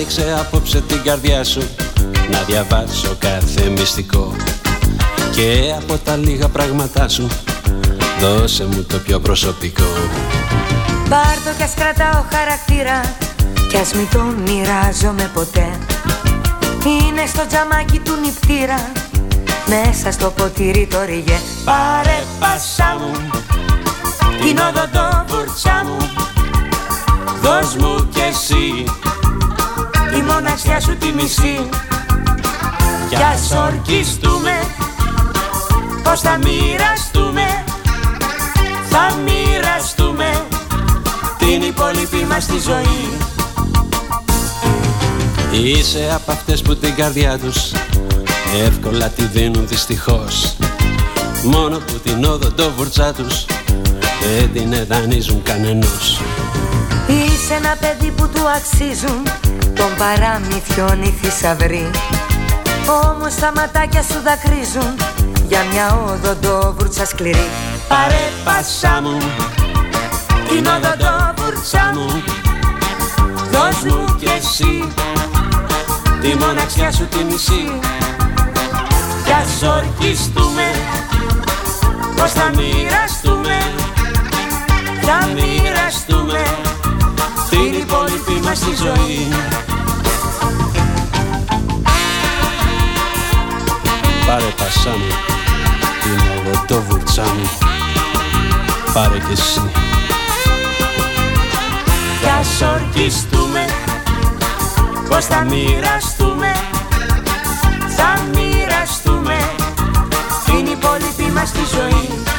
Άνοιξε απόψε την καρδιά σου. Να διαβάσω κάθε μυστικό. Και από τα λίγα πράγματά σου δώσε μου το πιο προσωπικό. Πάρ' το κι ας κρατάω χαρακτήρα κι ας μην το μοιράζομαι ποτέ. Είναι στο τζαμάκι του νυπτήρα μέσα στο ποτήρι το ριγέ. Πάρε πάσα μου την οδοντό βουρτσά μου. Δώσ' μου κι εσύ τη μοναξιά σου τη μισή Κι ας ορκιστούμε πως θα μοιραστούμε Θα μοιραστούμε την υπόλοιπη μας τη ζωή. Είσαι από αυτές που την καρδιά τους εύκολα τη δίνουν δυστυχώς. Μόνο που την όδοντο βουρτσά τους δεν την εδανίζουν κανενός Είσαι ένα παιδί που του αξίζουν. Τον παραμυθιών οι θησαυροί Όμως τα ματάκια σου δακρύζουν. Για μια οδοντόβουρτσα σκληρή. Πάρε πάσα μου. Την οδοντόβουρτσα μου. Δώσ' μου κι εσύ Τη μοναξιά σου τη μισή. Κι ας ορκιστούμε Πως θα μοιραστούμε. Θα μοιραστούμε Την υπόλοιπη μας τη ζωή. Πάρε πασά μου Την οδοντόβουρτσά μου Πάρε κι εσύ. Κι ας ορκιστούμε Πως θα μοιραστούμε Θα μοιραστούμε Την υπόλοιπη μας τη ζωή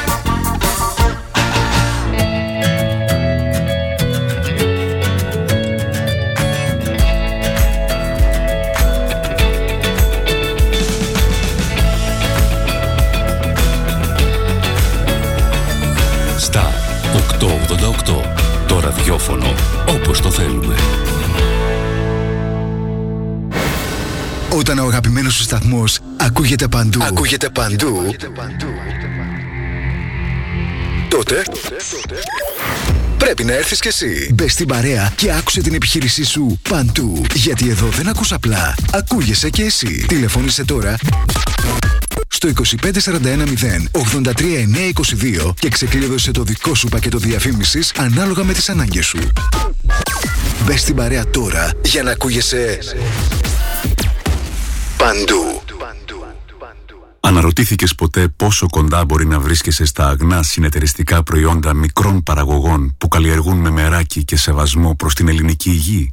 ραδιόφωνο όπως το θέλουμε Όταν ο αγαπημένος σου σταθμός ακούγεται παντού, ακούγεται παντού, τότε πρέπει να έρθεις κι εσύ. Μπες στην παρέα και άκουσε την επιχείρησή σου παντού. Γιατί εδώ δεν ακούς απλά, ακούγεσαι κι εσύ. Τηλεφώνησε τώρα στο 25410 83922 και ξεκλείδωσε το δικό σου πακέτο διαφήμισης ανάλογα με τις ανάγκες σου. Μπες στην παρέα τώρα για να ακούγεσαι παντού. Αναρωτήθηκες ποτέ πόσο κοντά μπορεί να βρίσκεσαι στα αγνά συνεταιριστικά προϊόντα μικρών παραγωγών που καλλιεργούν με μεράκι και σεβασμό προς την ελληνική υγεία;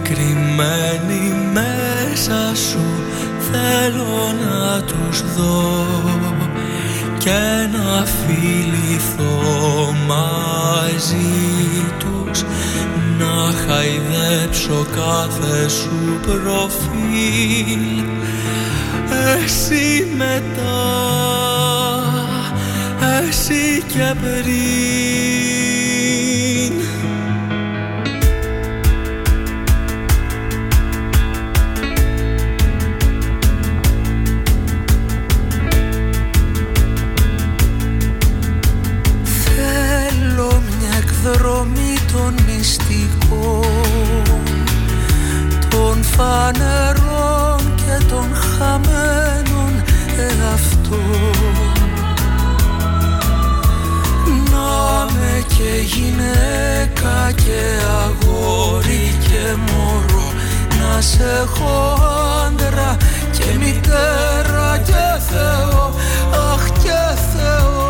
Αυτοί κρυμμένοι μέσα σου θέλω να τους δω και να φιληθώ μαζί τους να χαϊδέψω κάθε σου προφίλ. Εσύ μετά εσύ και πριν φανερών και των χαμένων εαυτών. Να με και γυναίκα και αγόρι και μωρό Να σε έχω άντρα και μητέρα και Θεό. Αχ και Θεό.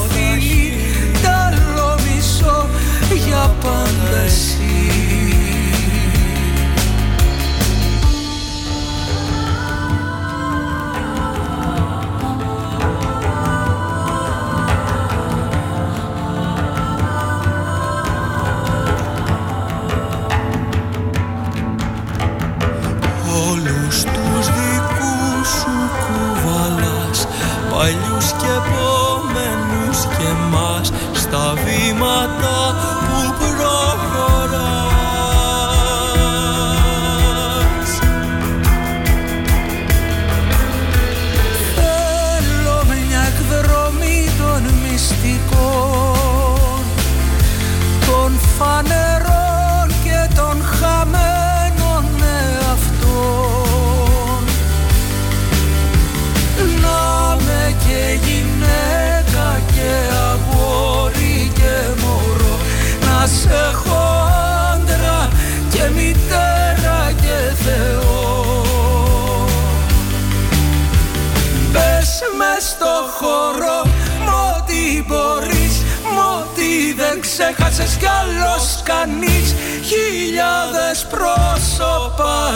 ξέχασες κανείς. Χιλιάδες πρόσωπα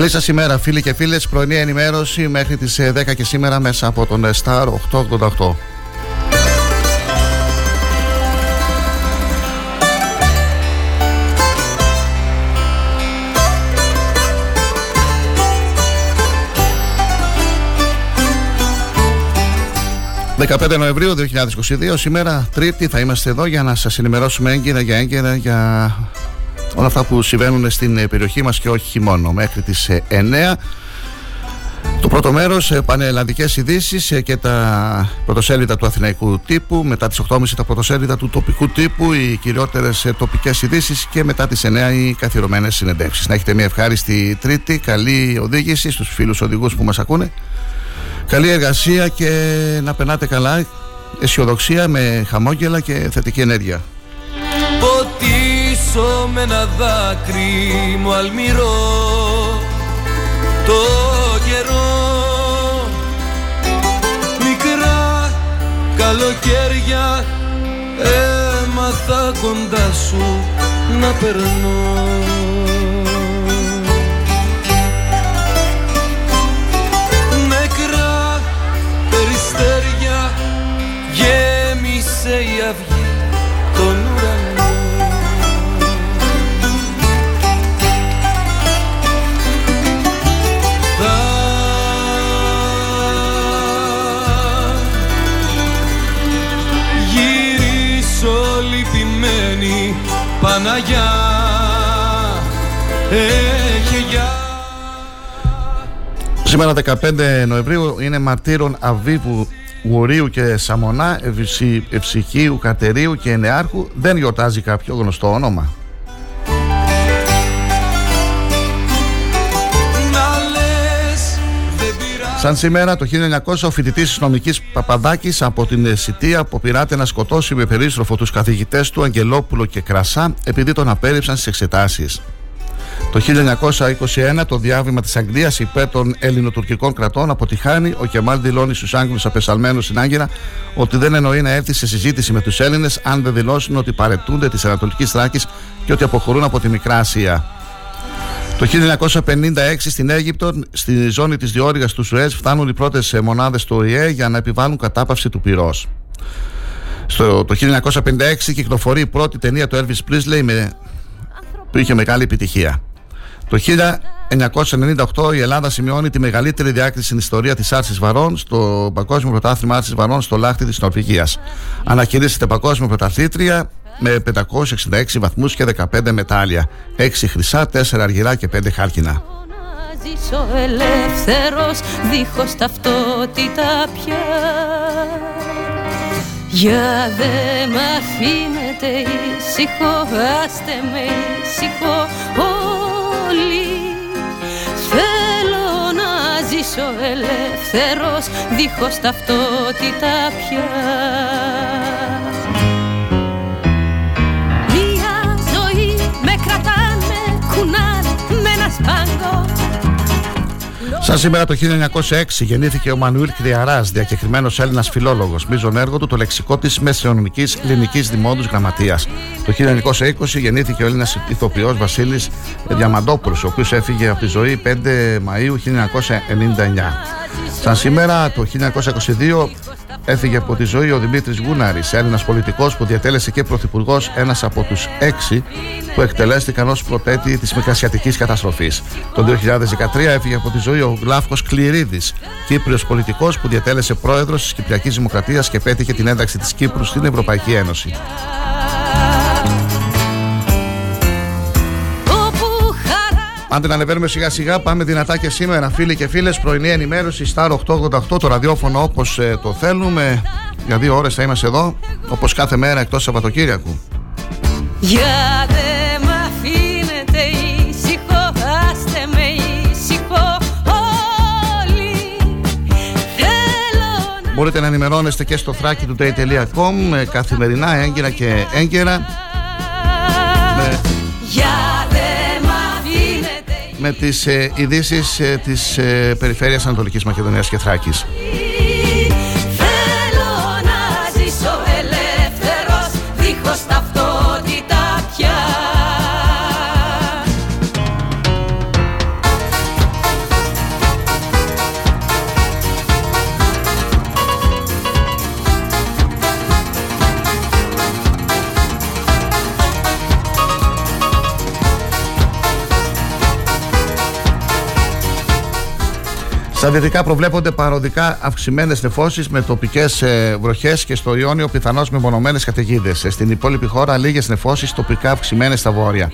Καλή σας ημέρα φίλοι και φίλες, πρωινή ενημέρωση μέχρι τις 10 ε, και σήμερα μέσα από τον ε, Star 888. «15 Νοεμβρίου 2022, σήμερα Τρίτη θα είμαστε εδώ για να σας ενημερώσουμε έγκαιρα για έγκαιρα για όλα αυτά που συμβαίνουν στην ε, περιοχή μας και όχι μόνο μέχρι τις 9 ε, το πρώτο μέρος, ε, πανελλαδικέ ειδήσεις και τα πρωτοσέλιδα του αθηναϊκού τύπου. Μετά τις 8.30 τα πρωτοσέλιδα του τοπικού τύπου, οι κυριότερες τοπικές ειδήσεις και μετά τις 9 οι καθιερωμένες συνεντεύξεις. Να έχετε μια ευχάριστη Τρίτη, καλή οδήγηση στους φίλους οδηγούς που μας ακούνε. Καλή εργασία και να περνάτε καλά. Αισιοδοξία με χαμόγελα και θετική ενέργεια πίσω με ένα δάκρυ μου αλμυρό. Το καιρό. Μικρά καλοκαίρια έμαθα κοντά σου να περνώ. Νεκρά περιστέρια γέμισε η αυγή Παναγιά έχει για Σήμερα 15 Νοεμβρίου είναι μαρτύρων Αβίβου Γουρίου και Σαμονά, Ευσυ, Ευσυχίου, Κατερίου και Ενεάρχου δεν γιορτάζει κάποιο γνωστό όνομα. Σαν σήμερα το 1900 ο φοιτητής της νομικής Παπαδάκης από την Σιτία αποπειράται να σκοτώσει με περίστροφο τους καθηγητές του Αγγελόπουλο και Κρασά επειδή τον απέρριψαν στις εξετάσεις. Το 1921 το διάβημα της Αγγλίας υπέρ των ελληνοτουρκικών κρατών αποτυχάνει. Ο Κεμάλ δηλώνει στους Άγγλους απεσαλμένους στην Άγκυρα ότι δεν εννοεί να έρθει σε συζήτηση με τους Έλληνες αν δεν δηλώσουν ότι παρετούνται της Ανατολικής Θράκης και ότι αποχωρούν από τη Μικρά Ασία. Το 1956 στην Αίγυπτο, στη ζώνη της διόρυγας του Σουέζ, φτάνουν οι πρώτες ε, μονάδες του ΟΗΕ για να επιβάλλουν κατάπαυση του πυρός. Στο, το 1956 κυκλοφορεί η πρώτη ταινία του Elvis Presley με, που είχε μεγάλη επιτυχία. Το 1998 η Ελλάδα σημειώνει τη μεγαλύτερη διάκριση στην ιστορία της άρσης βαρών στο Παγκόσμιο Πρωτάθλημα Άρσης Βαρών στο Λάχτη της Νορβηγίας. Ανακηρύσσεται Παγκόσμιο Πρωταθλήτρια με 566 βαθμούς και 15 μετάλλια. 6 χρυσά, 4 αργυρά και 5 χάλκινα. να ζήσω ελεύθερος δίχως ταυτότητα πια Για δε μ' αφήνετε ήσυχο, άστε με ήσυχο ζήσω ελεύθερος δίχως ταυτότητα πια. Μια ζωή με κρατάνε, κουνάνε με ένα σπάγκο Σαν σήμερα το 1906 γεννήθηκε ο Μανουήλ Κριαρά, διακεκριμένος Έλληνας φιλόλογος. Μίζον έργο του το λεξικό της Μεσαιωνικής Ελληνικής Δημόντους Γραμματείας. Το 1920 γεννήθηκε ο Έλληνας ηθοποιός Βασίλης Διαμαντόπουλος, ο οποίος έφυγε από τη ζωή 5 Μαου 1999. Σαν σήμερα το 1922 έφυγε από τη ζωή ο Δημήτρης Γούναρης, Έλληνας πολιτικός που διατέλεσε και πρωθυπουργός, ένας από τους έξι που εκτελέστηκαν ως προτέτη της Μικρασιατικής καταστροφής. Το 2013 έφυγε από τη ζωή ο Γλάφκο Κληρίδης, Κύπριος πολιτικός που διατέλεσε πρόεδρος της Κυπριακής Δημοκρατίας και πέτυχε την ένταξη της Κύπρου στην Ευρωπαϊκή Ένωση. Αν την ανεβαίνουμε σιγά σιγά, πάμε δυνατά και σήμερα, φίλοι και φίλες. Πρωινή ενημέρωση, Star 888, το ραδιόφωνο όπως το θέλουμε. Για δύο ώρες θα είμαστε εδώ, όπως κάθε μέρα εκτός Σαββατοκύριακου. Για δε μ' αφήνετε ήσυχο, άστε με ήσυχο όλοι Θέλω να Μπορείτε να ενημερώνεστε και στο thrakitoday.com ε, καθημερινά, έγκαιρα και έγκαιρα. Με, Για δε μ' αφήνετε με τις ε, ειδήσεις ε, της ε, Περιφέρειας Ανατολικής Μακεδονίας και Θράκης. Στα δυτικά προβλέπονται παροδικά αυξημένες νεφώσεις με τοπικές βροχές και στο Ιόνιο πιθανώς με μονομένες καταιγίδες. Στην υπόλοιπη χώρα λίγες νεφώσεις τοπικά αυξημένες στα βόρεια.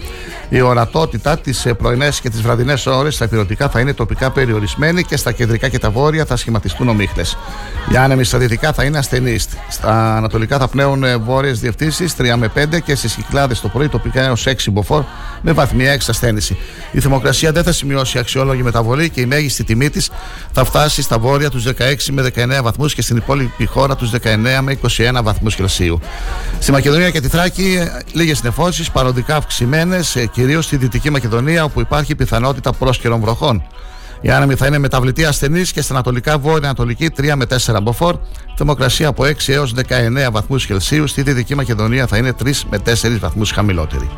Η ορατότητα τις πρωινές και τις βραδινές ώρες στα υπηρετικά θα είναι τοπικά περιορισμένη και στα κεντρικά και τα βόρεια θα σχηματιστούν ομίχλες. Οι άνεμοι στα δυτικά θα είναι ασθενεί. Στα ανατολικά θα πνέουν βόρειες διευθύνσεις 3 με 5 και στις κυκλάδες το πρωί τοπικά έως 6 μποφόρ με βαθμιαία εξασθένηση. Η θερμοκρασία δεν θα σημειώσει αξιόλογη μεταβολή και η μέγιστη τιμή της θα φτάσει στα βόρεια τους 16 με 19 βαθμούς και στην υπόλοιπη χώρα τους 19 με 21 βαθμούς Κελσίου. Στη Μακεδονία και τη Θράκη λίγες νεφώσεις παροδικά αυξημένες, κυρίως στη Δυτική Μακεδονία όπου υπάρχει πιθανότητα πρόσκαιρων βροχών. Οι άνεμοι θα είναι μεταβλητή ασθενής και στα ανατολικά βόρεια ανατολική 3 με 4 μποφόρ. Θερμοκρασία από 6 έως 19 βαθμούς Κελσίου. Στη Δυτική Μακεδονία θα είναι 3 με 4 βαθμούς χαμηλότερη.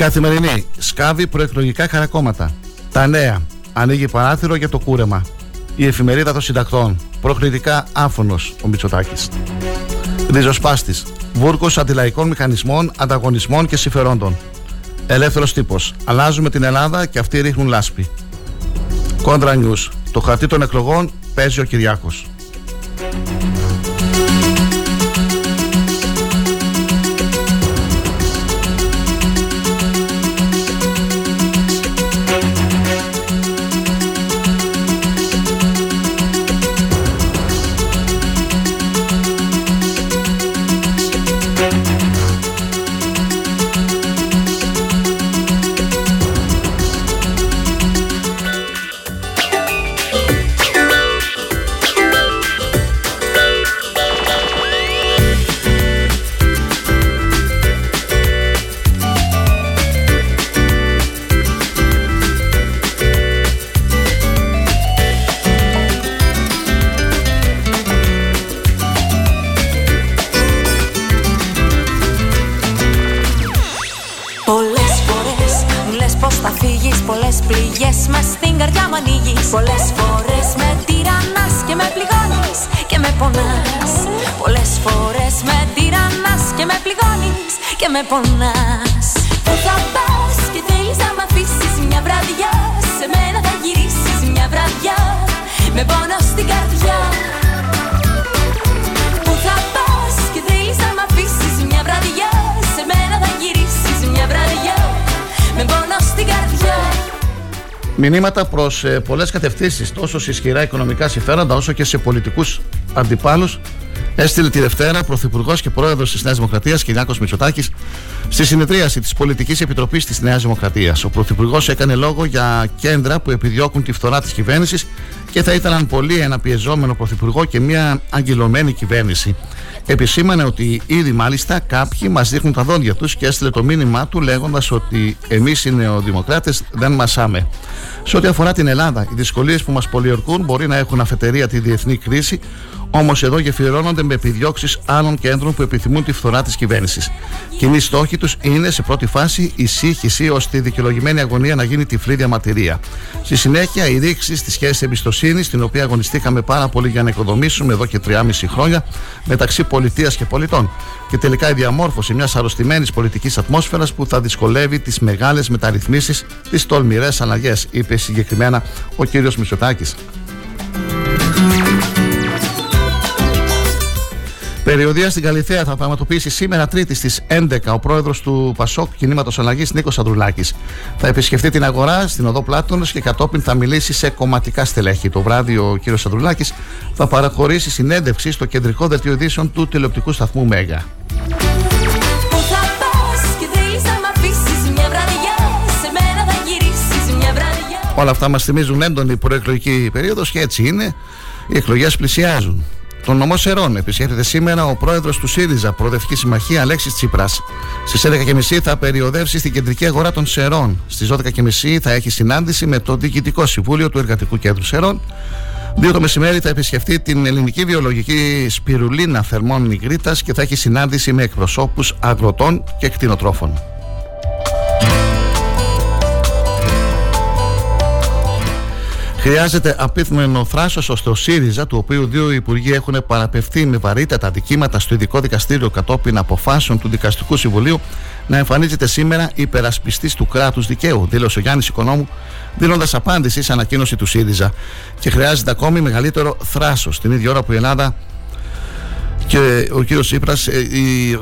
Καθημερινή σκάβει προεκλογικά χαρακόμματα. Τα νέα. Ανοίγει παράθυρο για το κούρεμα. Η εφημερίδα των συντακτών. Προκλητικά άφωνος ο Μητσοτάκης. Ριζοσπάστης. Βούρκος αντιλαϊκών μηχανισμών, ανταγωνισμών και συμφερόντων. Ελεύθερος τύπος. Αλλάζουμε την Ελλάδα και αυτοί ρίχνουν λάσπη. Κόντρα News. Το χαρτί των εκλογών παίζει ο Κυριάκος. Μηνύματα προς ε, πολλές κατευθύνσεις, τόσο σε ισχυρά οικονομικά συμφέροντα όσο και σε πολιτικούς αντιπάλους, έστειλε τη Δευτέρα Πρωθυπουργός και Πρόεδρος της Νέας Δημοκρατίας Κυριάκο Μητσοτάκης στη συνεδρίαση της Πολιτικής Επιτροπής της Νέας Δημοκρατίας. Ο Πρωθυπουργός έκανε λόγο για κέντρα που επιδιώκουν τη φθορά της κυβέρνησης και θα ήθελαν πολύ ένα πιεζόμενο Πρωθυπουργό και μια αγγυλωμένη κυβέρνηση. Επισήμανε ότι ήδη μάλιστα κάποιοι μας δείχνουν τα δόντια τους και έστειλε το μήνυμά του λέγοντας ότι εμείς οι νεοδημοκράτε δεν μασάμε. Σε ό,τι αφορά την Ελλάδα, οι δυσκολίες που μας πολιορκούν μπορεί να έχουν αφετηρία τη διεθνή κρίση, όμως εδώ γεφυρώνονται με επιδιώξεις άλλων κέντρων που επιθυμούν τη φθορά της κυβέρνησης. Κοινή στόχη τους είναι σε πρώτη φάση η σύγχυση ώστε η δικαιολογημένη αγωνία να γίνει τυφλή διαμαρτυρία. Στη συνέχεια, η ρήξη στη σχέσης εμπιστοσύνης, την οποία αγωνιστήκαμε πάρα πολύ για να οικοδομήσουμε εδώ και 3,5 χρόνια μεταξύ πολιτείας και πολιτών. Και τελικά η διαμόρφωση μιας αρρωστημένης πολιτικής ατμόσφαιρας που θα δυσκολεύει τις μεγάλες μεταρρυθμίσεις, τις τολμηρές αλλαγές, είπε συγκεκριμένα ο κύριος Μητσοτάκης. Περιοδία στην Καλιθέα θα πραγματοποιήσει σήμερα Τρίτη στις 11 ο πρόεδρος του Πασόκ Κινήματος Αλλαγής Νίκος Ανδρουλάκης. Θα επισκεφτεί την αγορά στην οδό Πλάτωνος και κατόπιν θα μιλήσει σε κομματικά στελέχη. Το βράδυ ο κ. Ανδρουλάκης θα παραχωρήσει συνέντευξη στο κεντρικό δελτίο ειδήσεων του τηλεοπτικού σταθμού Μέγα. Πού θα πας και θέλεις να μ' αφήσεις μια βραδιά Σε μένα θα γυρίσεις μια βραδιά Όλα αυτά μας θυμίζουν έντονη προεκλογική περίοδος και έτσι είναι. Οι εκλογές πλησιάζουν. Τον νομό Σερών επισκέφτεται σήμερα ο πρόεδρος του ΣΥΡΙΖΑ, Προοδευτική Συμμαχία Αλέξης Τσίπρας. Στις 11.30 θα περιοδεύσει στην κεντρική αγορά των Σερών. Στις 12.30 θα έχει συνάντηση με το Διοικητικό Συμβούλιο του Εργατικού Κέντρου Σερών. Δύο το μεσημέρι θα επισκεφτεί την ελληνική βιολογική σπιρουλίνα θερμών Νιγρήτα και θα έχει συνάντηση με εκπροσώπους αγροτών και κτηνοτρόφων. Χρειάζεται απίθμενο θράσος ώστε ο ΣΥΡΙΖΑ, του οποίου δύο υπουργοί έχουν παραπευθεί με βαρύτατα αντικείμενα στο ειδικό δικαστήριο κατόπιν αποφάσεων του Δικαστικού Συμβουλίου, να εμφανίζεται σήμερα υπερασπιστής του κράτους δικαίου, δήλωσε ο Γιάννης Οικονόμου, δίνοντας απάντηση σε ανακοίνωση του ΣΥΡΙΖΑ. Και χρειάζεται ακόμη μεγαλύτερο θράσος, την ίδια ώρα που η Ελλάδα και ο κύριος Τσίπρας,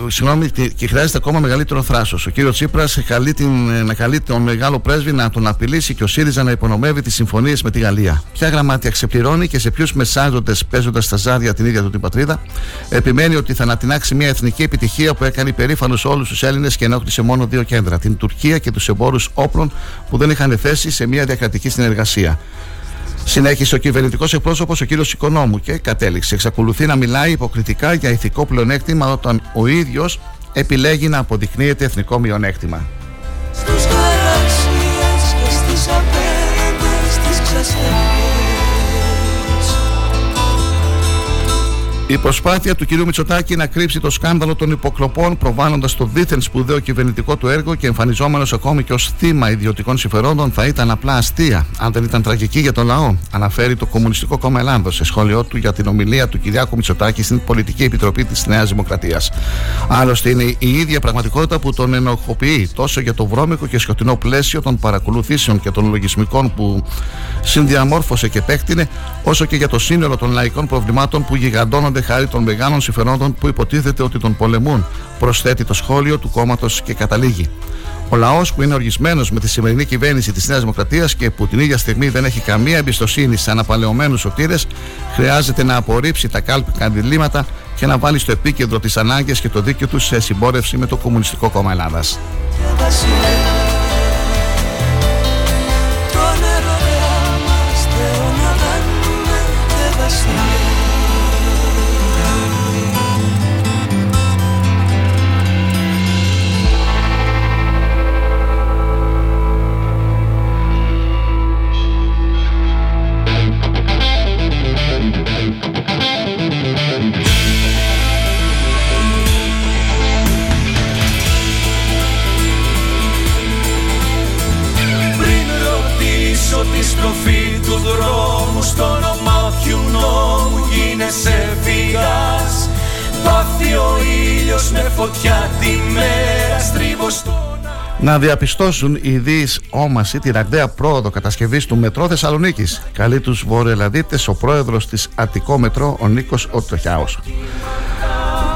συγγνώμη, και- και χρειάζεται ακόμα μεγαλύτερο θράσος. Ο κύριος Τσίπρας καλεί την, να καλεί τον μεγάλο πρέσβη να τον απειλήσει και ο ΣΥΡΙΖΑ να υπονομεύει τις συμφωνίες με τη Γαλλία. Ποια γραμμάτια ξεπληρώνει και σε ποιους μεσάζοντες παίζοντας στα ζάρια την ίδια του την πατρίδα. Επιμένει ότι θα ανατινάξει μια εθνική επιτυχία που έκανε υπερήφανου όλους τους Έλληνες και ενόχλησε μόνο δύο κέντρα. Την Τουρκία και τους εμπόρους όπλων που δεν είχαν θέση σε μια διακρατική συνεργασία. Συνέχισε ο κυβερνητικός εκπρόσωπος, ο κύριος Οικονόμου, και κατέληξε. Εξακολουθεί να μιλάει υποκριτικά για ηθικό πλεονέκτημα όταν ο ίδιος επιλέγει να αποδεικνύεται εθνικό μειονέκτημα. Στους Η προσπάθεια του κ. Μητσοτάκη να κρύψει το σκάνδαλο των υποκλοπών, προβάλλοντας το δίθεν σπουδαίο κυβερνητικό του έργο και εμφανιζόμενος ακόμη και ως θύμα ιδιωτικών συμφερόντων, θα ήταν απλά αστεία, αν δεν ήταν τραγική για τον λαό, αναφέρει το Κομμουνιστικό Κόμμα Ελλάδος σε σχόλιο του για την ομιλία του Κυριάκου Μητσοτάκη στην Πολιτική Επιτροπή της Νέας Δημοκρατίας. Άλλωστε, είναι η ίδια πραγματικότητα που τον ενοχοποιεί τόσο για το βρώμικο και σκοτεινό πλαίσιο των παρακολουθήσεων και των λογισμικών που συνδιαμόρφωσε και επέκτηνε, όσο και για το σύνολο των λαϊκών προβλημάτων που γιγαντώνονται χάρη των μεγάλων συμφερόντων που υποτίθεται ότι τον πολεμούν, προσθέτει το σχόλιο του κόμματος και καταλήγει. Ο λαός που είναι οργισμένος με τη σημερινή κυβέρνηση της Νέας Δημοκρατίας και που την ίδια στιγμή δεν έχει καμία εμπιστοσύνη σε αναπαλαιωμένους σωτήρες, χρειάζεται να απορρίψει τα κάλπικα αντιλήμματα και να βάλει στο επίκεντρο τις ανάγκες και το δίκαιο τους σε συμπόρευση με το Κομμουνιστικό Κόμμα Ελλάδας. Να διαπιστώσουν οι ΔΙΣ όμαση τη ραγδαία πρόοδο κατασκευής του μετρό Θεσσαλονίκης. Καλεί τους βορειοελλαδίτες ο πρόεδρος της Αττικό Μετρό, ο Νίκος Οτροχιάος.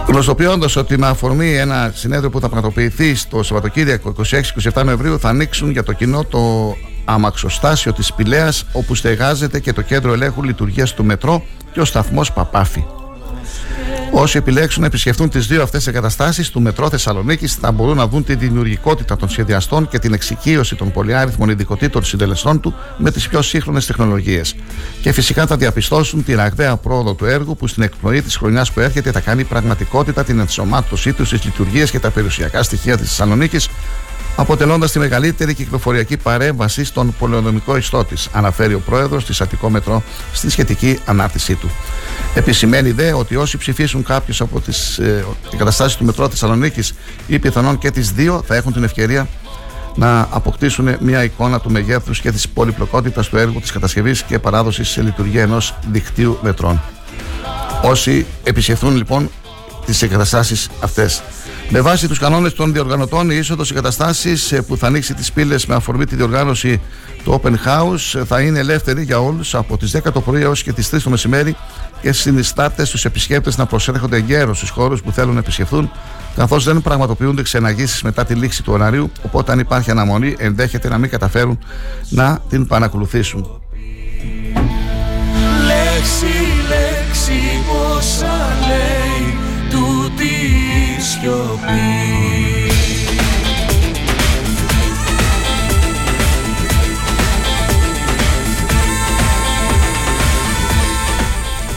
Γνωστοποιώντας ότι με αφορμή ένα συνέδριο που θα πραγματοποιηθεί στο Σαββατοκύριακο 26-27 Νοεμβρίου θα ανοίξουν για το κοινό το αμαξοστάσιο της Πηλέας όπου στεγάζεται και το κέντρο ελέγχου λειτουργίας του μετρό και ο σταθμός Παπάφη. Όσοι επιλέξουν να επισκεφτούν τις δύο αυτές εγκαταστάσεις του Μετρό Θεσσαλονίκη θα μπορούν να δουν τη δημιουργικότητα των σχεδιαστών και την εξοικείωση των πολυάριθμων ειδικοτήτων συντελεστών του με τις πιο σύγχρονες τεχνολογίες. Και φυσικά θα διαπιστώσουν τη ραγδαία πρόοδο του έργου που στην εκπνοή της χρονιάς που έρχεται θα κάνει πραγματικότητα την ενσωμάτωσή τους στις λειτουργίες και τα περιουσιακά στοιχεία της Θεσσαλονίκης αποτελώντας τη μεγαλύτερη κυκλοφοριακή παρέμβαση στον πολεοδομικό ιστό της, αναφέρει ο πρόεδρος της Αττικό Μετρό στη σχετική ανάρτησή του. Επισημαίνει δε ότι όσοι ψηφίσουν κάποιου από τις ε, εγκαταστάσει του Μετρό Θεσσαλονίκης ή πιθανόν και τις δύο θα έχουν την ευκαιρία να αποκτήσουν μια εικόνα του μεγέθους και της πολυπλοκότητας του έργου της κατασκευής και παράδοσης σε λειτουργία ενός δικτύου μετρών. Όσοι επισκεφθούν λοιπόν τις εγκαταστάσεις αυτές με βάση τους κανόνες των διοργανωτών, η είσοδος εγκαταστάσει ε, που θα ανοίξει τις πύλες με αφορμή τη διοργάνωση του Open House ε, θα είναι ελεύθερη για όλους από τις 10 το πρωί έως και τις 3 το μεσημέρι και συνιστάται στους επισκέπτες να προσέρχονται γέρος στους χώρους που θέλουν να επισκεφθούν, καθώς δεν πραγματοποιούνται ξεναγήσεις μετά τη λήξη του ωραρίου. Οπότε, αν υπάρχει αναμονή, ενδέχεται να μην καταφέρουν να την παρακολουθήσουν. Λέξη, λέξη, η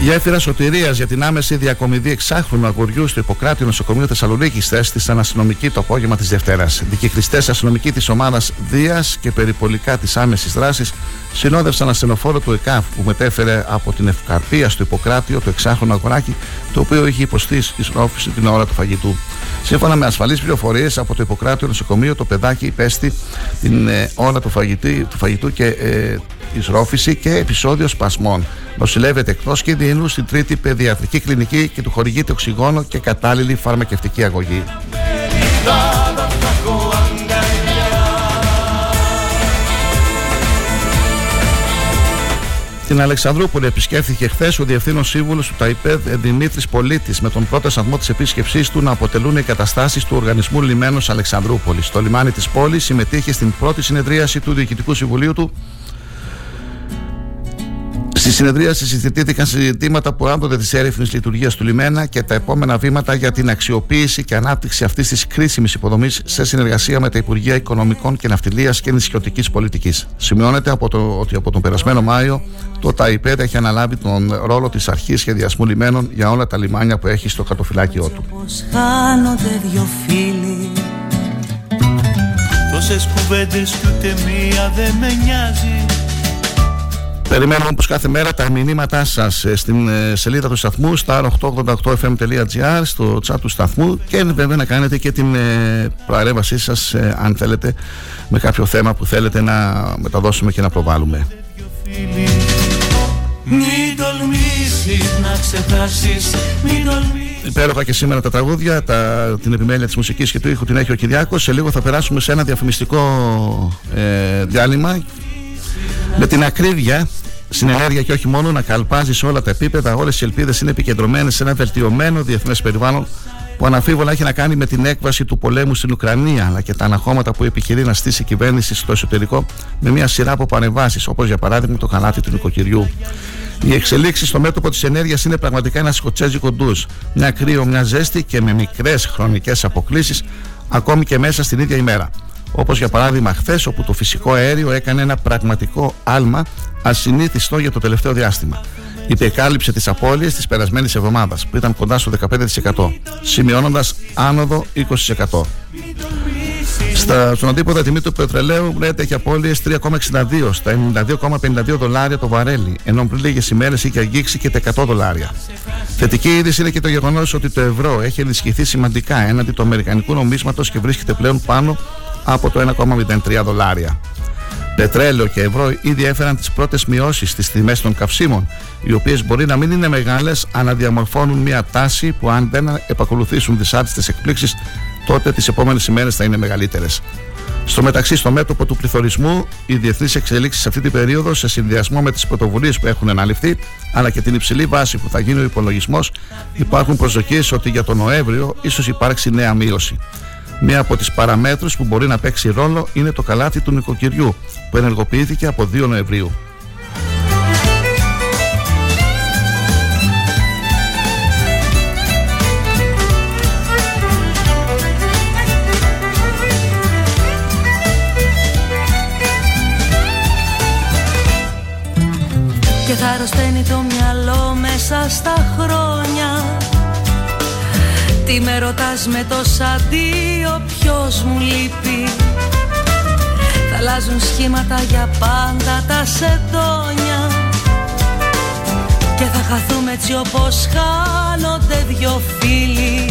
γέφυρα σωτηρίας για την άμεση διακομιδή εξάχρονου αγοριού στο Ιπποκράτιο Νοσοκομείο Θεσσαλονίκη θέστησαν αστυνομικοί το απόγευμα της Δευτέρας. Δικηχριστέ αστυνομικοί της ομάδας Δίας και περιπολικά της άμεσης δράσης συνόδευσαν ασθενοφόρο του ΕΚΑΦ που μετέφερε από την Ευκαρπία στο Ιπποκράτιο το εξάχρονο αγοράκι το οποίο είχε υποστεί στη συνόφηση την ώρα του φαγητού. Σύμφωνα με ασφαλείς πληροφορίες από το Ιπποκράτιο Νοσοκομείο, το παιδάκι υπέστη την ε, ώρα του φαγητού, του φαγητού και ε, εισρόφηση και επεισόδιο σπασμών. Νοσηλεύεται εκτός κινδύνου στην τρίτη παιδιατρική κλινική και του χορηγείται οξυγόνο και κατάλληλη φαρμακευτική αγωγή. Την Αλεξανδρούπολη επισκέφθηκε χθες ο Διευθύνων Σύμβουλος του ΤΑΙΠΕΔ Δημήτρης Πολίτης με τον πρώτο σταθμό της επίσκεψής του να αποτελούν οι εγκαταστάσει του Οργανισμού Λιμένου Αλεξανδρούπολης. Το λιμάνι της πόλης συμμετείχε στην πρώτη συνεδρίαση του Διοικητικού Συμβουλίου του Στη συνεδρία συζητήθηκαν συζητήματα που άπτονται της έρευνης λειτουργίας του λιμένα και τα επόμενα βήματα για την αξιοποίηση και ανάπτυξη αυτής της κρίσιμης υποδομής σε συνεργασία με τα Υπουργεία Οικονομικών και Ναυτιλίας και Νησιωτικής Πολιτικής. Σημειώνεται από το, ότι από τον περασμένο Μάιο το ΤΑΙΠΕΔ έχει αναλάβει τον ρόλο της αρχής σχεδιασμού λιμένων για όλα τα λιμάνια που έχει στο κατοφυλάκιό του. Τόσες κουβέντες και ούτε μία δεν με νοιάζει Περιμένουμε όπως κάθε μέρα τα μηνύματά σας ε, στην ε, σελίδα του σταθμού star888fm.gr στο chat του σταθμού και βέβαια να κάνετε και την ε, προαρέβασή σας αν θέλετε με κάποιο θέμα που θέλετε να μεταδώσουμε και να προβάλλουμε. Μην τολμήσεις να ξεχάσεις Μην τολμήσεις Υπέροχα και σήμερα τα τραγούδια, τα, την επιμέλεια της μουσικής και του ήχου την έχει ο Κυριάκος. Σε λίγο θα περάσουμε σε ένα διαφημιστικό ε, διάλειμμα με την ακρίβεια συνενέργεια και όχι μόνο να καλπάζεις σε όλα τα επίπεδα. Όλες οι ελπίδες είναι επικεντρωμένες σε ένα βελτιωμένο διεθνές περιβάλλον που αναφίβολα έχει να κάνει με την έκβαση του πολέμου στην Ουκρανία αλλά και τα αναχώματα που επιχειρεί να στήσει η κυβέρνηση στο εσωτερικό με μια σειρά από πανεβάσει, όπως για παράδειγμα το χαλάτι του νοικοκυριού. Οι εξελίξεις στο μέτωπο της ενέργειας είναι πραγματικά ένας σκοτσέζικος ντους. Μια κρύο, μια ζέστη και με μικρές χρονικές αποκλήσεις ακόμη και μέσα στην ίδια ημέρα. Όπως για παράδειγμα χθες, όπου το φυσικό αέριο έκανε ένα πραγματικό άλμα ασυνήθιστο για το τελευταίο διάστημα. Υπεκάλυψε τι απώλειε της περασμένης εβδομάδας, που ήταν κοντά στο 15%, σημειώνοντας άνοδο 20%. Στα, στον αντίποδα τιμή του πετρελαίου βλέπετε έχει απώλειες 3,62 στα 92,52 δολάρια το βαρέλι, ενώ πριν λίγες ημέρες είχε αγγίξει και τα 100 δολάρια. Θετική είδηση είναι και το γεγονός ότι το ευρώ έχει ενισχυθεί σημαντικά έναντι του αμερικανικού νομίσματος και βρίσκεται πλέον πάνω από το 1,03 δολάρια. Πετρέλαιο και ευρώ ήδη έφεραν τις πρώτες μειώσεις στις τιμές των καυσίμων, οι οποίες μπορεί να μην είναι μεγάλες, αλλά διαμορφώνουν μια τάση που αν δεν επακολουθήσουν δυσάρεστε εκπλήξεις, τότε τις επόμενες ημέρες θα είναι μεγαλύτερες. Στο μεταξύ, στο μέτωπο του πληθωρισμού, οι διεθνείς εξελίξεις σε αυτή την περίοδο, σε συνδυασμό με τις πρωτοβουλίες που έχουν αναλυφθεί, αλλά και την υψηλή βάση που θα γίνει ο υπολογισμός, υπάρχουν προσδοκίες ότι για τον Νοέμβριο ίσως υπάρξει νέα μείωση. Μία από τις παραμέτρους που μπορεί να παίξει ρόλο είναι το καλάθι του νοικοκυριού που ενεργοποιήθηκε από 2 Νοεμβρίου. Και θα αρρωσταίνει το μυαλό μέσα στα χρόνια τι με ρωτάς με το αντίο ποιος μου λείπει. Θα αλλάζουν σχήματα για πάντα τα σεντόνια. Και θα χαθούμε έτσι όπως χάνονται δυο φίλοι.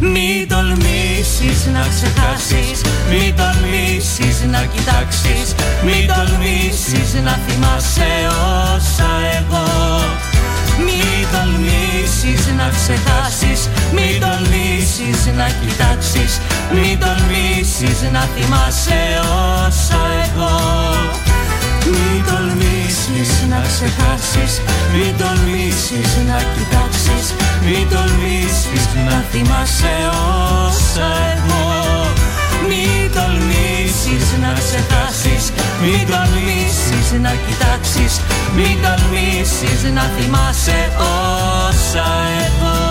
Μην τολμήσεις να ξεχάσεις Μην τολμήσεις να κοιτάξεις Μην τολμήσεις να θυμάσαι όσα εγώ μην τολμήσεις να ξεχάσεις Μην τολμήσεις να κοιτάξεις Μην τολμήσεις να θυμάσαι όσα εγώ. Μην τολμήσεις να ξεχάσεις Μην τολμήσεις να κοιτάξεις Μην τολμήσεις να θυμάσαι όσα εγώ. Μην τολμήσεις να ξεχάσεις Μην τολμήσεις να κοιτάξεις Μην τολμήσεις να θυμάσαι όσα έχω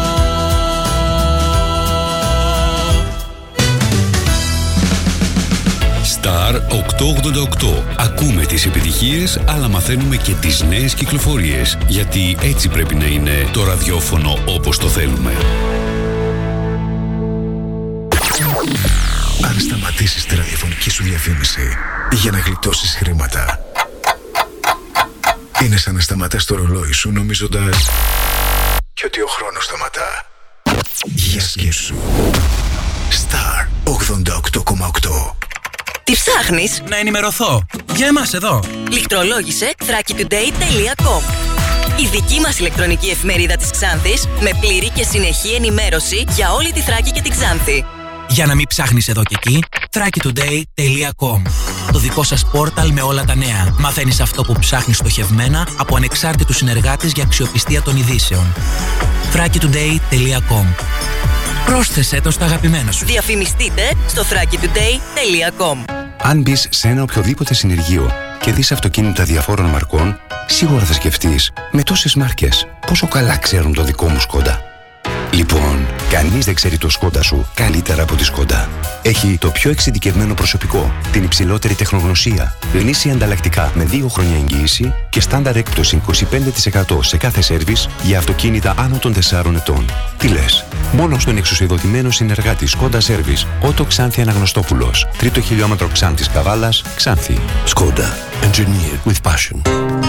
Star 888. Ακούμε τις επιτυχίες, αλλά μαθαίνουμε και τις νέες κυκλοφορίες. Γιατί έτσι πρέπει να είναι το ραδιόφωνο όπως το θέλουμε. Αν σταματήσεις τη ραδιοφωνική σου διαφήμιση για να γλιτώσεις χρήματα είναι σαν να σταματάς το ρολόι σου νομίζοντας και ότι ο χρόνος σταματά. Για σκέψου. Star 88,8 Τι ψάχνεις; Να ενημερωθώ. Για εμάς εδώ. Λιχτρολόγησε thrakitoday.com η δική μας ηλεκτρονική εφημερίδα της Ξάνθης με πλήρη και συνεχή ενημέρωση για όλη τη Θράκη και την Ξάνθη. Για να μην ψάχνεις εδώ και εκεί, thrakitoday.com Το δικό σας πόρταλ με όλα τα νέα. Μαθαίνεις αυτό που ψάχνεις στοχευμένα από ανεξάρτητους συνεργάτες για αξιοπιστία των ειδήσεων. thrakitoday.com Πρόσθεσέ το στα αγαπημένα σου. Διαφημιστείτε στο thrakitoday.com Αν μπεις σε ένα οποιοδήποτε συνεργείο και δεις αυτοκίνητα διαφόρων μαρκών, σίγουρα θα σκεφτείς με τόσες μάρκες πόσο καλά ξέρουν το δικό μου σκόντα. Λοιπόν, κανείς δεν ξέρει το σκόντα σου καλύτερα από τη σκόντα. Έχει το πιο εξειδικευμένο προσωπικό, την υψηλότερη τεχνογνωσία, γνήσια ανταλλακτικά με 2 χρόνια εγγύηση και στάνταρ έκπτωση 25% σε κάθε σέρβις για αυτοκίνητα άνω των 4 ετών. Τι λες, μόνο στον εξουσιοδοτημένο συνεργάτη Σκόντα Σέρβις, Ότο Ξάνθη Αναγνωστόπουλος, τρίτο χιλιόμετρο Ξάνθης Καβάλας, Ξάνθη. Σκόντα. Engineered with passion.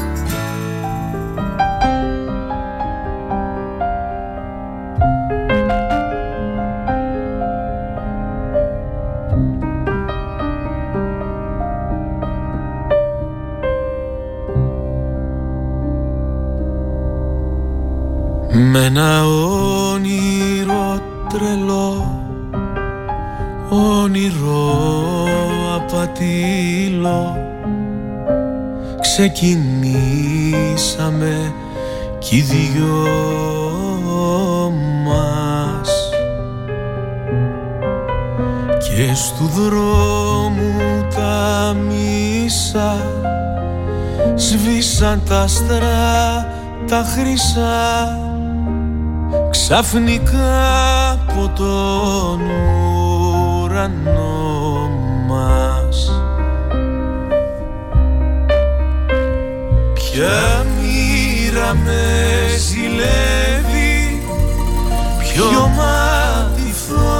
Με ένα όνειρο τρελό Όνειρο απατήλο Ξεκινήσαμε κι οι δυο μας. Και στου δρόμου τα μίσα Σβήσαν τα άστρα τα χρυσά Ξαφνικά από τον ουρανό μας Ποια μοίρα με ζηλεύει Ποιο μάτιθο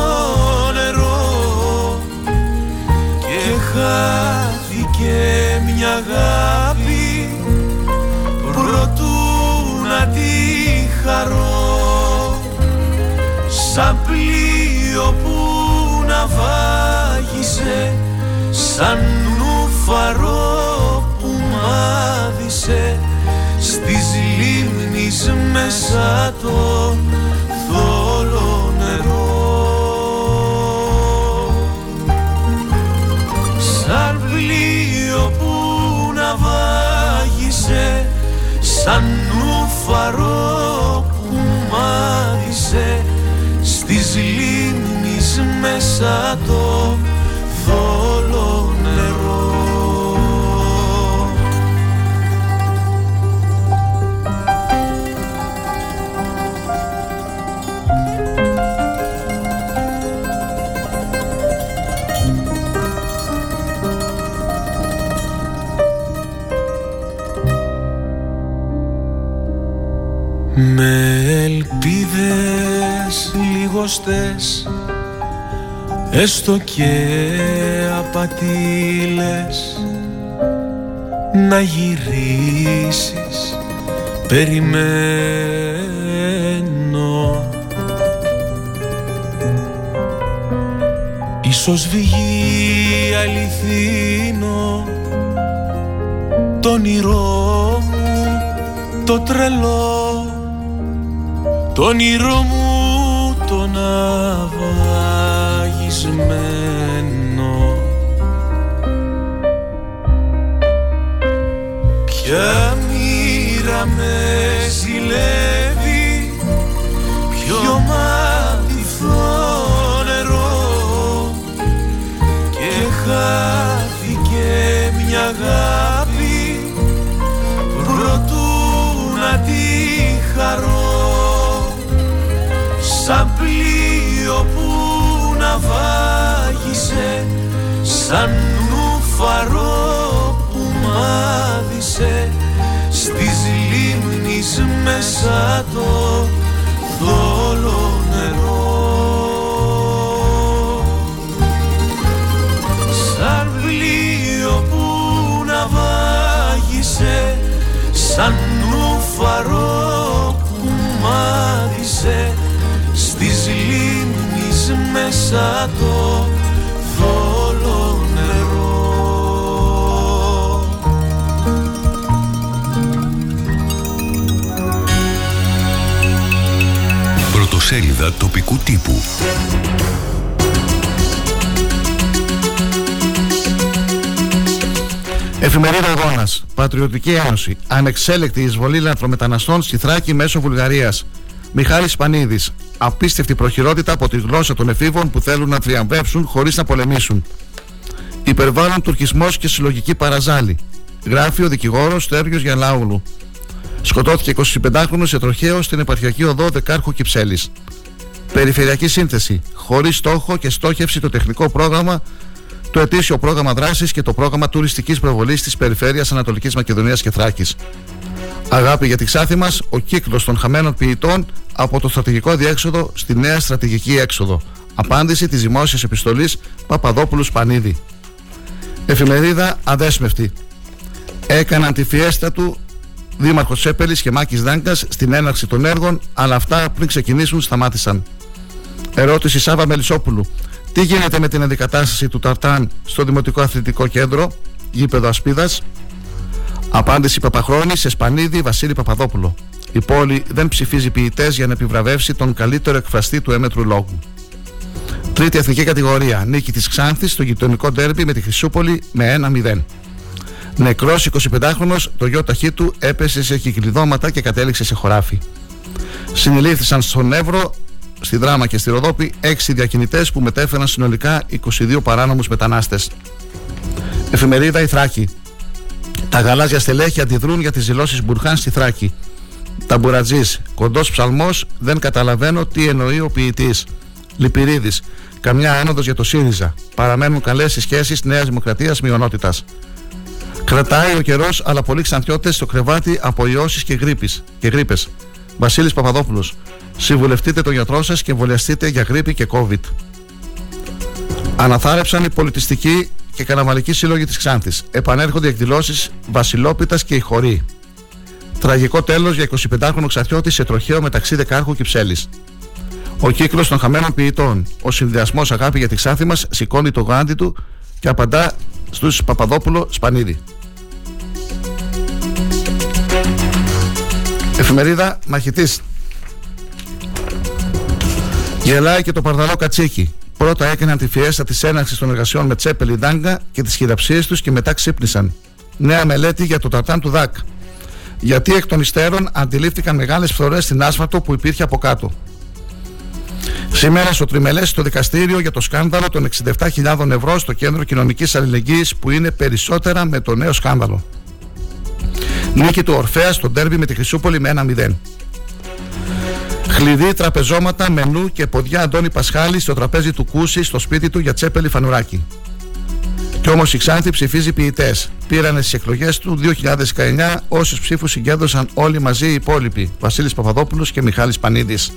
νερό Και χάθηκε μια αγάπη Προτού να τη χαρώ Σαν πλοίο που να βάγισε Σαν νουφαρό που μάδισε Στις λίμνης μέσα το θόλο νερό. Σαν πλοίο που να βάγισε Σαν νουφαρό που μάδισε Στις λίμνης μέσα το θόλο νερό. Με ελπίδες λιγοστές Έστω και απατήλες. Να γυρίσεις Περιμένω. Ίσως βγει αληθινό Το όνειρό μου το τρελό. Το όνειρό μου το ναυαγισμένο Ποια μοίρα με ζηλεύει Ποιο μάτιθο νερό Και χάθηκε μια αγάπη Προτού να τη χαρώ. Σαν πλοίο που να βάγισε Σαν νουφαρό που μάδισε Στις λίμνης μέσα το θόλο νερό. Σαν πλοίο που να βάγισε Σαν νουφαρό που μάδισε Στις λίμνης μέσα το θόλο νερό Πρωτοσέλιδα τοπικού τύπου Εφημερίδα Αγώνας. Πατριωτική Ένωση. Ανεξέλεκτη εισβολή λαθρομεταναστών στη Θράκη μέσω Βουλγαρίας. Μιχάλης Πανίδης. Απίστευτη προχειρότητα από τη γλώσσα των εφήβων που θέλουν να θριαμβεύσουν χωρίς να πολεμήσουν. Υπερβάλλον τουρκισμός και συλλογική παραζάλη. Γράφει ο δικηγόρος Τέργιο Γιαλάουλου. Σκοτώθηκε 25χρονο σε τροχαίο στην επαρχιακή οδό Δεκάρχου Κυψέλης. Περιφερειακή σύνθεση. Χωρίς στόχο και στόχευση το τεχνικό πρόγραμμα, το ετήσιο πρόγραμμα δράσης και το πρόγραμμα τουριστικής προβολής της περιφέρειας Ανατολικής Μακεδονίας και Θράκης. Αγάπη για τη Ξάθη μας, ο κύκλος των χαμένων ποιητών από το στρατηγικό διέξοδο στη νέα στρατηγική έξοδο. Απάντηση της δημόσιας επιστολής Παπαδόπουλου Σπανίδη. Εφημερίδα Αδέσμευτη. Έκαναν τη φιέστα του Δήμαρχος Τσέπελη και Μάκης Δάγκα στην έναρξη των έργων, αλλά αυτά πριν ξεκινήσουν σταμάτησαν. Ερώτηση Σάβα Μελισσόπουλου. Τι γίνεται με την αντικατάσταση του Ταρτάν στο Δημοτικό Αθλητικό Κέντρο, γήπεδο Ασπίδας; Απάντηση Παπαχρόνη σε Σπανίδη Βασίλη Παπαδόπουλο. Η πόλη δεν ψηφίζει ποιητές για να επιβραβεύσει τον καλύτερο εκφραστή του έμετρου λόγου. Τρίτη εθνική κατηγορία. Νίκη της Ξάνθης στο γειτονικό ντέρμπι με τη Χρυσούπολη με 1-0. Νεκρός 25χρονο, το γιο ταχύ του έπεσε σε κυκλειδώματα και κατέληξε σε χωράφι. Συνελήφθησαν στον Εύρο, στη Δράμα και στη Ροδόπη 6 διακινητές που μετέφεραν συνολικά 22 παράνομους μετανάστες. Εφημερίδα Η Θράκη. Τα γαλάζια στελέχη αντιδρούν για τις δηλώσεις Μπουρχάν στη Θράκη. Τα μπουρατζής. Κοντός ψαλμός, δεν καταλαβαίνω τι εννοεί ο ποιητής. Λυπηρίδης. Καμιά άνοδος για το ΣΥΡΙΖΑ. Παραμένουν καλές οι σχέσεις Νέας Δημοκρατίας μειονότητας. Κρατάει ο καιρός, αλλά πολλοί ξανθιώτες στο κρεβάτι από ιώσεις και, γρήπης, και γρήπες. Βασίλης Παπαδόπουλος. Συμβουλευτείτε τον γιατρό σας και εμβολιαστείτε για γρήπη και COVID. Αναθάρεψαν οι πολιτιστικοί και καναβαλικοί σύλλογοι της Ξάνθης. Επανέρχονται εκδηλώσεις Βασιλόπιτας και η Χωρή. Τραγικό τέλος για 25χρονο Ξαθιώτη σε τροχαίο μεταξύ Δεκάρχου και Ψέλης. Ο κύκλος των χαμένων ποιητών. Ο συνδυασμός αγάπη για τη Ξάνθη μας σηκώνει το γάντι του και απαντά στους Παπαδόπουλο Σπανίδη. Εφημερίδα Μαχητής Γελάει και το παρδαλό κατσίκι. Πρώτα έκαναν τη φιέστα της έναρξης των εργασιών με Τσέπελη Ντάγκα και τις χειραψίες τους και μετά ξύπνησαν. Νέα μελέτη για το ταρτάν του ΔΑΚ. Γιατί εκ των υστέρων αντιλήφθηκαν μεγάλες φθορές στην άσφαλτο που υπήρχε από κάτω. Σήμερα στο τριμελές στο δικαστήριο για το σκάνδαλο των 67.000 ευρώ στο κέντρο κοινωνικής αλληλεγγύης που είναι περισσότερα με το νέο σκάνδαλο. Νίκη του Ορφέα στο ντέρμπι με τη Χρυσούπολη με 1-0. Χλειδί, τραπεζώματα, μενού και ποδιά Αντώνη Πασχάλη στο τραπέζι του Κούση στο σπίτι του για τσέπελη φανουράκι. Κι όμως η Ξάνθη ψηφίζει ποιητές. Πήραν στις εκλογές του 2019 όσους ψήφους συγκέντρωσαν όλοι μαζί οι υπόλοιποι. Βασίλης Παπαδόπουλος και Μιχάλης Πανίδης.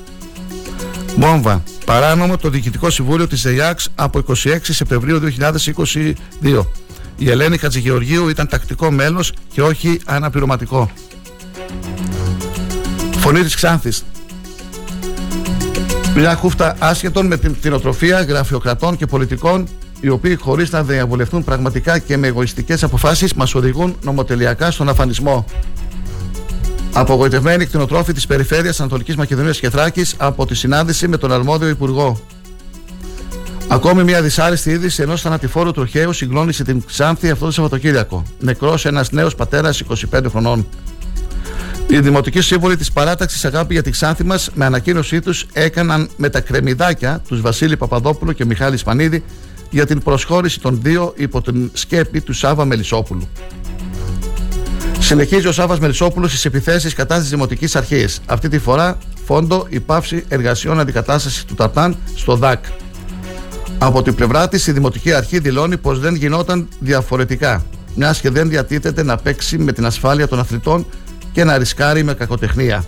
Μπόμβα. Παράνομο το Διοικητικό Συμβούλιο της ΕΙΑΞ από 26 Σεπτεμβρίου 2022. Η Ελένη Χατζηγεωργίου ήταν τακτικό μέλος και όχι αναπληρωματικό. Φωνή της Ξάνθης. Μια χούφτα άσχετων με την κτηνοτροφία γραφειοκρατών και πολιτικών οι οποίοι χωρίς να διαβολευτούν πραγματικά και με εγωιστικές αποφάσεις μας οδηγούν νομοτελειακά στον αφανισμό. Απογοητευμένοι κτηνοτρόφοι της περιφέρειας Ανατολικής Μακεδονίας και Θράκης από τη συνάντηση με τον αρμόδιο Υπουργό. Ακόμη μια δυσάρεστη είδηση ενός θανατηφόρου τροχαίου συγκλώνησε την Ξάνθη αυτό το Σαββατοκύριακο. Νεκρός ένας νέος πατέρας 25 χρονών. Οι δημοτικοί σύμβολοι της παράταξης Αγάπη για τη Ξάνθη μας, με ανακοίνωσή τους, έκαναν με τα κρεμμυδάκια τους Βασίλη Παπαδόπουλου και Μιχάλη Σπανίδη για την προσχώρηση των δύο υπό την σκέπη του Σάβα Μελισσόπουλου. Συνεχίζει ο Σάβας Μελισσόπουλος στις επιθέσεις κατά της Δημοτικής Αρχής. Αυτή τη φορά φόντο η πάυση εργασιών αντικατάστασης του Ταρτάν στο ΔΑΚ. Από την πλευρά της, η Δημοτική Αρχή δηλώνει πως δεν γινόταν διαφορετικά, μιας και δεν διατίθεται να παίξει με την ασφάλεια των αθλητών και να ρισκάρει με κακοτεχνία.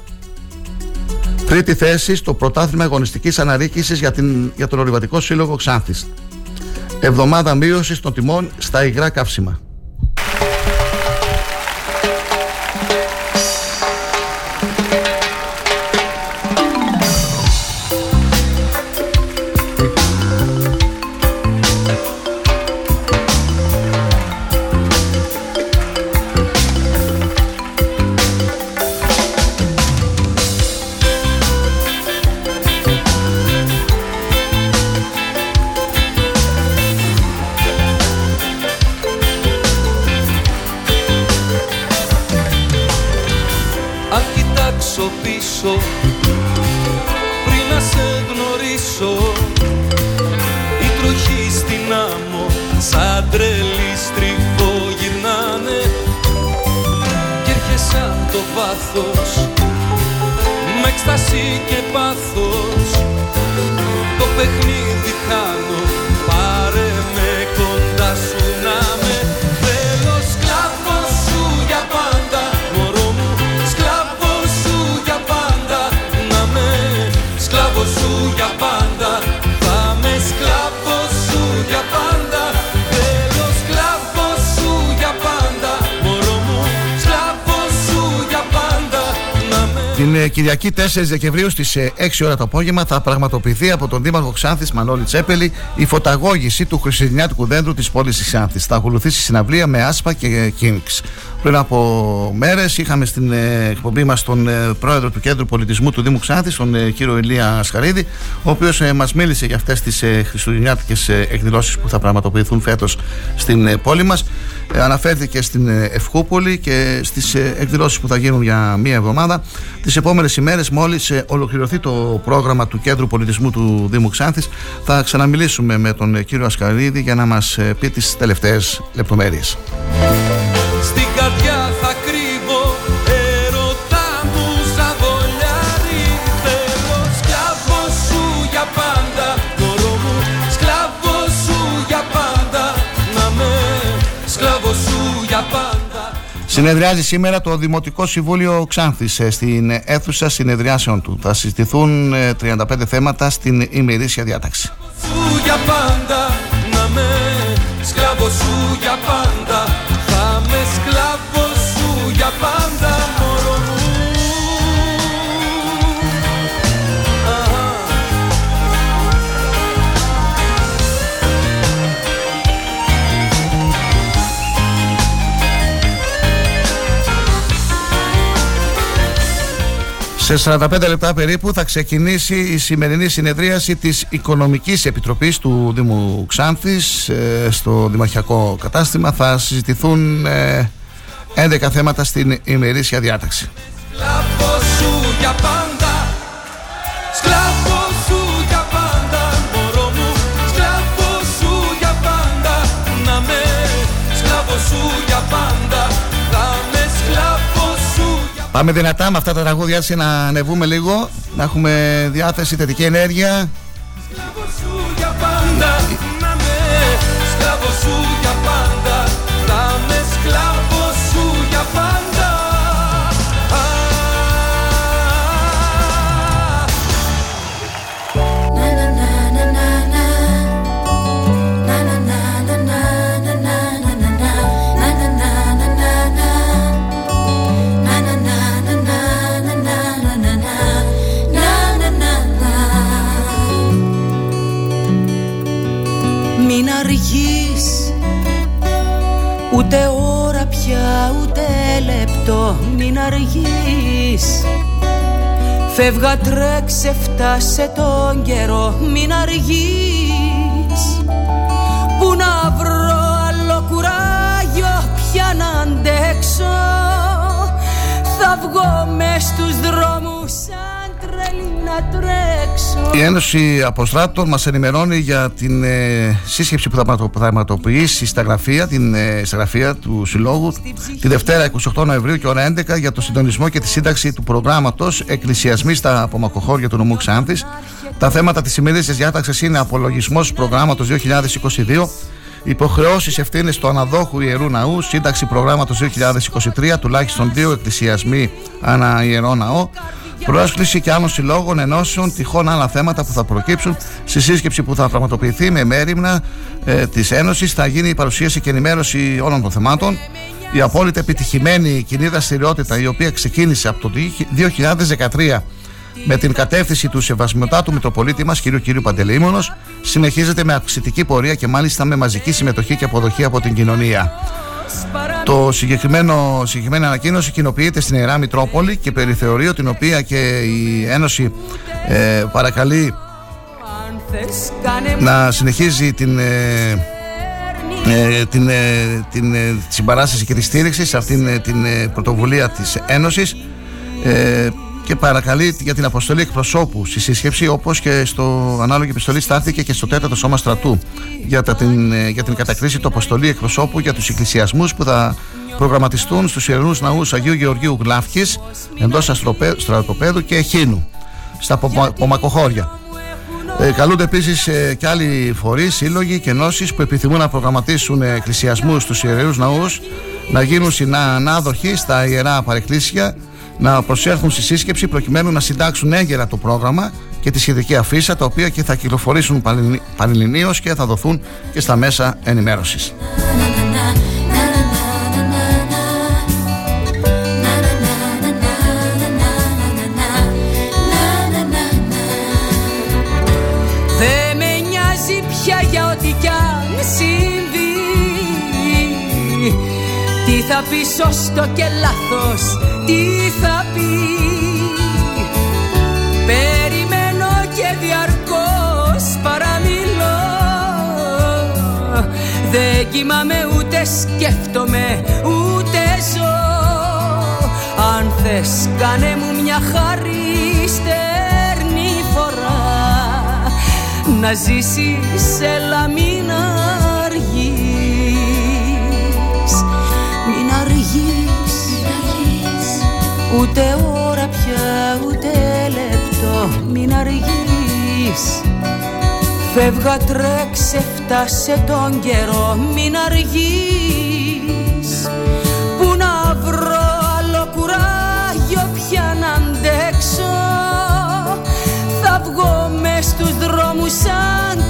Τρίτη θέση στο πρωτάθλημα αγωνιστικής αναρρίκηση για, για τον Ορειβατικό Σύλλογο Ξάνθης. Εβδομάδα μείωσης των τιμών στα υγρά καύσιμα. Και πάθος. Το παιχνίδι Την ε, Κυριακή 4 Δεκεμβρίου στις ε, 6 ώρα το απόγευμα θα πραγματοποιηθεί από τον Δήμαρχο Ξάνθης Μανώλη Τσέπελη η φωταγώγηση του Χριστουγεννιάτικου δέντρου της πόλης της Ξάνθης. Θα ακολουθήσει συναυλία με άσπα και ε, Kings. Πριν από μέρες είχαμε στην ε, εκπομπή μας τον ε, πρόεδρο του Κέντρου Πολιτισμού του Δήμου Ξάνθης, τον ε, κύριο Ηλία Ασχαρίδη, ο οποίος ε, μας μίλησε για αυτές τις ε, χριστουγεννιάτικες ε, εκδηλώσεις που θα πραγματοποιηθούν φέτος στην ε, πόλη μας. Ε, αναφέρθηκε στην ε, Ευχούπολη και στις ε, εκδηλώσεις που θα γίνουν για μία εβδομάδα. Τις επόμενες ημέρες μόλις ε, ολοκληρωθεί το πρόγραμμα του Κέντρου Πολιτισμού του Δήμου Ξάνθης θα ξαναμιλήσουμε με τον ε, κύριο Ασκαρίδη για να μας ε, πει τις τελευταίες λεπτομέρειες. Στην καρδιά θα κρύβω. Ερωτά μου ζαβολιάρι Θέλω σκλάβο σου για πάντα. Μωρό μου σκλάβο σου για πάντα. Να με σκλάβο σου για πάντα. Συνεδριάζει σήμερα το Δημοτικό Συμβούλιο Ξάνθης ε, στην αίθουσα συνεδριάσεων του. Θα συζητηθούν ε, 35 θέματα στην ημερήσια διάταξη. σου για πάντα. Να με σκλάβο σου για πάντα Σε 45 λεπτά περίπου θα ξεκινήσει η σημερινή συνεδρίαση της Οικονομικής Επιτροπής του Δήμου Ξάνθης ε, στο Δημαρχιακό Κατάστημα. Θα συζητηθούν ε, 11 θέματα στην ημερήσια διάταξη. Πάμε δυνατά με αυτά τα τραγούδια έτσι να ανεβούμε λίγο, να έχουμε διάθεση, θετική ενέργεια. Σκλάβος σου για πάντα Να με Σκλάβος σου για αργείς. Φεύγα τρέξε φτάσε τον καιρό Μην αργείς. Πού να βρω άλλο κουράγιο πια να αντέξω. Θα βγω μες στους δρόμους Η Ένωση Αποστράτων μας ενημερώνει για την ε, σύσκεψη που θα πραγματο- θα πραγματοποιήσει στα γραφεία, την ε, στα γραφεία του Συλλόγου τη Δευτέρα 28 Νοεμβρίου και ώρα 11 για το συντονισμό και τη σύνταξη του προγράμματος Εκκλησιασμοί στα απομακροχώρια του νομού Ξάνθης. Τα θέματα της σημερινής διάταξης είναι απολογισμός προγράμματος 2022 Υποχρεώσεις ευθύνες του αναδόχου ιερού ναού, σύνταξη προγράμματος 2023, τουλάχιστον δύο εκκλησιασμοί ανά ιερό ναό, πρόσκληση και άλλων συλλόγων, ενώσεων, τυχόν άλλα θέματα που θα προκύψουν στη σύσκεψη που θα πραγματοποιηθεί με μέρημνα ε, της Ένωσης. Θα γίνει η παρουσίαση και ενημέρωση όλων των θεμάτων. Η απόλυτα επιτυχημένη κοινή δραστηριότητα, η οποία ξεκίνησε από το 2013 με την κατεύθυνση του Σεβασμιωτάτου Μητροπολίτη μας, κ. κ. Παντελεήμονο, συνεχίζεται με αυξητική πορεία και μάλιστα με μαζική συμμετοχή και αποδοχή από την κοινωνία. Το συγκεκριμένο, συγκεκριμένη ανακοίνωση κοινοποιείται στην Ιερά Μητρόπολη και περιθεωρεί την οποία και η Ένωση ε, παρακαλεί να συνεχίζει την, ε, ε, την, ε, την ε, συμπαράσταση και τη στήριξη σε αυτήν ε, την ε, πρωτοβουλία της Ένωσης. Ε, και παρακαλεί για την αποστολή εκπροσώπου στη σύσκεψη όπως και στο ανάλογη επιστολή στάθηκε και στο τέταρτο σώμα στρατού για, τα, την, ε, για την κατακρίση του αποστολή εκπροσώπου για τους εκκλησιασμούς που θα προγραμματιστούν στους ιερούς ναούς Αγίου Γεωργίου Γλάφκης εντός στρατοπέδου και Εχίνου στα Πομακοχώρια. Ε, καλούνται επίσης ε, και άλλοι φορείς, σύλλογοι και ενώσεις που επιθυμούν να προγραμματίσουν εκκλησιασμούς στους ιερού ναούς, να γίνουν συνάναδοχοι στα ιερά παρεκκλήσια, να προσέλθουν στη σύσκεψη προκειμένου να συντάξουν έγκαιρα το πρόγραμμα και τη σχετική αφίσα, τα οποία και θα κυκλοφορήσουν πανελληνίω και θα δοθούν και στα μέσα ενημέρωσης. Θα πεις σωστό και λάθος Τι θα πει Περιμένω και διαρκώς παραμιλώ. Δεν κοιμάμαι ούτε σκέφτομαι ούτε ζω. Αν θες κάνε μου μια χαρή στερνή φορά. Να ζήσεις έλα μην Ούτε ώρα πια ούτε λεπτό. Μην αργείς. Φεύγα τρέξε φτάσε τον καιρό. Μην αργείς. Πού να βρω άλλο κουράγιο πια να αντέξω. Θα βγω μες στους δρόμους σαν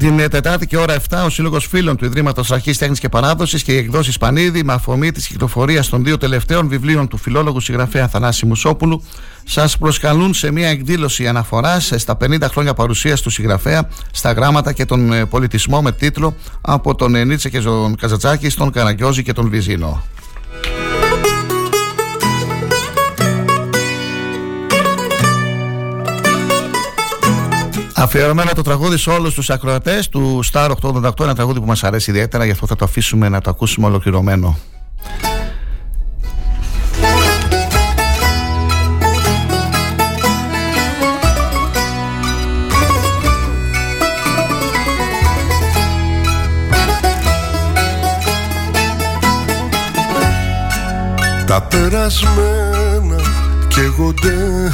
την Τετάρτη και ώρα 7 ο Σύλλογος Φίλων του Ιδρύματος Αρχής Τέχνης και Παράδοσης και οι εκδόσει Πανίδη με αφορμή της κυκλοφορίας των δύο τελευταίων βιβλίων του φιλόλογου συγγραφέα Θανάση Μουσόπουλου σας προσκαλούν σε μια εκδήλωση αναφοράς στα 50 χρόνια παρουσίας του συγγραφέα στα γράμματα και τον ε, πολιτισμό με τίτλο Από τον Νίτσε και τον Καζατσάκη στον Καραγκιόζη και τον Βυζίνο. Αφιερωμένο το τραγούδι σε όλους τους ακροατές του Star 888, ένα τραγούδι που μας αρέσει ιδιαίτερα, γι' αυτό θα το αφήσουμε να το ακούσουμε ολοκληρωμένο. Τα περασμένα καίγονται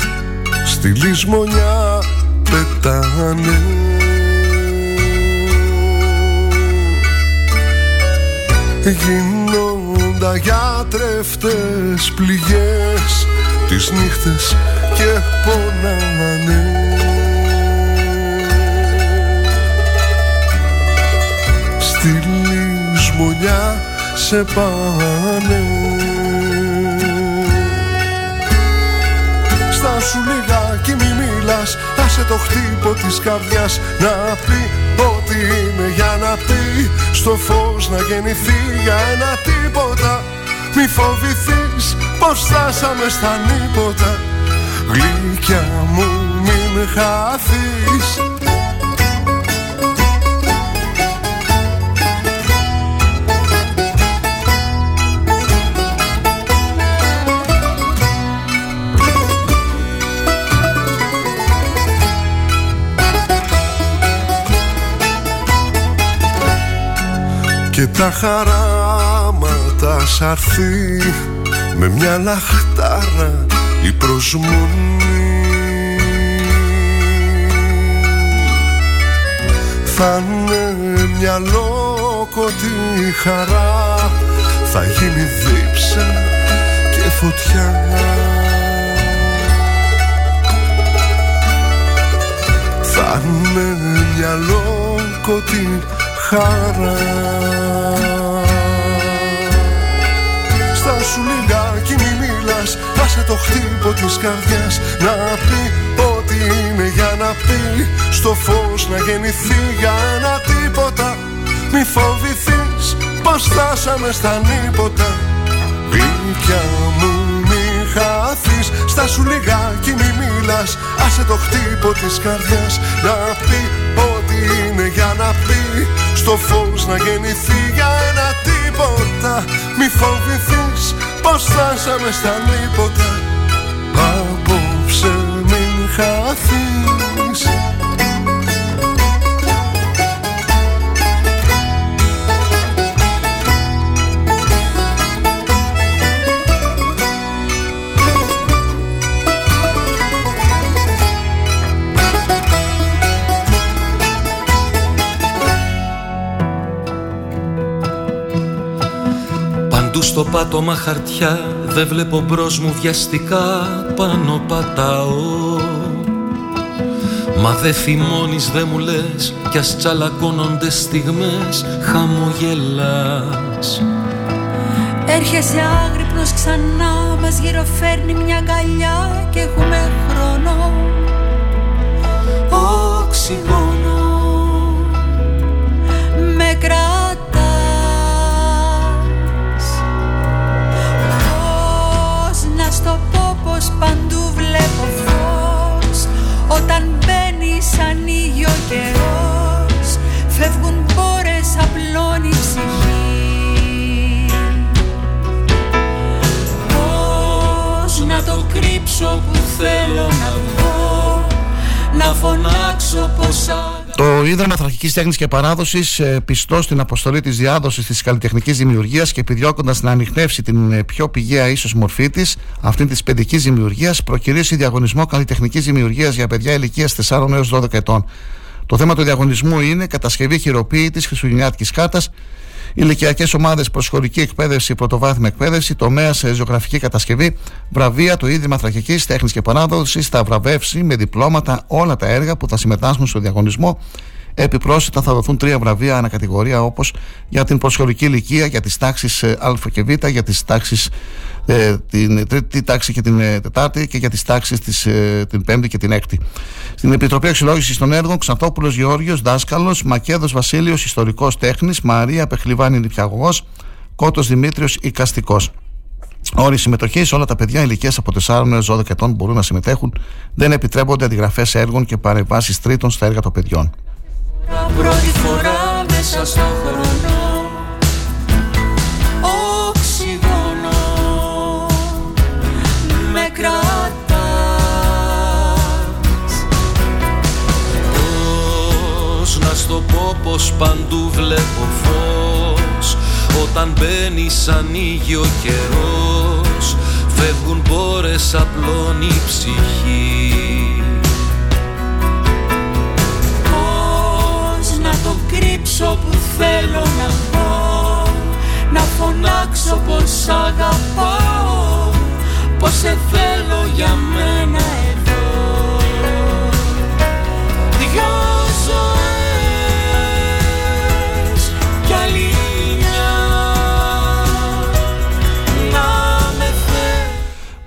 στη λησμονιά πετάνε. Γίνοντα για τρεφτές πληγές τις νύχτες και πονάνε Στη λησμονιά σε πάνε. Στα σου λιγάκι μη μιλάς Άσε το χτύπο της καρδιάς να πει ό,τι είναι για να πει. Στο φως να γεννηθεί για ένα τίποτα. Μη φοβηθείς πως φτάσαμε στα νύποτα. Γλυκιά μου μην χαθείς τα χαράματα σ' αρθεί. Με μια λαχτάρα η προσμονή. Θα είναι μια λόκοτη χαρά. Θα γίνει δίψα και φωτιά. Θα είναι μια λόκοτη χαρά. Στα σου λιγάκι μη μιλάς Άσε το χτύπο της καρδιάς Να πει ό,τι είναι για να πει. Στο φως να γεννηθεί για ένα τίποτα Μη φοβηθείς πως φτάσαμε στα νύποτα. Γλυκιά μου μη χαθείς Στα σου λιγάκι μη μιλάς Άσε το χτύπο της καρδιάς Να πει στο φως να γεννηθεί για ένα τίποτα. Μη φοβηθείς πως φτάσαμε στα νύποτα Απόψε μην χαθείς στο πάτωμα χαρτιά Δεν βλέπω μπρος μου βιαστικά Πάνω πατάω. Μα δε θυμώνεις δε μου λες Κι ας τσαλακώνονται στιγμές Χαμογελάς. Έρχεσαι άγρυπνος ξανά Μας γυροφέρνει μια αγκαλιά Και έχουμε χρόνο. Οξυγόνο βλέπω φως. Όταν μπαίνεις ανοίγει ο καιρός Φεύγουν μπόρες απλώνει η ψυχή. Πώς να το κρύψω που θέλω να βγω Να φωνάξω πως Το Ίδρυμα Θρακικής Τέχνης και Παράδοσης, πιστό στην αποστολή της διάδοσης της καλλιτεχνικής δημιουργίας και επιδιώκοντας να ανοιχνεύσει την ε, πιο πηγαία ίσως μορφή της, αυτή της παιδικής δημιουργίας, προκυρήσει διαγωνισμό καλλιτεχνικής δημιουργίας για παιδιά ηλικίας 4 έως 12 ετών. Το θέμα του διαγωνισμού είναι κατασκευή χειροποίητης χριστουγεννιάτικη κάρτας, ηλικιακές ομάδες προσχωρική εκπαίδευση, πρωτοβάθμια εκπαίδευση, τομέα ε, ζωγραφική κατασκευή, βραβεία του Ίδρυμα Θρακικής Τέχνης και Παράδοσης θα βραβεύσει με διπλώματα όλα τα έργα που θα συμμετάσχουν στο διαγωνισμό. Επιπρόσθετα θα δοθούν τρία βραβεία ανακατηγορία όπως για την προσχωρική ηλικία, για τις τάξεις Α και Β, για τις τάξεις ε, την τρίτη τάξη και την ε, τετάρτη και για τις τάξεις ε, την πέμπτη και την έκτη. Στην Επιτροπή Αξιολόγησης των Έργων, Ξανθόπουλο Γεώργιος, δάσκαλος, Μακέδος Βασίλειος, ιστορικός τέχνης, Μαρία Πεχλιβάνη Νηπιαγωγό, Κότο Δημήτριος Οικαστικός. Όροι συμμετοχής, όλα τα παιδιά ηλικίας από 4 έως 12 ετών μπορούν να συμμετέχουν. Δεν επιτρέπονται αντιγραφές έργων και παρεμβάσεις τρίτων στα έργα των παιδιών. Πρώτη φορά μέσα στο χρόνο. Οξυγόνο. Με κρατάς. Πώς να στο πω πως παντού βλέπω φως. Όταν μπαίνεις ανοίγει ο καιρός Φεύγουν μπόρες απλώνει η ψυχή κρύψω που θέλω να πω Να φωνάξω πως αγαπάω Πως σε θέλω για μένα εδώ. Δυο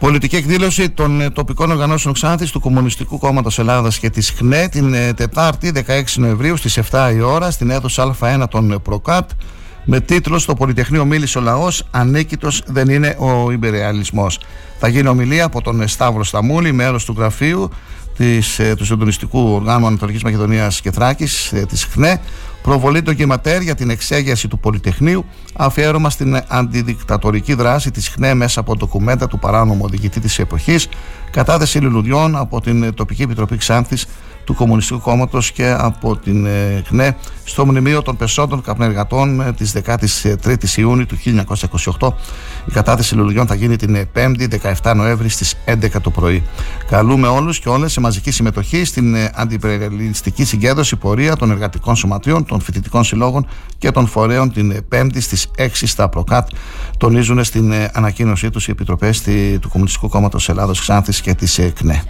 Πολιτική εκδήλωση των ε, τοπικών οργανώσεων Ξάνθης του Κομμουνιστικού Κόμματος Ελλάδας και της ΧΝΕ την ε, Τετάρτη 16 Νοεμβρίου στις 7 η ώρα στην αίθουσα Α1 των ε, ΠΡΟΚΑΤ με τίτλο «Στο Πολυτεχνείο μίλησε ο λαός, ανίκητος δεν είναι ο υπερεαλισμός». Θα γίνει ομιλία από τον Σταύρο Σταμούλη, μέρος του γραφείου της, ε, του Συντονιστικού Οργάνου Ανατολικής Μακεδονίας και Θράκης, ε, της ΧΝΕ, προβολή ντοκιματέρ για την εξέγερση του Πολυτεχνείου, αφιέρωμα στην αντιδικτατορική δράση της ΧΝΕ μέσα από ντοκουμέντα του παράνομου οδηγητή της εποχής, κατάθεση λουλουδιών από την τοπική επιτροπή Ξάνθης του Κομμουνιστικού Κόμματος και από την ε, ΚΝΕ στο μνημείο των πεσόντων καπνεργατών ε, της 13ης Ιούνιου του 1928. Η κατάθεση λουλουδιών θα γίνει την 5η 17 Νοέμβρη στις 11 το πρωί. Καλούμε όλους και όλες σε μαζική συμμετοχή στην ε, αντιπεριαλιστική συγκέντρωση πορεία των εργατικών σωματείων, των φοιτητικών συλλόγων και των φορέων την 5η στις 6 στα Προκάτ. Τονίζουν στην ε, ανακοίνωσή τους οι επιτροπές τη- του Κομμουνιστικού Κόμματος Ελλάδος Ξάνθης και της ε, ΚΝΕ.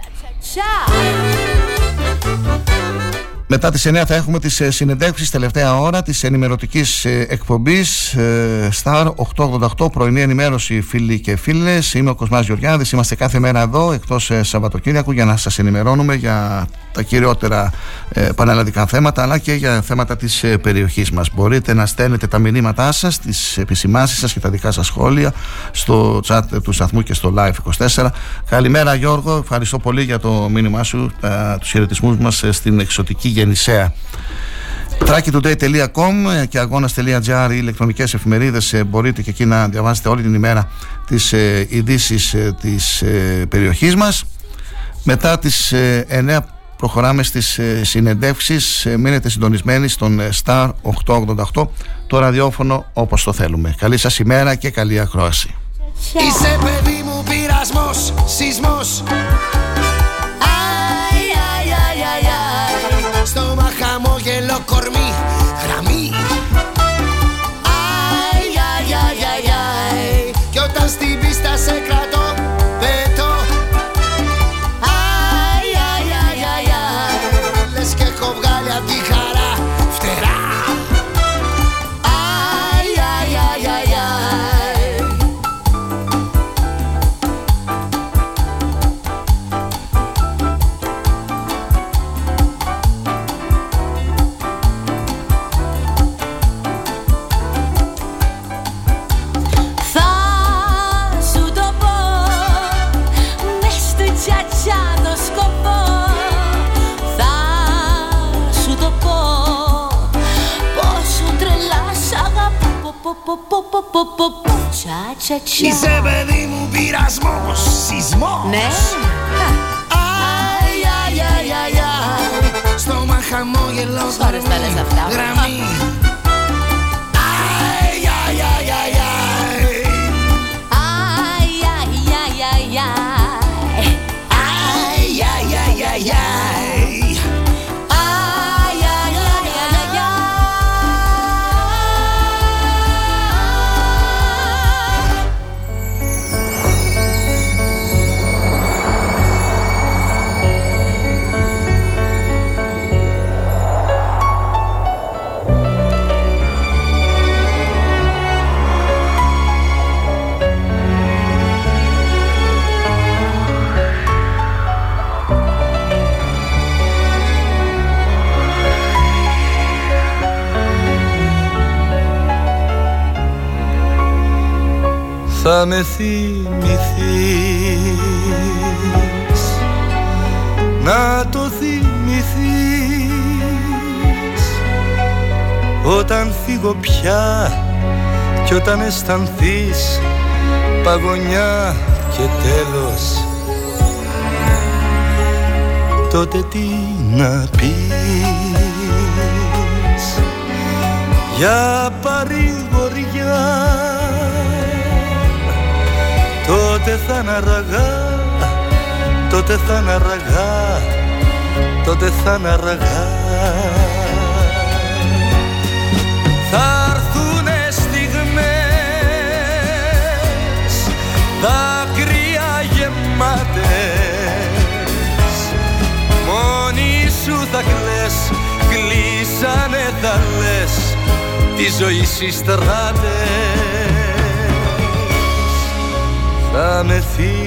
Μετά τις 9 θα έχουμε τις ε, συνεντεύξεις τελευταία ώρα της ενημερωτικής ε, εκπομπής ε, Star 888 πρωινή ενημέρωση φίλοι και φίλες. Είμαι ο Κοσμάς Γεωργιάδης, είμαστε κάθε μέρα εδώ εκτός ε, Σαββατοκύριακου για να σας ενημερώνουμε για τα κυριότερα ε, πανελλαδικά θέματα αλλά και για θέματα της ε, περιοχής μας Μπορείτε να στέλνετε τα μηνύματά σας, τις επισημάνσεις σας και τα δικά σας σχόλια στο chat του σταθμού και στο live24 Καλημέρα Γιώργο, ευχαριστώ πολύ για το μήνυμά σου, τα, τους χαιρετισμούς μας ε, στην εξωτική γεννησέα. Thrakitoday.com και αγώνα.gr οι ηλεκτρονικές εφημερίδες ε, μπορείτε και εκεί να διαβάσετε όλη την ημέρα τις ε, ειδήσεις ε, της ε, περιοχής μας. Μετά τις ε, 9 προχωράμε στις ε, συνεντεύξεις. Ε, μείνετε συντονισμένοι στον ε, Star 888 το ραδιόφωνο όπως το θέλουμε. Καλή σας ημέρα και καλή ακρόαση. Είσαι παιδί μου πειρασμός, σεισμός Τσα τσα τσα. Είσαι παιδί μου πειρασμός, σεισμός. Ναι. Αι, αι, αι, αι, αι Στόμα χαμόγελο, Ώρες τα λες αυτά. γραμμή θα με θυμηθείς. Να το θυμηθείς. Όταν φύγω πια κι όταν αισθανθείς παγωνιά και τέλος. Τότε τι να πεις. Για παρηγοριά τότε θα είναι αργά. Τότε θα είναι αργά. Τότε θα είναι αργά. Θα έρθουνε στιγμές δάκρυα γεμάτες. Μόνη σου θα κλαις κλείσανε τα λες τη ζωή στις στράτες θα με θυμηθείς.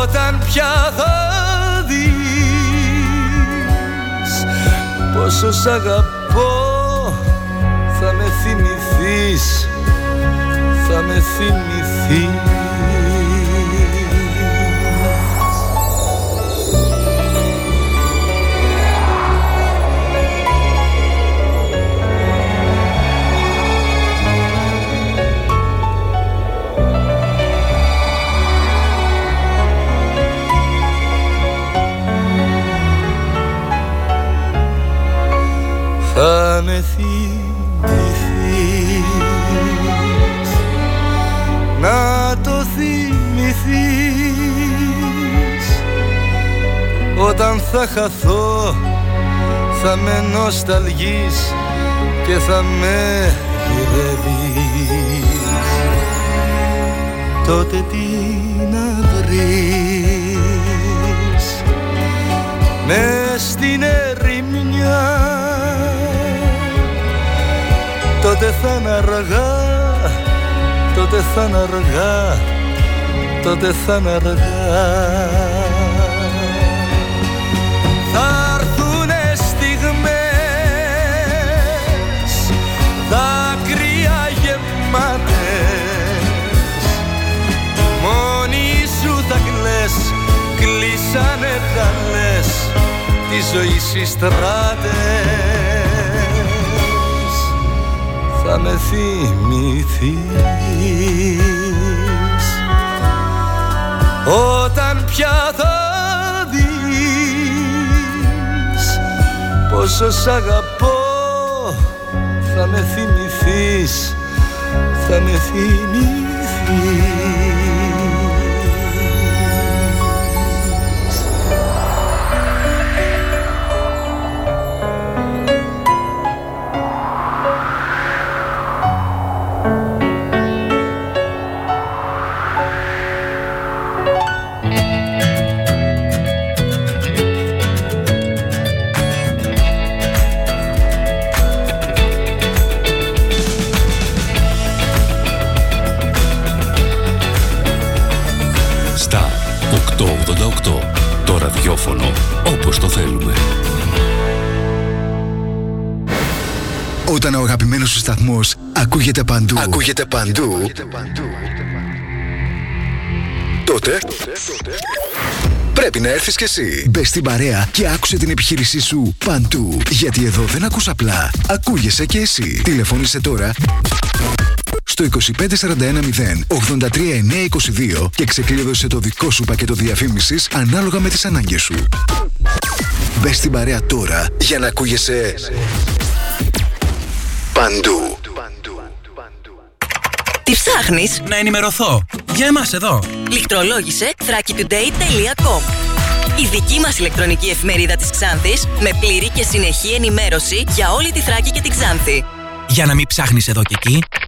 Όταν πια θα δεις πόσο σ' αγαπώ θα με θυμηθείς. Θα με θυμηθείς όταν θα χαθώ θα με νοσταλγείς και θα με γυρεύεις τότε τι να βρεις; Μες στην ερημιά τότε θα είναι αργά, τότε θα είναι αργά, τότε θα είναι αργά. Τη ζωή στις στράτες θα με θυμηθείς. Όταν πια θα δεις πόσο σ' αγαπώ θα με θυμηθείς θα με θυμηθείς ραδιόφωνο όπως το θέλουμε. Όταν ο αγαπημένος σου σταθμός ακούγεται παντού, ακούγεται παντού, τότε Πρέπει να έρθεις κι εσύ. Μπες στην παρέα και άκουσε την επιχείρησή σου παντού. Γιατί εδώ δεν ακούς απλά. Ακούγεσαι κι εσύ. Τηλεφώνησε τώρα στο 25410 83922 και ξεκλείδωσε το δικό σου πακέτο διαφήμισης ανάλογα με τις ανάγκες σου. Μπες στην παρέα τώρα για να ακούγεσαι παντού. Τι ψάχνεις; Να ενημερωθώ. Για εμάς εδώ. Λιχτρολόγησε thrakitoday.com Η δική μας ηλεκτρονική εφημερίδα της Ξάνθης με πλήρη και συνεχή ενημέρωση για όλη τη Θράκη και την Ξάνθη. Για να μην ψάχνεις εδώ και εκεί,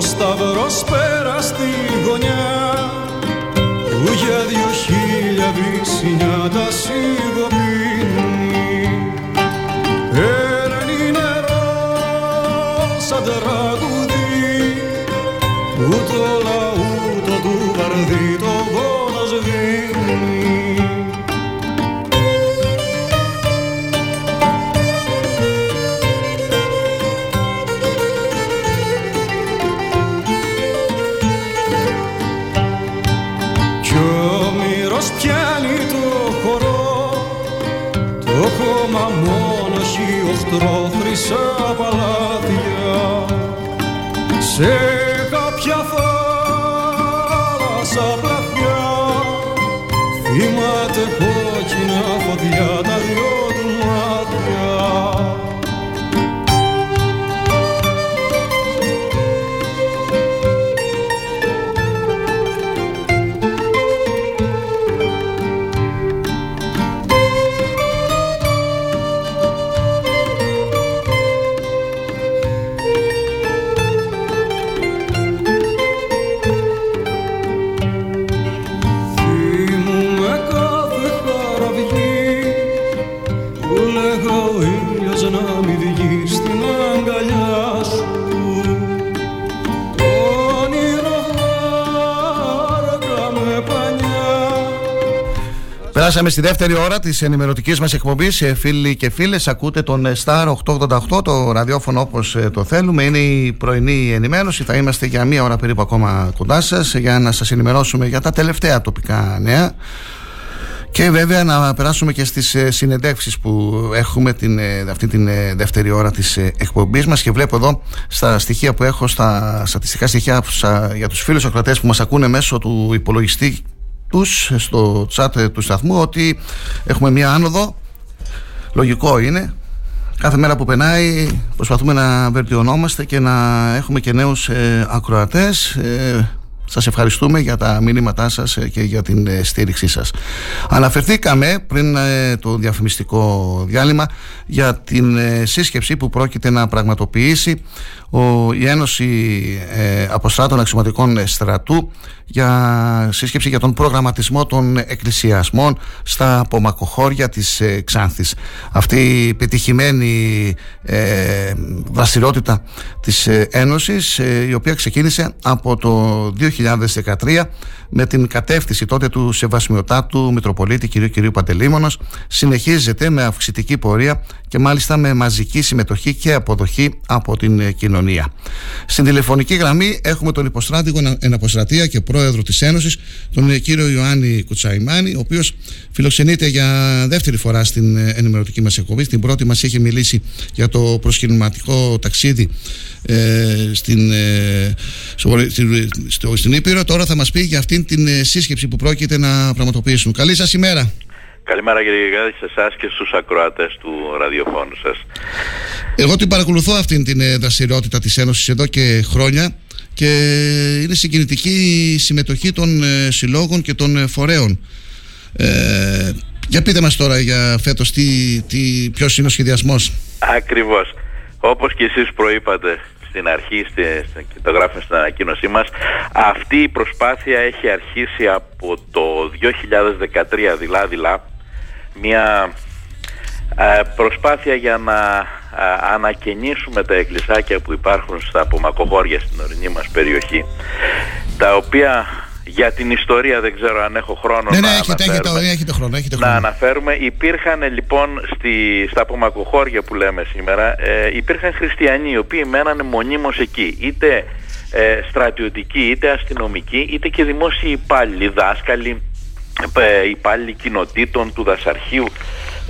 Ο σταυρός πέρα στη γωνιά. Που για δυο χίλια βυσσινιά τα σιγοπίνει οχτρό χρυσά παλάτια Σε Περάσαμε στη δεύτερη ώρα της ενημερωτικής μας εκπομπής. Φίλοι και φίλες, ακούτε τον ε, Star 888, το ραδιόφωνο όπως το θέλουμε. Είναι η πρωινή ενημέρωση. Θα είμαστε για μία ώρα περίπου ακόμα κοντά σας για να σας ενημερώσουμε για τα τελευταία τοπικά νέα. Και βέβαια να περάσουμε και στις ε, συνεντεύξεις που έχουμε την, ε, αυτή την ε, δεύτερη ώρα της ε, εκπομπής μας και βλέπω εδώ στα στοιχεία που έχω, στα στατιστικά στοιχεία που σα- για τους φίλους ακροατές που μας ακούνε μέσω του υπολογιστή τους στο chat του σταθμού ότι έχουμε μια άνοδο. Λογικό είναι. Κάθε μέρα που περνάει προσπαθούμε να βελτιωνόμαστε και να έχουμε και νέους ε, ακροατές. Ε, σας ευχαριστούμε για τα μηνύματά σας ε, και για την ε, στήριξή σας. Αναφερθήκαμε πριν ε, το διαφημιστικό διάλειμμα για την σύσκεψη που πρόκειται να πραγματοποιήσει ο, η Ένωση ε, Αποστράτων Αξιωματικών Στρατού για σύσκεψη για τον προγραμματισμό των εκκλησιασμών στα απομακοχώρια της ε, Ξάνθης. Αυτή η πετυχημένη ε, δραστηριότητα της ε, Ένωσης ε, η οποία ξεκίνησε από το 2013 με την κατεύθυνση τότε του Σεβασμιωτάτου Μητροπολίτη κ. κ. Παντελήμωνος συνεχίζεται με αυξητική πορεία και μάλιστα με μαζική συμμετοχή και αποδοχή από την ε, κοινωνία. Στην τηλεφωνική γραμμή έχουμε τον υποστράτηγο εναποστρατεία και πρόεδρο της Ένωσης, τον ε, κύριο Ιωάννη Κουτσαϊμάνη, ο οποίος φιλοξενείται για δεύτερη φορά στην ε, ενημερωτική μας εκπομπή. Στην πρώτη μας είχε μιλήσει για το προσκυνηματικό ταξίδι ε, στην, ε, στο, στην Ήπειρο. Τώρα θα μας πει για αυτήν την ε, σύσκεψη που πρόκειται να πραγματοποιήσουν. Καλή σας ημέρα. Καλημέρα κύριε Γιγάδη σε εσάς και στους ακροατές του ραδιοφώνου σας. Εγώ την παρακολουθώ αυτήν την ε, δραστηριότητα της Ένωσης εδώ και χρόνια και είναι συγκινητική η συμμετοχή των συλλόγων και των φορέων. Ε, για πείτε μας τώρα για φέτος τι, τι, ποιος είναι ο σχεδιασμός. Ακριβώς. Όπως και εσείς προείπατε στην αρχή στη, και το γράφουμε στην ανακοίνωσή μας αυτή η προσπάθεια έχει αρχίσει από το 2013 δηλαδή μια ε, προσπάθεια για να ε, ανακαινήσουμε τα εκκλησάκια που υπάρχουν στα απομακοχώρια στην ορεινή μας περιοχή τα οποία για την ιστορία δεν ξέρω αν έχω χρόνο ναι, να ναι, έχετε, αναφέρουμε. έχετε, χρόνο, έχετε χρόνο. Να αναφέρουμε. Υπήρχαν λοιπόν στη, στα απομακοχώρια που λέμε σήμερα, ε, υπήρχαν χριστιανοί οι οποίοι μένανε μονίμως εκεί. Είτε ε, στρατιωτικοί, είτε αστυνομικοί, είτε και δημόσιοι υπάλληλοι, δάσκαλοι, ε, υπάλληλοι κοινοτήτων του δασαρχείου,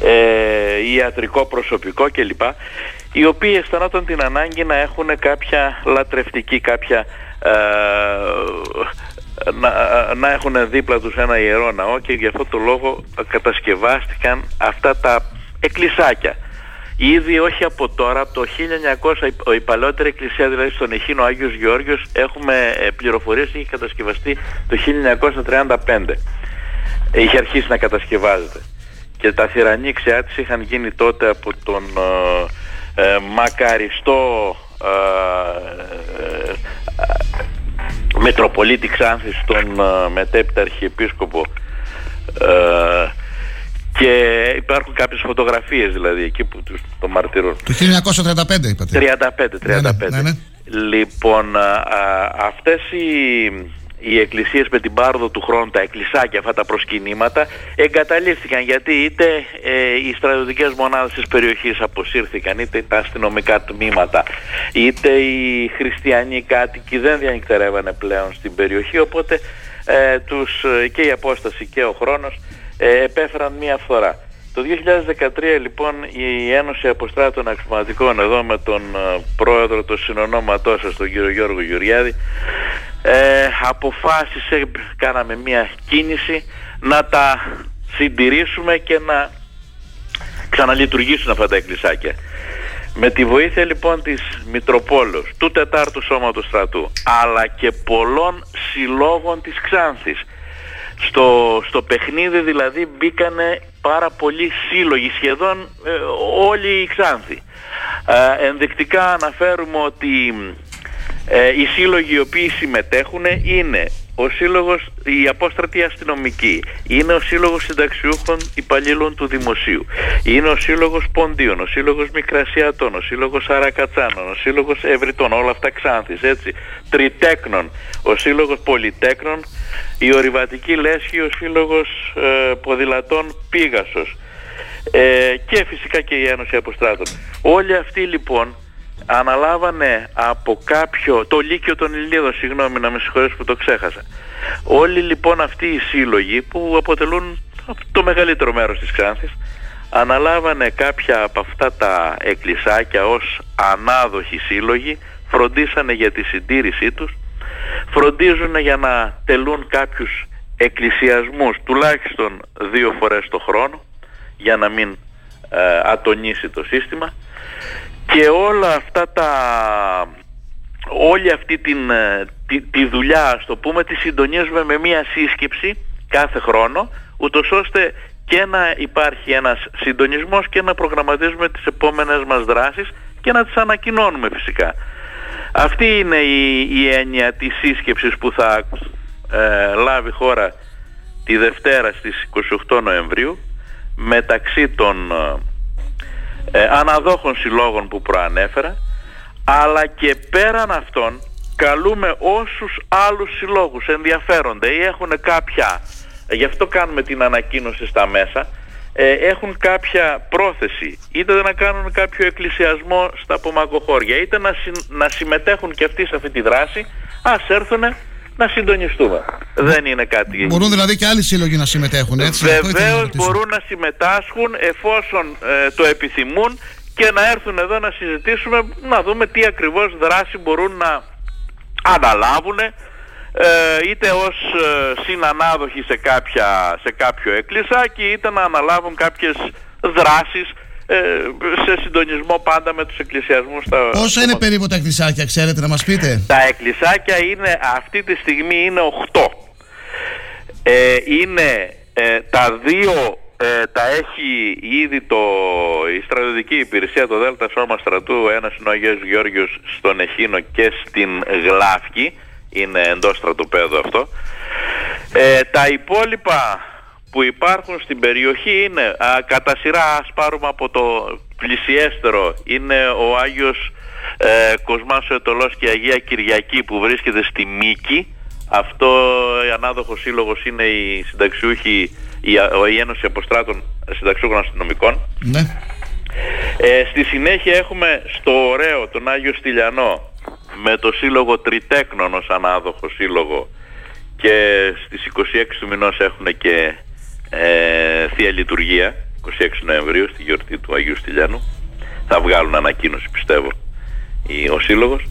ε, ιατρικό προσωπικό κλπ. Οι οποίοι αισθανόταν την ανάγκη να έχουν κάποια λατρευτική, κάποια ε, να, να έχουν δίπλα τους ένα ιερό ναό και γι' αυτό το λόγο κατασκευάστηκαν αυτά τα εκκλησάκια. Ήδη όχι από τώρα, από το 1900 η παλαιότερη εκκλησία δηλαδή στον Εχίνο Άγιος Γεώργιος έχουμε ε, πληροφορίες είχε κατασκευαστεί το 1935. Είχε αρχίσει να κατασκευάζεται. Και τα θηρανίξιά της είχαν γίνει τότε από τον ε, ε μακαριστό ε, Μετροπολίτη Ξάνθης τον uh, μετέπειτα Αρχιεπίσκοπο uh, και υπάρχουν κάποιες φωτογραφίες δηλαδή εκεί που τους το μαρτυρούν. Το 1935 είπατε. 35, 35. Ναι, ναι, ναι, ναι. Λοιπόν, α, αυτές οι οι εκκλησίες με την πάρδο του χρόνου, τα εκκλησάκια, αυτά τα προσκυνήματα, εγκαταλείφθηκαν γιατί είτε ε, οι στρατιωτικές μονάδες της περιοχής αποσύρθηκαν, είτε τα αστυνομικά τμήματα, είτε οι χριστιανοί κάτοικοι δεν διανυκτερεύανε πλέον στην περιοχή, οπότε ε, τους, ε, και η απόσταση και ο χρόνος ε, επέφεραν μία φθορά. Το 2013 λοιπόν η Ένωση Αποστράτων Αξιωματικών εδώ με τον ε, πρόεδρο του συνονόματός σας, τον κύριο Γιώργο Γιουριάδη, ε, αποφάσισε, κάναμε μια κίνηση να τα συντηρήσουμε και να ξαναλειτουργήσουν αυτά τα εκκλησάκια. Με τη βοήθεια λοιπόν της Μητροπόλου, του Τετάρτου Σώματος Στρατού, αλλά και πολλών συλλόγων της Ξάνθης, στο, στο παιχνίδι δηλαδή μπήκανε πάρα πολλοί σύλλογοι, σχεδόν ε, όλοι οι Ξάνθοι. Ε, ενδεικτικά αναφέρουμε ότι ε, οι σύλλογοι οι οποίοι συμμετέχουν είναι ο σύλλογος, η απόστρατη αστυνομική, είναι ο σύλλογος συνταξιούχων υπαλλήλων του δημοσίου, είναι ο σύλλογος ποντίων, ο σύλλογος μικρασιατών, ο σύλλογος αρακατσάνων, ο σύλλογος ευρυτών, όλα αυτά ξάνθης, έτσι, τριτέκνων, ο σύλλογος πολυτέκνων, η ορειβατική λέσχη, ο σύλλογος ε, ποδηλατών Πίγασος ε, και φυσικά και η Ένωση Αποστράτων. Όλοι αυτοί λοιπόν αναλάβανε από κάποιο, το Λύκειο των Ηλίδων, συγγνώμη να με συγχωρέσω που το ξέχασα. Όλοι λοιπόν αυτοί οι σύλλογοι που αποτελούν το μεγαλύτερο μέρος της Ξάνθης αναλάβανε κάποια από αυτά τα εκκλησάκια ως ανάδοχοι σύλλογοι, φροντίσανε για τη συντήρησή τους, φροντίζουν για να τελούν κάποιους εκκλησιασμούς τουλάχιστον δύο φορές το χρόνο για να μην ε, ατονίσει το σύστημα και όλα αυτά τα όλη αυτή την, ε, τη, τη δουλειά ας το πούμε τη συντονίζουμε με μία σύσκεψη κάθε χρόνο ούτως ώστε και να υπάρχει ένας συντονισμός και να προγραμματίζουμε τις επόμενες μας δράσεις και να τις ανακοινώνουμε φυσικά. Αυτή είναι η, η έννοια της σύσκεψης που θα ε, λάβει χώρα τη Δευτέρα στις 28 Νοεμβρίου μεταξύ των ε, αναδόχων συλλόγων που προανέφερα αλλά και πέραν αυτών καλούμε όσους άλλους συλλόγους ενδιαφέρονται ή έχουν κάποια, γι' αυτό κάνουμε την ανακοίνωση στα μέσα, ε, έχουν κάποια πρόθεση είτε να κάνουν κάποιο εκκλησιασμό στα απομακοχώρια είτε να, να συμμετέχουν και αυτοί σε αυτή τη δράση ας έρθουν να συντονιστούμε. Δεν είναι κάτι... Μπορούν δηλαδή και άλλοι σύλλογοι να συμμετέχουν έτσι. Βεβαίως μπορούν να συμμετάσχουν εφόσον ε, το επιθυμούν και να έρθουν εδώ να συζητήσουμε να δούμε τι ακριβώς δράση μπορούν να αναλάβουν ε, είτε ως ε, συνανάδοχοι σε, κάποια, σε κάποιο εκκλησάκι είτε να αναλάβουν κάποιες δράσεις ε, σε συντονισμό πάντα με τους εκκλησιασμούς στα... Πόσα είναι περίπου τα εκκλησάκια ξέρετε να μας πείτε; Τα εκκλησάκια είναι αυτή τη στιγμή είναι 8 ε, είναι ε, τα δύο ε, τα έχει ήδη το, η στρατιωτική υπηρεσία, το ΔΕΛΤΑ Σώμα Στρατού, ένας είναι ο Αγίος Γεώργιος στον Εχίνο και στην Γλάφκη, είναι εντός στρατοπέδου αυτό. Ε, τα υπόλοιπα που υπάρχουν στην περιοχή είναι, α, κατά σειρά ας πάρουμε από το πλησιέστερο, είναι ο Άγιος ε, Κοσμάς ο Ετωλός και η Αγία Κυριακή που βρίσκεται στη Μίκη. Αυτό η ανάδοχος σύλλογος είναι η συνταξιούχη η, η Ένωση Αποστράτων Συνταξιούχων Αστυνομικών. Ναι. Ε, στη συνέχεια έχουμε στο ωραίο τον Άγιο Στυλιανό με το σύλλογο Τριτέκνων ως ανάδοχο σύλλογο και στις 26 του μηνός έχουν και ε, Θεία Λειτουργία 26 Νοεμβρίου στη γιορτή του Αγίου Στυλιανού. Θα βγάλουν ανακοίνωση πιστεύω η, ο σύλλογος.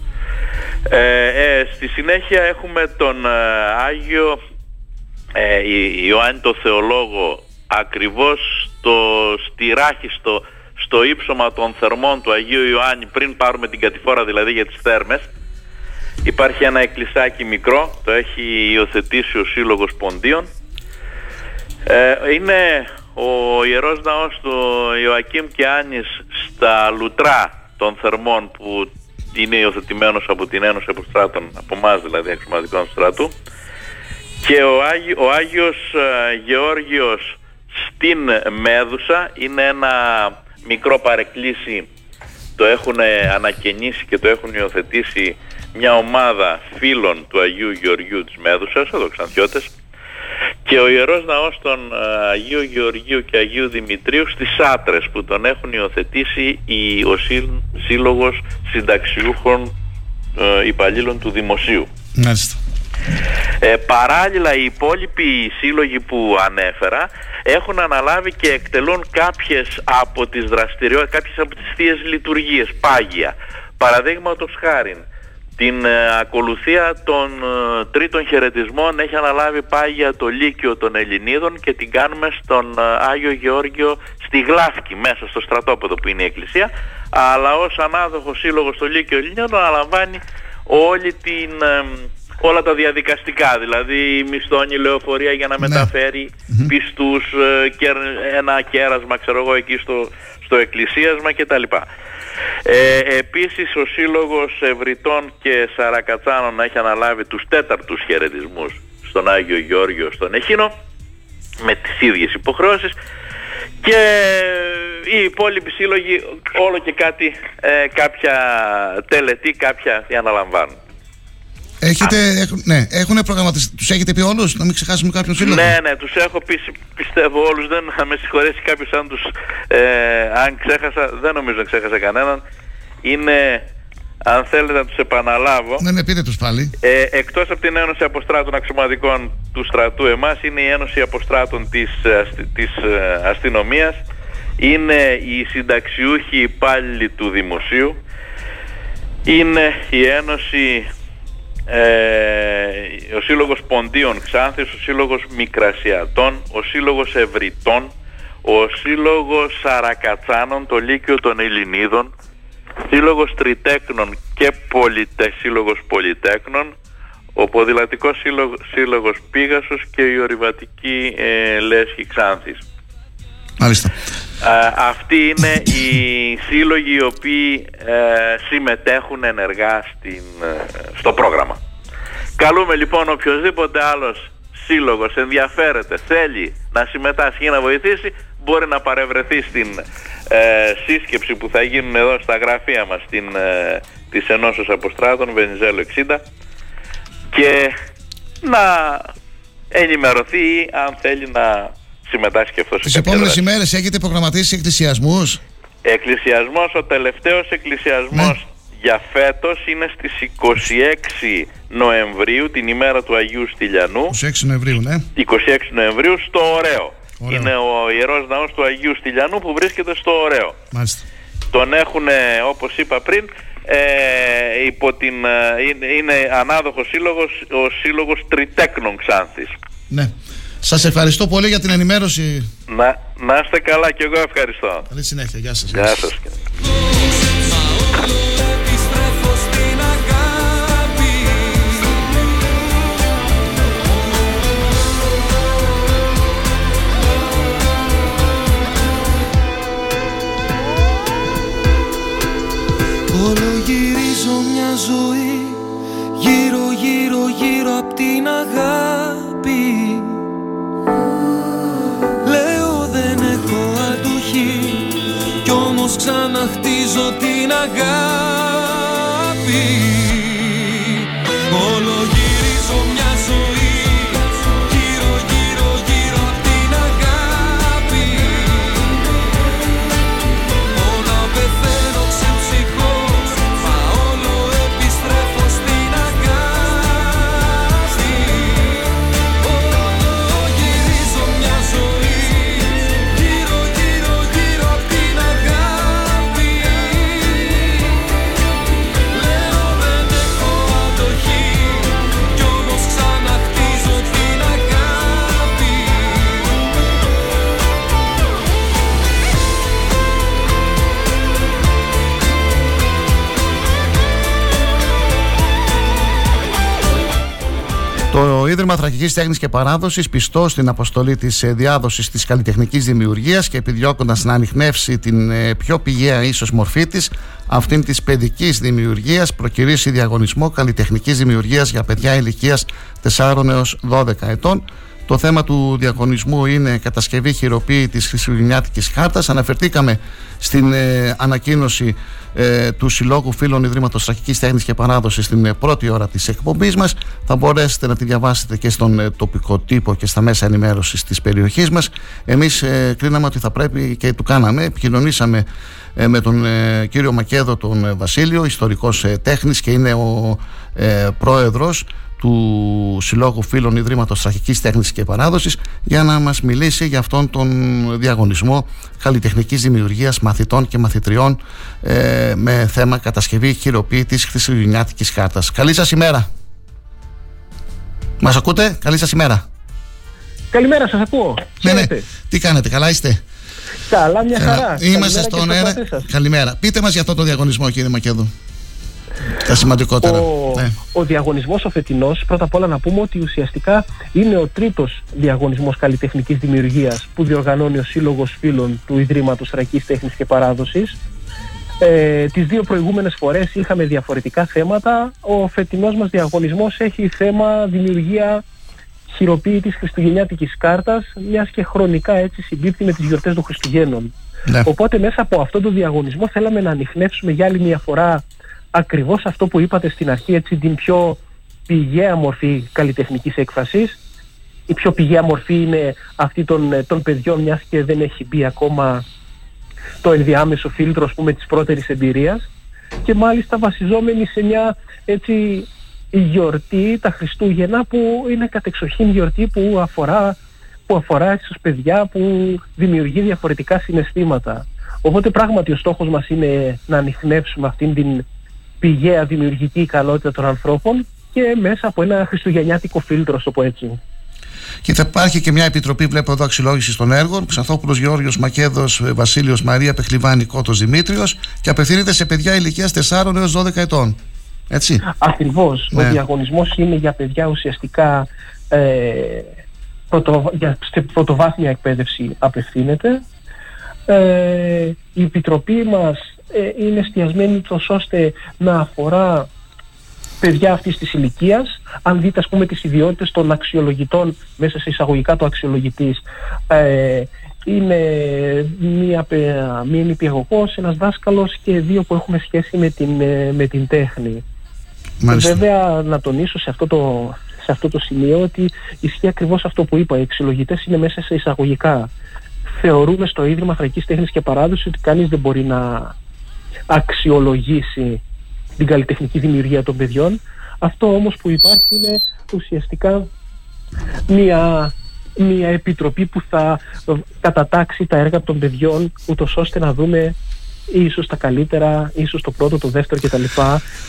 Ε, ε, στη συνέχεια έχουμε τον ε, Άγιο ε, Ιωάννη το Θεολόγο ακριβώς στο στηράχιστο στο ύψωμα των θερμών του Αγίου Ιωάννη πριν πάρουμε την κατηφόρα δηλαδή για τις θέρμες. Υπάρχει ένα εκκλησάκι μικρό το έχει υιοθετήσει ο Σύλλογος Ποντίων ε, είναι ο Ιερός Ναός του Ιωακήμ και Άνης στα λουτρά των θερμών που είναι υιοθετημένος από την Ένωση Αποστράτων από εμάς δηλαδή εξωματικών στράτου και ο, Άγι, ο Άγιος ε, Γεώργιος στην Μέδουσα είναι ένα μικρό παρεκκλήσι. Το έχουν ανακαινήσει και το έχουν υιοθετήσει μια ομάδα φίλων του Αγίου Γεωργίου της Μέδουσας, εδώ ξανθιώτες και ο Ιερός Ναός των ε, Αγίου Γεωργίου και Αγίου Δημητρίου στις Άτρες που τον έχουν υιοθετήσει οι, ο Σύλλογος Συνταξιούχων ε, Υπαλλήλων του Δημοσίου. Μάλιστα. Ε, παράλληλα οι υπόλοιποι σύλλογοι που ανέφερα έχουν αναλάβει και εκτελούν κάποιες από τις δραστηριότητες, κάποιες από τις θείες λειτουργίες, πάγια. Παραδείγματος χάρη, την ε, ακολουθία των ε, τρίτων χαιρετισμών έχει αναλάβει πάγια το Λύκειο των Ελληνίδων και την κάνουμε στον ε, Άγιο Γεώργιο στη Γλάφκη μέσα στο στρατόπεδο που είναι η Εκκλησία αλλά ως ανάδοχος σύλλογος στο Λύκειο Ελληνίδων αναλαμβάνει όλη την όλα τα διαδικαστικά, δηλαδή η μισθόνη λεωφορεία για να ναι. μεταφέρει πιστούς και ένα κέρασμα ξέρω εγώ εκεί στο, στο εκκλησίασμα κτλ. Ε, επίσης ο Σύλλογος Ευρυτών και Σαρακατσάνων έχει αναλάβει τους τέταρτους χαιρετισμούς στον Άγιο Γεώργιο στον Εχίνο με τις ίδιες υποχρεώσεις και οι υπόλοιποι σύλλογοι όλο και κάτι, ε, κάποια τελετή, κάποια αναλαμβάνουν. Έχετε, έχουν, ναι, έχουν προγραμματιστεί. Τους έχετε πει όλους, να μην ξεχάσουμε κάποιον σύλλογο; Ναι, ναι, τους έχω πει, πιστεύω όλους. Δεν θα με συγχωρέσει κάποιος αν τους. Ε, αν ξέχασα, δεν νομίζω να ξέχασα κανέναν. Είναι, αν θέλετε να τους επαναλάβω. Ναι, ναι, πείτε τους πάλι. Ε, Εκτός από την Ένωση Αποστράτων Αξιωματικών του στρατού, εμάς είναι η Ένωση Αποστράτων της της ε, αστυνομίας. Είναι οι συνταξιούχοι υπάλληλοι του Δημοσίου. Είναι η Ένωση ε, ο Σύλλογος Ποντίων Ξάνθης, ο Σύλλογος Μικρασιατών, ο Σύλλογος Ευρυτών, ο Σύλλογος Σαρακατσάνων, το Λύκειο των Ελληνίδων, Σύλλογος Τριτέκνων και πολιτε, Σύλλογος Πολυτέκνων, ο Ποδηλατικός Σύλλογος, Σύλλογος Πίγασος και η Ορειβατική ε, Λέσχη Ξάνθης. Μάλιστα. Αυτοί είναι οι σύλλογοι οι οποίοι ε, συμμετέχουν ενεργά στην, ε, στο πρόγραμμα. Καλούμε λοιπόν οποιοδήποτε άλλος σύλλογος ενδιαφέρεται, θέλει να συμμετάσχει ή να βοηθήσει, μπορεί να παρευρεθεί στην ε, σύσκεψη που θα γίνουν εδώ στα γραφεία μας στην, ε, της Ενώσεως Αποστράτων, Βενιζέλο 60 και να ενημερωθεί αν θέλει να συμμετάσχει αυτός Τις επόμενες ημέρες έχετε προγραμματίσει εκκλησιασμούς; Εκκλησιασμός, ο τελευταίος εκκλησιασμός ναι. για φέτος είναι στις 26 Νοεμβρίου, την ημέρα του Αγίου Στυλιανού. 26 Νοεμβρίου, ναι. 26 Νοεμβρίου στο Ωραίο. Είναι ο Ιερός Ναός του Αγίου Στυλιανού που βρίσκεται στο Ωραίο. Μάλιστα. Τον έχουν, όπως είπα πριν, ε, υπό την, είναι, είναι ανάδοχος σύλλογος, ο σύλλογος Τριτέκνων Ξάνθης. Ναι. Σας ευχαριστώ πολύ για την ενημέρωση. Να, να είστε καλά και εγώ ευχαριστώ. Καλή συνέχεια. Γεια σας. Γεια σας. Όλο γυρίζω μια ζωή Γύρω γύρω γύρω απ' την αγάπη Κι όμως ξαναχτίζω την αγάπη Το Ίδρυμα Θρακικής Τέχνης και Παράδοσης, πιστό στην αποστολή της διάδοσης της καλλιτεχνικής δημιουργίας και επιδιώκοντας να ανοιχνεύσει την ε, πιο πηγαία ίσως μορφή της, αυτήν της παιδικής δημιουργίας, προκυρήσει διαγωνισμό καλλιτεχνικής δημιουργίας για παιδιά ηλικίας 4 έως 12 ετών. Το θέμα του διαγωνισμού είναι κατασκευή χειροποίητης χριστουγεννιάτικης χάρτας. Αναφερθήκαμε στην ε, ανακοίνωση ε, του Συλλόγου Φίλων Ιδρύματος Τραχικής Τέχνης και Παράδοσης στην ε, πρώτη ώρα της εκπομπής μας. Θα μπορέσετε να τη διαβάσετε και στον ε, τοπικό τύπο και στα μέσα ενημέρωσης της περιοχής μας. Εμείς ε, κρίναμε ότι θα πρέπει και του κάναμε. Επικοινωνήσαμε ε, με τον ε, κύριο Μακέδο τον ε, Βασίλειο, ιστορικός ε, τέχνης και είναι ο ε, πρόεδρος του Συλλόγου Φίλων Ιδρύματος Τραχικής Τέχνης και Παράδοσης για να μας μιλήσει για αυτόν τον διαγωνισμό καλλιτεχνικής δημιουργίας μαθητών και μαθητριών ε, με θέμα κατασκευή χειροποίητης χριστουγεννιάτικης χάρτας. Καλή σας ημέρα. Μας ακούτε; Καλή σας ημέρα. Καλημέρα, σας ακούω. Ναι, ναι. Τι κάνετε, καλά είστε; Καλά, μια χαρά. Είμαστε στον αέρα. Καλημέρα. Πείτε μας για αυτό το διαγωνισμό κύριε Μακέδου. Τα σημαντικότερα. Ο, ναι. ο διαγωνισμός ο φετινός, πρώτα απ' όλα να πούμε ότι ουσιαστικά είναι ο τρίτος διαγωνισμός καλλιτεχνικής δημιουργίας που διοργανώνει ο Σύλλογος Φίλων του Ιδρύματος Ρακής Τέχνης και Παράδοσης. Ε, τις δύο προηγούμενες φορές είχαμε διαφορετικά θέματα. Ο φετινός μας διαγωνισμός έχει θέμα δημιουργία χειροποίητης χριστουγεννιάτικης κάρτας, μιας και χρονικά έτσι συμπίπτει με τις γιορτές των Χριστουγέννων. Ναι. Οπότε μέσα από αυτό το διαγωνισμό θέλαμε να ανοιχνεύσουμε για άλλη μια φορά ακριβώς αυτό που είπατε στην αρχή, έτσι την πιο πηγαία μορφή καλλιτεχνικής έκφρασης. Η πιο πηγαία μορφή είναι αυτή των, ε, των παιδιών, μιας και δεν έχει μπει ακόμα το ενδιάμεσο φίλτρο, ας πούμε, της πρώτερης εμπειρίας και μάλιστα βασιζόμενη σε μια έτσι γιορτή, τα Χριστούγεννα, που είναι κατεξοχήν γιορτή που αφορά, που αφορά στους παιδιά, που δημιουργεί διαφορετικά συναισθήματα. Οπότε πράγματι ο στόχος μας είναι να ανοιχνεύσουμε αυτήν την πηγαία δημιουργική ικανότητα των ανθρώπων και μέσα από ένα χριστουγεννιάτικο φίλτρο, το πω έτσι. Και θα υπάρχει και μια επιτροπή, βλέπω εδώ, αξιολόγησης των έργων. Ξανθόπουλος Γεώργιος Μακέδος, Βασίλειος Μαρία Πεχλιβάνη Κότο Δημήτριος και απευθύνεται σε παιδιά ηλικίας 4 έως 12 ετών. Έτσι. Ακριβώς. Ο Ναι. διαγωνισμός είναι για παιδιά ουσιαστικά ε, πρωτο, για, σε πρωτοβάθμια εκπαίδευση απευθύνεται. Ε, η επιτροπή μας ε, είναι εστιασμένη τόσο ώστε να αφορά παιδιά αυτής της ηλικίας. Αν δείτε ας πούμε τις ιδιότητες των αξιολογητών μέσα σε εισαγωγικά του αξιολογητής ε, είναι μία, παι- μία νηπιαγωγός, ένας δάσκαλος και δύο που έχουν σχέση με την, ε, με την τέχνη. Μάλιστα. Βέβαια να τονίσω σε αυτό το, σε αυτό το σημείο ότι ισχύει ακριβώς αυτό που είπα. Οι εξυλογητές είναι μέσα σε εισαγωγικά. Θεωρούμε στο Ίδρυμα Θρακής Τέχνης και Παράδοσης ότι κανείς δεν μπορεί να αξιολογήσει την καλλιτεχνική δημιουργία των παιδιών. Αυτό όμως που υπάρχει είναι ουσιαστικά μια, μια επιτροπή που θα κατατάξει τα έργα των παιδιών ούτως ώστε να δούμε ίσως τα καλύτερα, ίσως το πρώτο, το δεύτερο κτλ.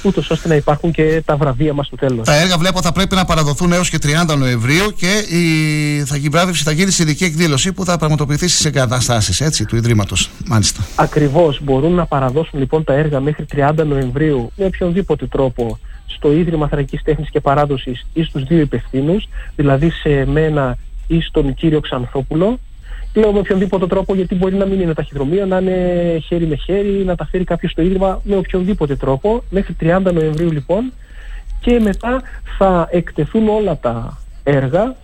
ούτως ώστε να υπάρχουν και τα βραβεία μας στο τέλος. Τα έργα βλέπω θα πρέπει να παραδοθούν έως και 30 Νοεμβρίου και η θα, η βράβευση θα γίνει σε ειδική εκδήλωση που θα πραγματοποιηθεί στις εγκαταστάσεις του Ιδρύματος. Μάλιστα. Ακριβώς μπορούν να παραδώσουν λοιπόν τα έργα μέχρι 30 Νοεμβρίου με οποιονδήποτε τρόπο στο Ίδρυμα Θρακικής Τέχνης και Παράδοσης ή στους δύο υπευθύνους, δηλαδή σε μένα ή στον κύριο Ξανθόπουλο. Λέω με οποιονδήποτε τρόπο γιατί μπορεί να μην είναι ταχυδρομείο, να είναι χέρι με χέρι, να τα φέρει κάποιος στο Ίδρυμα με οποιονδήποτε τρόπο. Μέχρι 30 Νοεμβρίου λοιπόν και μετά θα εκτεθούν όλα τα έργα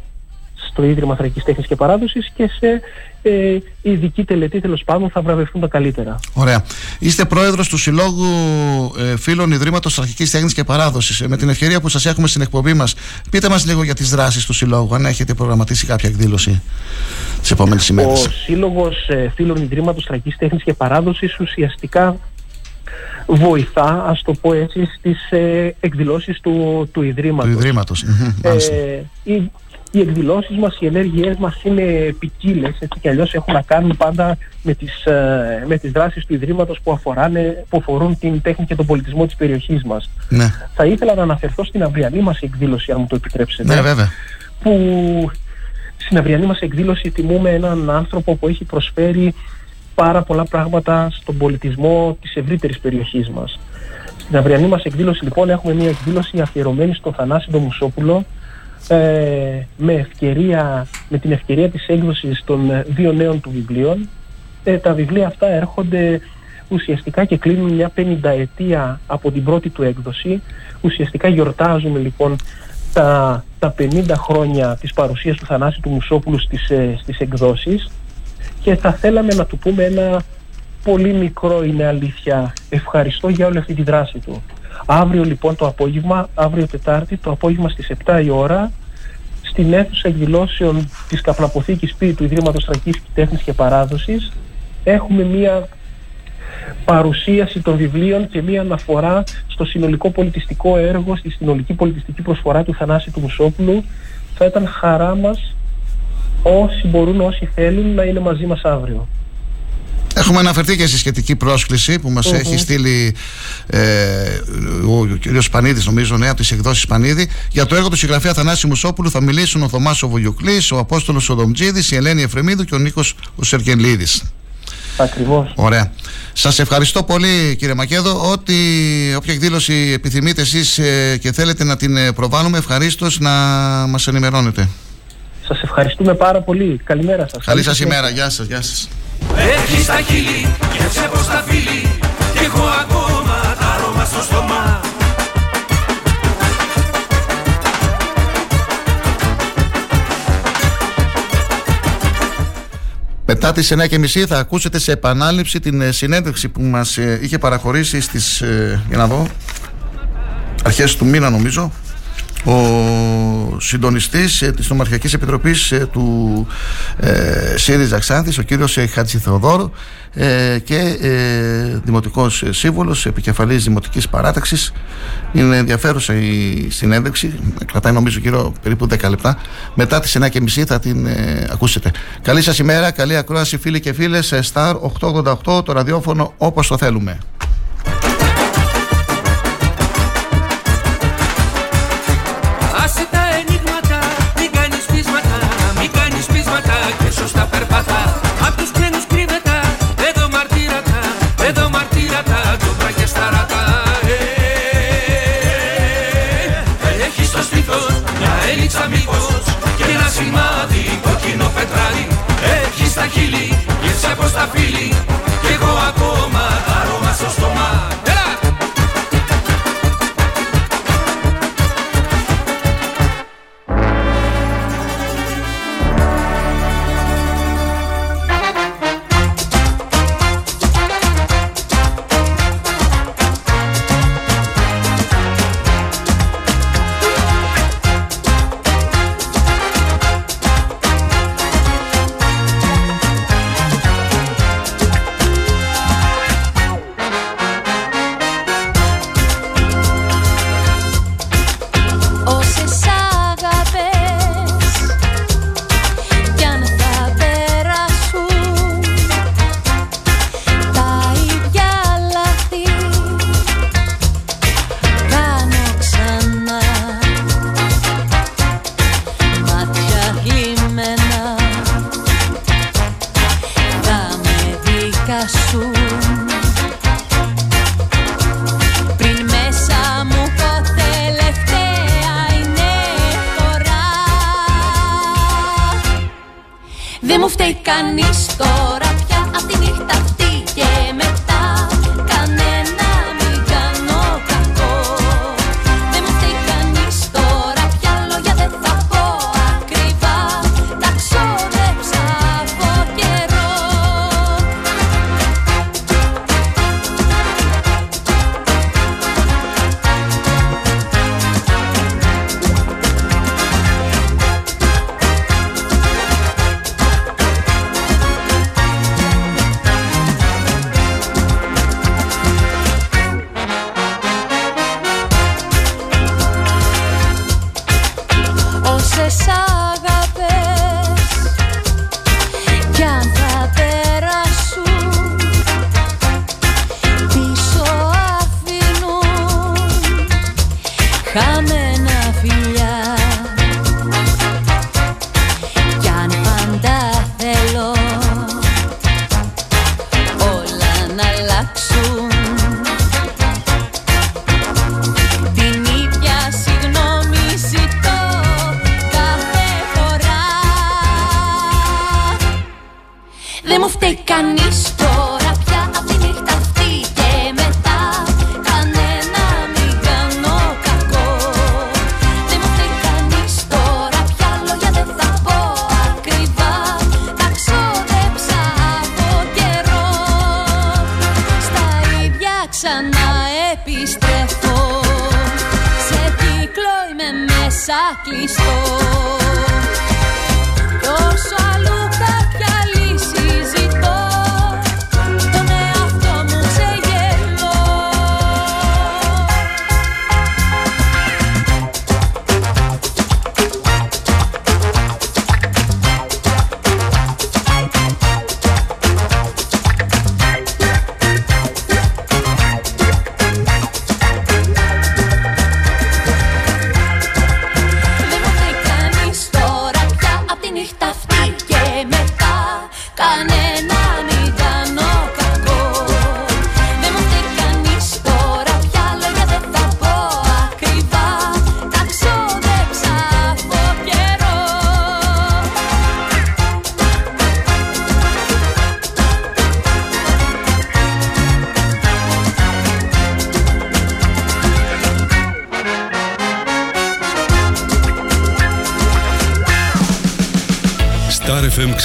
στο Ίδρυμα Θρακικής Τέχνης και Παράδοσης και σε ε, ειδική τελετή τέλος πάντων θα βραβευτούν τα καλύτερα. Ωραία. Είστε πρόεδρος του Συλλόγου ε, Φίλων Ιδρύματος Αρχική Τέχνης και Παράδοσης. Ε, με την ευκαιρία που σας έχουμε στην εκπομπή μας, πείτε μας λίγο για τις δράσεις του Συλλόγου, αν έχετε προγραμματίσει κάποια εκδήλωση τις επόμενες ημέρες. Ο Σύλλογος ε, Φίλων Ιδρύματος Θρακής Τέχνης και Παράδοσης ουσιαστικά βοηθά, ας το πω έτσι, στις ε, εκδηλώσεις του, του Ιδρύματος. Του Ιδρύματος. Ε, οι, οι εκδηλώσεις μας, οι ενέργειές μας είναι ποικίλες, έτσι κι αλλιώς έχουν να κάνουν πάντα με τις, ε, με τις δράσεις του Ιδρύματος που, αφοράνε, που αφορούν την τέχνη και τον πολιτισμό της περιοχής μας. Ναι. Θα ήθελα να αναφερθώ στην αυριανή μας εκδήλωση, αν μου το επιτρέψετε ναι, βέβαια. που στην αυριανή μας εκδήλωση τιμούμε έναν άνθρωπο που έχει προσφέρει πάρα πολλά πράγματα στον πολιτισμό της ευρύτερης περιοχής μας. Στην αυριανή μας εκδήλωση λοιπόν έχουμε μια εκδήλωση αφιερωμένη στον Θανάση τον Μουσόπουλο ε, με, ευκαιρία, με την ευκαιρία της έκδοσης των ε, δύο νέων του βιβλίων. Ε, τα βιβλία αυτά έρχονται ουσιαστικά και κλείνουν μια 50 ετία από την πρώτη του έκδοση. Ουσιαστικά γιορτάζουμε λοιπόν τα, τα 50 χρόνια της παρουσίας του Θανάση του Μουσόπουλου στις, ε, στις εκδόσεις και θα θέλαμε να του πούμε ένα πολύ μικρό είναι αλήθεια ευχαριστώ για όλη αυτή τη δράση του. Αύριο λοιπόν το απόγευμα, αύριο Τετάρτη, το απόγευμα στις 7 η ώρα στην αίθουσα εκδηλώσεων της Καπλαποθήκης Π του Ιδρύματος Τρακής Τέχνης και Παράδοσης έχουμε μία παρουσίαση των βιβλίων και μία αναφορά στο συνολικό πολιτιστικό έργο, στη συνολική πολιτιστική προσφορά του Θανάση του Μουσόπουλου. Θα ήταν χαρά μας όσοι μπορούν, όσοι θέλουν να είναι μαζί μας αύριο. Έχουμε αναφερθεί και στη σχετική πρόσκληση που μας Μμμ. έχει στείλει ε, ο κ. Σπανίδης νομίζω ναι, από τις εκδόσεις Σπανίδη για το έργο του συγγραφέα Θανάση Μουσόπουλου θα μιλήσουν ο Θωμάς ο Βογιουκλής, ο Απόστολος ο Δομτζίδης, η Ελένη Εφρεμίδου και ο Νίκος ο Σεργελίδης. Ακριβώς. Ωραία. Σας ευχαριστώ πολύ κύριε Μακέδο. Ό,τι, όποια εκδήλωση επιθυμείτε εσείς ε, και θέλετε να την ε, προβάλλουμε, ευχαρίστως να μας ενημερώνετε. Σας ευχαριστούμε πάρα πολύ. Καλημέρα σας. Καλή σας ημέρα. Γεια σας. Γεια σας. Έχεις τα χείλη και σε πως τα φίλη Κι έχω ακόμα τα αρώμα στο στόμα Μετά τις 9.30 θα ακούσετε σε επανάληψη την ε, συνέντευξη που μας ε, είχε παραχωρήσει στις, ε, για να δω, αρχές του μήνα νομίζω, ο συντονιστής ε, της Νομαρχιακής Επιτροπής ε, του ε, ΣΥΡΙΖΑ Ξάνθης, ο κύριος ε, Χατζηθεοδόρου ε, και ε, δημοτικός ε, σύμβολος, επικεφαλής δημοτικής παράταξης. Είναι ενδιαφέρουσα η συνέντευξη, κρατάει νομίζω γύρω περίπου 10 λεπτά. Μετά τις 9.30 θα την ε, ακούσετε. Καλή σας ημέρα, καλή ακρόαση φίλοι και φίλες, ε, Star 888, το ραδιόφωνο όπως το θέλουμε. στα περπατά Απ' τους ξένους κρύβεται Εδώ μαρτύρατα Εδώ μαρτύρατα Το βράχε στα Έχει στο στήθος Μια έλιξα μήκος Και ένα σημάδι κόκκινο πετράδι Έχει στα χείλη Γεύσε από στα φίλη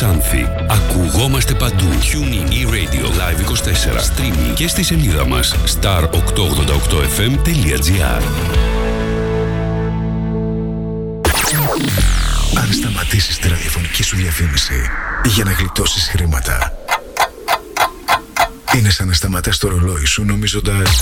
Ξάνθη. Ακουγόμαστε παντού. Tuning e-radio live 24. Streaming και στη σελίδα μας star888fm.gr Αν σταματήσεις τη ραδιοφωνική σου διαφήμιση για να γλιτώσεις χρήματα είναι σαν να σταματάς το ρολόι σου νομίζοντας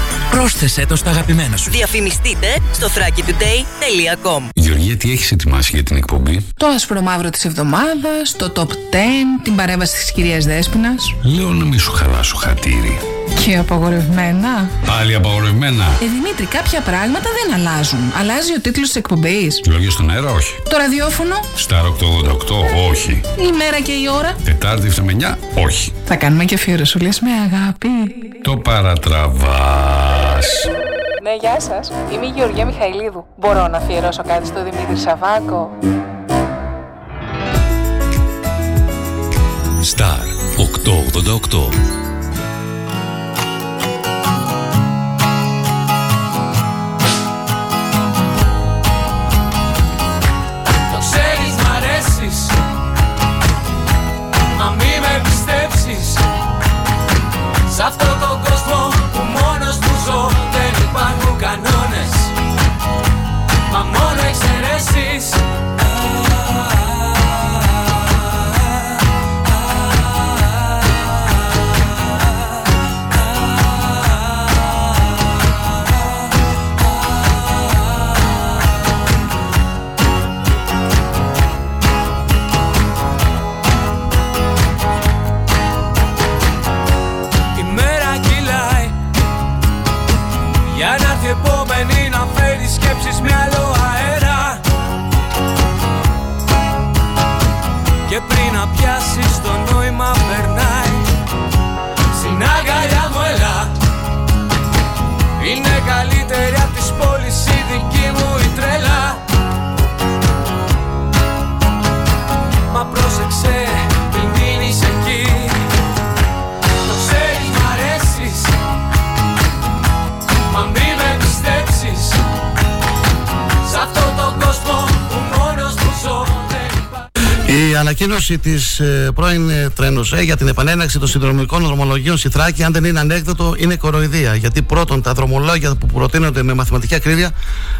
Πρόσθεσέ το στα αγαπημένα σου. Διαφημιστείτε στο thrakitoday.com Γεωργία, τι έχεις ετοιμάσει για την εκπομπή; Το άσπρο μαύρο της εβδομάδας, το top 10, την παρέμβαση της κυρίας Δέσποινας. Λέω να μην σου χαλάσω χατήρι. Και απαγορευμένα. Πάλι απαγορευμένα. Ε, Δημήτρη, κάποια πράγματα δεν αλλάζουν. Αλλάζει ο τίτλος της εκπομπής. Λόγια στον αέρα, όχι. Το ραδιόφωνο, Star 888, όχι. η μέρα και η ώρα. Τετάρτη 7 με 9, όχι. Θα κάνουμε και αφιερωσούλες με αγάπη. Το παρατραβάς. Ναι, γεια σας. Είμαι η Γεωργία Μιχαηλίδου. Μπορώ να αφιερώσω κάτι στο Δημήτρη Σαββάκο; Star 888. Ανακοίνωση της ε, πρώην ε, Τρένοσέ για την επανέναξη των συνδρομικών δρομολογίων στη Θράκη, αν δεν είναι ανέκδοτο, είναι κοροϊδία. Γιατί πρώτον, τα δρομολόγια που προτείνονται με μαθηματική ακρίβεια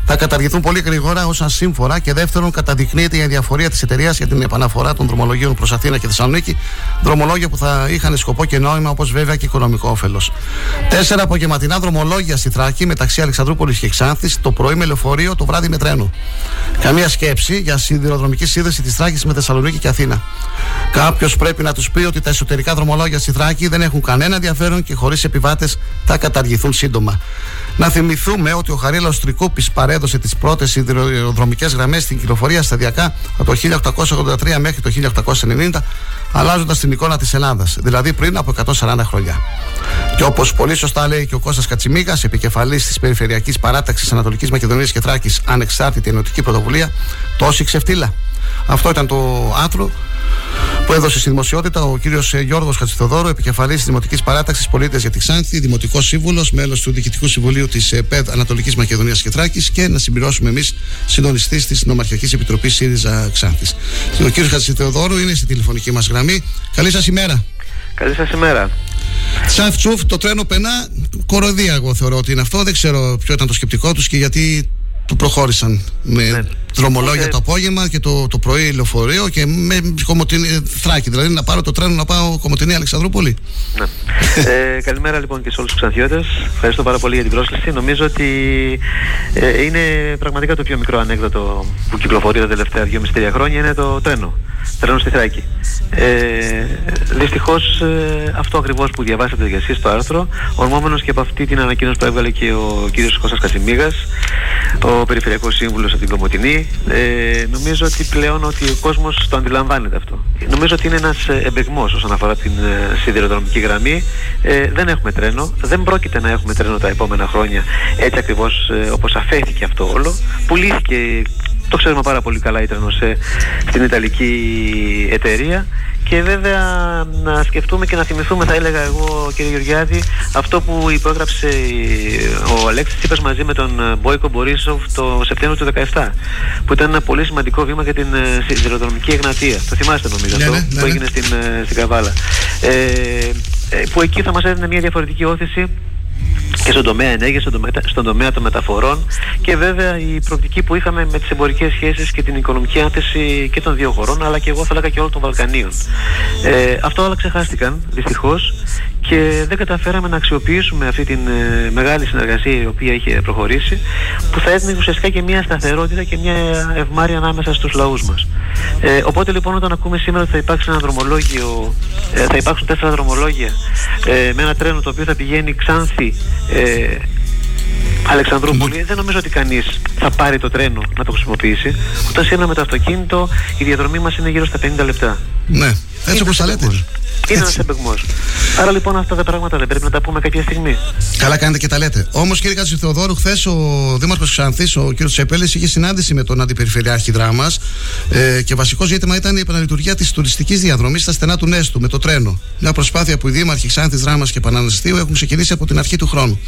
θα καταργηθούν πολύ γρήγορα ως ασύμφορα. Και δεύτερον, καταδεικνύεται η αδιαφορία της εταιρείας για την επαναφορά των δρομολογίων προς Αθήνα και Θεσσαλονίκη. Δρομολόγια που θα είχαν σκοπό και νόημα, όπως βέβαια και οικονομικό όφελος. Τέσσερα απογευματινά δρομολόγια στη Θράκη μεταξύ Αλεξανδρούπολης και Ξάνθης, το πρωί με λεωφορείο, το βράδυ με τρένο. Καμία σκέψη για σιδηροδρομική σύνδεση της Θράκης με Θεσσαλονίκη και Αθήνα. Κάποιος πρέπει να τους πει ότι τα εσωτερικά δρομολόγια στη Θράκη δεν έχουν κανένα ενδιαφέρον και χωρίς επιβάτες θα καταργηθούν σύντομα. Να θυμηθούμε ότι ο Χαρίλαος Τρικούπης παρέδωσε τις πρώτες σιδηροδρομικές γραμμές στην κυκλοφορία σταδιακά από το 1883 μέχρι το 1890, αλλάζοντας την εικόνα της Ελλάδας, δηλαδή πριν από 140 χρόνια. Και όπως πολύ σωστά λέει και ο Κώστας Κατσιμίγα, επικεφαλής της Περιφερειακής Παράταξης Ανατολικής Μακεδονίας και Θράκης, ανεξάρτητη ενωτική πρωτοβουλία, τόση ξεφτύλα. Αυτό ήταν το άρθρο που έδωσε στη δημοσιότητα ο κύριος Γιώργος Χατζηθοδόρου, επικεφαλής της Δημοτικής Παράταξης Πολίτες για τη Ξάνθη, δημοτικός σύμβουλος, μέλος του Διοικητικού Συμβουλίου της ΕΠΕΔ Ανατολικής Μακεδονίας και Θράκης και να συμπληρώσουμε εμείς συντονιστής της Νομαρχιακής Επιτροπής ΣΥΡΙΖΑ Ξάνθης. Ο κύριος Χατζηθοδόρου είναι στη τηλεφωνική μας γραμμή. Καλή σας ημέρα. Καλή σας ημέρα. Τσαφ τσουφ, το τρένο πενά. Κοροϊδία, εγώ θεωρώ ότι είναι αυτό. Δεν ξέρω ποιο ήταν το σκεπτικό τους και γιατί του προχώρησαν με δρομολόγια το απόγευμα και το, το πρωί λεωφορείο και με κομμωτινή, θράκη. Δηλαδή να πάρω το τρένο να πάω κομμωτινή Αλεξανδρούπολη. Ναι. ε, καλημέρα λοιπόν και σε όλους τους ξανθιώτες. Ευχαριστώ πάρα πολύ για την πρόσκληση. Νομίζω ότι ε, είναι πραγματικά το πιο μικρό ανέκδοτο που κυκλοφορεί τα τελευταία 2,5-3 χρόνια είναι το τρένο. Τρένο στη Θράκη. Ε, δυστυχώς ε, αυτό ακριβώς που διαβάσατε για εσείς το άρθρο, ορμόμενος και από αυτή την ανακοίνωση που έβγαλε και ο κύριος Κώστας Κατσιμίγας, ο Περιφερειακός Σύμβουλος από την Κομωτινή, ε, νομίζω ότι πλέον ότι ο κόσμος το αντιλαμβάνεται αυτό. Νομίζω ότι είναι ένας ε, εμπεγμός όσον αφορά την ε, σιδηροδρομική γραμμή. Ε, δεν έχουμε τρένο, δεν πρόκειται να έχουμε τρένο τα επόμενα χρόνια έτσι ακριβώς ε, όπως αφέθηκε αυτό όλο. Πουλήθηκε το ξέρουμε πάρα πολύ καλά η Τρενοσέ στην Ιταλική εταιρεία και βέβαια να σκεφτούμε και να θυμηθούμε θα έλεγα εγώ κύριε Γεωργιάδη αυτό που υπόγραψε ο Αλέξης Τσίπας μαζί με τον Μπόικο Μπορίσοφ το Σεπτέμβριο του 2017 που ήταν ένα πολύ σημαντικό βήμα για την ε, σιδηροδρομική εγνατία το θυμάστε νομίζω Ναι, αυτό ναι, ναι, που ναι. έγινε στην, ε, στην Καβάλα. Ε, ε, που εκεί θα μας έδινε μια διαφορετική όθηση και στον τομέα ενέργειας, στον τομέα, στον τομέα των μεταφορών και βέβαια η προοπτική που είχαμε με τις εμπορικές σχέσεις και την οικονομική άνθηση και των δύο χωρών αλλά και εγώ θα έλεγα και όλων των Βαλκανίων. Ε, αυτό όλα ξεχάστηκαν δυστυχώς και δεν καταφέραμε να αξιοποιήσουμε αυτή την ε, μεγάλη συνεργασία η οποία είχε προχωρήσει που θα έδινε ουσιαστικά και μια σταθερότητα και μια ευμάρεια ανάμεσα στους λαούς μας. Ε, οπότε λοιπόν όταν ακούμε σήμερα ότι θα υπάρξει ένα δρομολόγιο, ε, θα υπάρξουν τέσσερα δρομολόγια ε, με ένα τρένο το οποίο θα πηγαίνει Ξάνθη, ε, Αλεξανδρούπολη, δεν νομίζω ότι κανείς θα πάρει το τρένο να το χρησιμοποιήσει. Όταν σήμερα με το αυτοκίνητο η διαδρομή μας είναι γύρω στα 50 λεπτά. Ναι, έτσι όπως τα λέτε. Είναι ένα εμπεγμό. Άρα λοιπόν αυτά τα πράγματα δεν πρέπει να τα πούμε κάποια στιγμή. Καλά κάνετε και τα λέτε. Όμως, κύριε Κάτση Θεοδόρου, χθες ο Δήμαρχος Ξανθής, ο κ. Τσεπέλη, είχε συνάντηση με τον Αντιπεριφερειάρχη Δράμας ε, και βασικό ζήτημα ήταν η επαναλειτουργία της τουριστικής διαδρομής στα στενά του Νέστου με το τρένο. Μια προσπάθεια που οι Δήμαρχοι Ξάνθη Δράμας και Παναναστίου έχουν ξεκινήσει από την αρχή του χρόνου.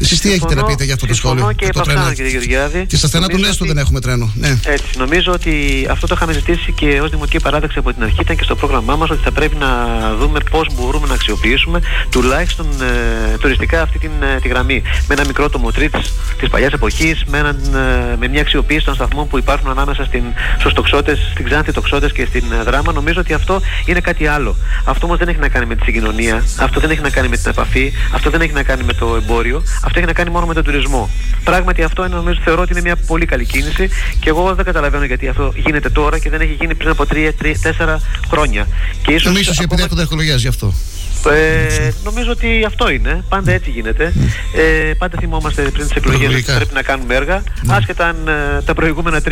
Εσείς τι έχετε να πείτε για αυτό το σχόλιο. Και, το τρένο; κύριε Γεωργιάδη. Και στα στενά του Νέστου ότι... δεν έχουμε τρένο. Ναι. Έτσι. Νομίζω ότι αυτό το είχαμε ζητήσει και ως Δημοτική Παράδοξη από την αρχή ήταν και στο πρόγραμμά μας ότι θα πρέπει να δούμε πώς μπορούμε να αξιοποιήσουμε τουλάχιστον ε, τουριστικά αυτή την, ε, τη γραμμή. Με ένα μικρό τομοτρίτ της παλιάς εποχής, με, ε, με μια αξιοποίηση των σταθμών που υπάρχουν ανάμεσα στην, στους τοξότες, στην Ξάνθη τοξότες και στην ε, Δράμα. Νομίζω ότι αυτό είναι κάτι άλλο. Αυτό όμως δεν έχει να κάνει με τη συγκοινωνία, αυτό δεν έχει να κάνει με την επαφή, αυτό δεν έχει να κάνει με το εμπόριο, αυτό έχει να κάνει μόνο με τον τουρισμό. Πράγματι αυτό είναι, νομίζω, θεωρώ ότι είναι μια πολύ καλή κίνηση και εγώ δεν καταλαβαίνω γιατί αυτό γίνεται τώρα και δεν έχει γίνει πριν από 3-4 χρόνια. Και ίσως Νομίζω ακόμα... επειδή έχετε εκλογές γι' αυτό. Ε, νομίζω ότι αυτό είναι. Πάντα έτσι γίνεται. Ε, πάντα θυμόμαστε πριν τις εκλογές ότι πρέπει να κάνουμε έργα. Ναι. Άσχετα αν ε, τα προηγούμενα 3-3,5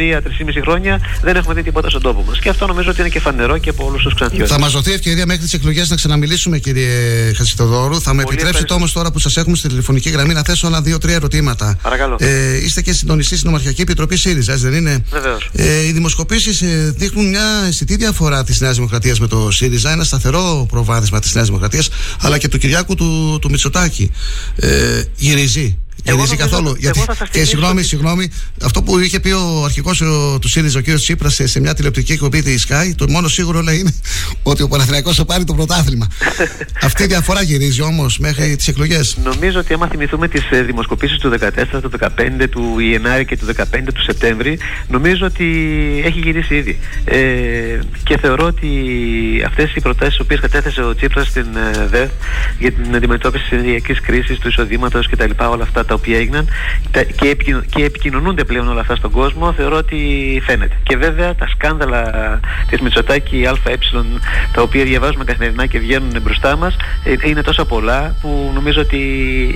χρόνια δεν έχουμε δει τίποτα στον τόπο μας. Και αυτό νομίζω ότι είναι και φανερό και από όλους τους ξανθιώτες. Θα μας δοθεί ευκαιρία μέχρι τις εκλογές να ξαναμιλήσουμε, κύριε Χασιτοδόρου. Θα με επιτρέψετε όμως τώρα που σας έχουμε στη τηλεφωνική γραμμή να θέσω άλλα δύο-τρία ερωτήματα. Παρακαλώ. Ε, είστε και συντονιστή στην Ομαρχιακή Επιτροπή ΣΥΡΙΖΑ, δεν είναι; Βεβαίως. Ε, οι δημοσκοπήσεις ε, δείχνουν μια αισθητή διαφορά της Νέας Δημοκρατίας με το ΣΥΡΙΖΑ, ένα σταθερό προβάδισμα της Νέας Δημοκρατίας, αλλά και του Κυριάκου του, του Μητσοτάκη. Ε, γυρίζει Γυρίζει καθόλου. Γιατί, και συγγνώμη, συγγνώμη, αυτό που είχε πει ο αρχικός του ΣΥΡΙΖΑ, ο κ. Τσίπρας, σε, σε μια τηλεοπτική εκπομπή της Sky, το μόνο σίγουρο λέει είναι ότι ο Παναθηναϊκός θα πάρει το πρωτάθλημα. Αυτή η διαφορά γυρίζει όμως μέχρι τις εκλογές. Νομίζω ότι άμα θυμηθούμε τις ε, δημοσκοπήσεις του 2014, του 2015, του Ιενάρη και του 2015, του Σεπτέμβρη, νομίζω ότι έχει γυρίσει ήδη. Ε, και θεωρώ ότι αυτές οι προτάσεις, τις οποίες κατέθεσε ο Τσίπρας στην ε, ΔΕΘ για την αντιμετώπιση της ενεργειακής κρίσης, του εισοδήματος κτλ., όλα αυτά τα οποία έγιναν και, και επικοινωνούνται πλέον όλα αυτά στον κόσμο, θεωρώ ότι φαίνεται. Και βέβαια τα σκάνδαλα της Μητσοτάκη ΑΕ, τα οποία διαβάζουμε καθημερινά και βγαίνουν μπροστά μας, ε, είναι τόσα πολλά που νομίζω ότι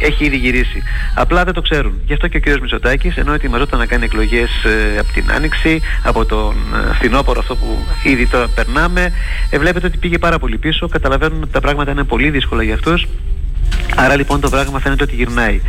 έχει ήδη γυρίσει. Απλά δεν το ξέρουν. Γι' αυτό και ο κ. Μητσοτάκης, ενώ ετοιμαζόταν να κάνει εκλογές ε, από την Άνοιξη, από τον ε, φθινόπωρο αυτό που ήδη τώρα περνάμε, βλέπετε ότι πήγε πάρα πολύ πίσω. Καταλαβαίνουν ότι τα πράγματα είναι πολύ δύσκολα για αυτούς Άρα λοιπόν το πράγμα φαίνεται ότι γυρνάει.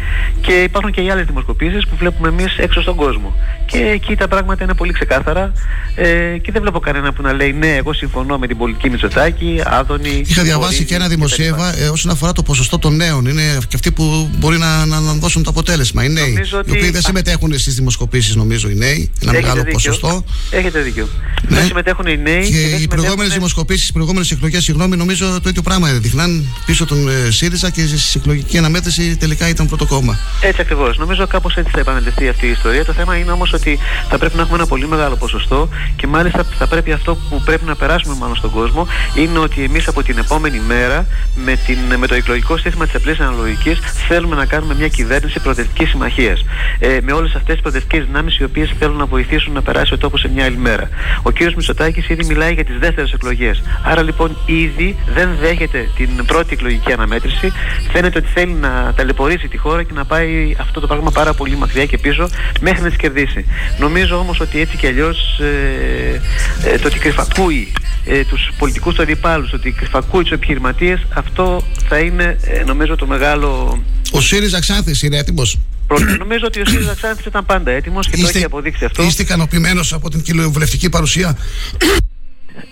Και υπάρχουν και οι άλλες δημοσκοπήσεις που βλέπουμε εμείς έξω στον κόσμο. Και εκεί τα πράγματα είναι πολύ ξεκάθαρα ε, και δεν βλέπω κανένα που να λέει ναι, εγώ συμφωνώ με την πολιτική Μητσοτάκη, Άδωνη. Είχα διαβάσει και ένα δημοσίευμα ε, όσον αφορά το ποσοστό των νέων. Είναι και αυτοί που μπορεί να, να, να δώσουν το αποτέλεσμα. Οι νέοι. Οι οποίοι δεν συμμετέχουν στις δημοσκοπήσεις, νομίζω οι νέοι. Ένα Έχετε μεγάλο δίκιο. ποσοστό. Έχετε δίκιο. Ναι. Δεν συμμετέχουν οι νέοι. Και δεν οι προηγούμενες συμμετέχουν- δημοσκοπήσεις, οι προηγούμενες εκλογές, συγγνώμη, νομίζω το ίδιο πράγμα έδειχναν πίσω τον ε, ΣΥΡΙΖΑ και στη εκλογική αναμέτρηση τελικά ήταν πρώτο κόμμα. Έτσι ακριβώς. Νομίζω κάπως έτσι θα επαναληφθεί αυτή η ιστορία. Το θέμα είναι όμως ότι θα πρέπει να έχουμε ένα πολύ μεγάλο ποσοστό και μάλιστα θα πρέπει αυτό που πρέπει να περάσουμε μάλλον στον κόσμο είναι ότι εμείς από την επόμενη μέρα με, την, με το εκλογικό σύστημα της απλής αναλογικής θέλουμε να κάνουμε μια κυβέρνηση προοδευτικής συμμαχίας. Ε, με όλες αυτές τις προοδευτικές δυνάμεις οι οποίες θέλουν να βοηθήσουν να περάσει ο τόπος σε μια άλλη μέρα. Ο κ. Μητσοτάκης ήδη μιλάει για τις δεύτερες εκλογές. Άρα λοιπόν ήδη δεν δέχεται την πρώτη εκλογική αναμέτρηση. Φαίνεται ότι θέλει να ταλαιπωρήσει τη χώρα και να πάει αυτό το πράγμα πάρα πολύ μακριά και πίσω μέχρι να τις κερδίσει. Νομίζω όμως ότι έτσι κι αλλιώς ε, ε, το ότι κρυφακούει ε, τους πολιτικούς του αντιπάλους, ότι κρυφακούει τους επιχειρηματίες, αυτό θα είναι ε, νομίζω το μεγάλο. Ο ΣΥΡΙΖΑ Ξάνθης είναι έτοιμος; πρόβλημα. νομίζω ότι ο ΣΥΡΙΖΑ Ξάνθης ήταν πάντα έτοιμος και το Είστε- έχει αποδείξει αυτό. Είστε ικανοποιημένος από την κοινοβουλευτική παρουσία;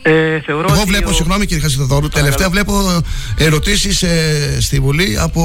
Ε, θεωρώ Εγώ ότι βλέπω, ο- συγγνώμη κύριε Χασιδοδόρου, τελευταία βλέπω ερωτήσεις ε, στη Βουλή από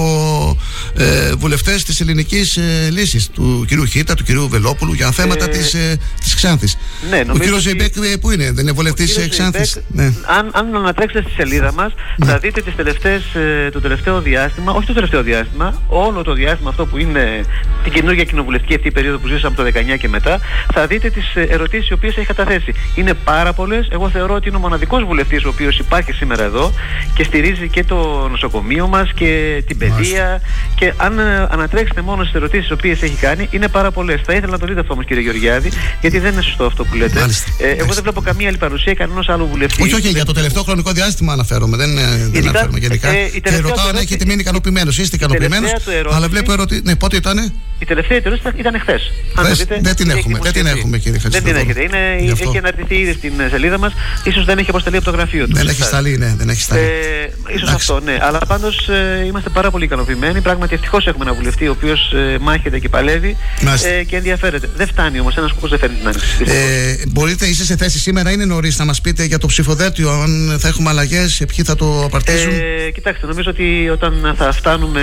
ε, βουλευτές της ελληνικής ε, λύσης, του κυρίου Χίτα, του κυρίου Βελόπουλου, για θέματα Ε, της της, ε, της Ξάνθης. ναι, Ο νομίζω κύριος ότι- Ζεϊμπέκ ε, πού είναι, δεν είναι βουλευτής κύριος Ξάνθης; Ζεϊμπέκ, Ναι. Αν, αν ανατρέξετε στη σελίδα μας θα δείτε τις τελευταίες, ε, το τελευταίο διάστημα, όχι το τελευταίο διάστημα, όλο το διάστημα αυτό που είναι την καινούργια κοινοβουλευτική αυτή περίοδο που ζήσαμε από το 19 και μετά, θα δείτε τις ε, ερωτήσεις οι οποίες έχει καταθέσει. Είναι πάρα πολλές. Εγώ θεωρώ ότι είναι ο μοναδικός βουλευτής ο οποίος υπάρχει σήμερα εδώ και στηρίζει και το νοσοκομείο μας και την παιδεία και αν ε, ανατρέξετε μόνο στις ερωτήσεις οι οποίες έχει κάνει είναι πάρα πολλές. Θα ήθελα να το δείτε αυτό όμως κύριε Γεωργιάδη γιατί δεν είναι σωστό αυτό που λέτε. Ε, εγώ δεν βλέπω καμία άλλη παρουσία κανένας άλλου βουλευτής. Όχι, όχι, για το τελευταίο χρονικό διάστημα αναφέρομαι. Δεν, ε, δεν Γενικά, αναφέρομαι γενικά. ε, η και τελευταία ρωτάω του αν ερώτηση- έχετε μείνει ικανοποιημένος. Είστε ικανοποιημένος. τελευταία του ερώτηση- Αλλά βλέπω ερωτήσει. Ναι, πότε ήταν. Η τελευταία ερώτηση ήταν- ήταν χθε. Χθες δεν την έχουμε, δεν την έχουμε, κύριε Δεν την Χατζηδόρου. έχετε. Είναι, Γι' αυτό. έχει αναρτηθεί ήδη στην ε, σελίδα μας. Σω δεν έχει αποσταλεί από το γραφείο του. Δεν έχει Σωστά. σταλεί, ναι, δεν έχει σταλεί. Ε, ίσως αυτό, ναι. Αλλά πάντως ε, είμαστε πάρα πολύ ικανοποιημένοι. Πράγματι, ευτυχώς έχουμε ένα βουλευτή ο οποίος ε, μάχεται και παλεύει Μάλιστα. ε, και ενδιαφέρεται. Δεν φτάνει όμως. Ένας σκοπός δεν φαίνεται να είναι. Ε, μπορείτε, είστε σε θέση σήμερα, είναι νωρίς να μας πείτε για το ψηφοδέλτιο, αν θα έχουμε αλλαγές, ποιοι θα το απαρτίζουν; Ε, κοιτάξτε, νομίζω ότι όταν θα φτάνουμε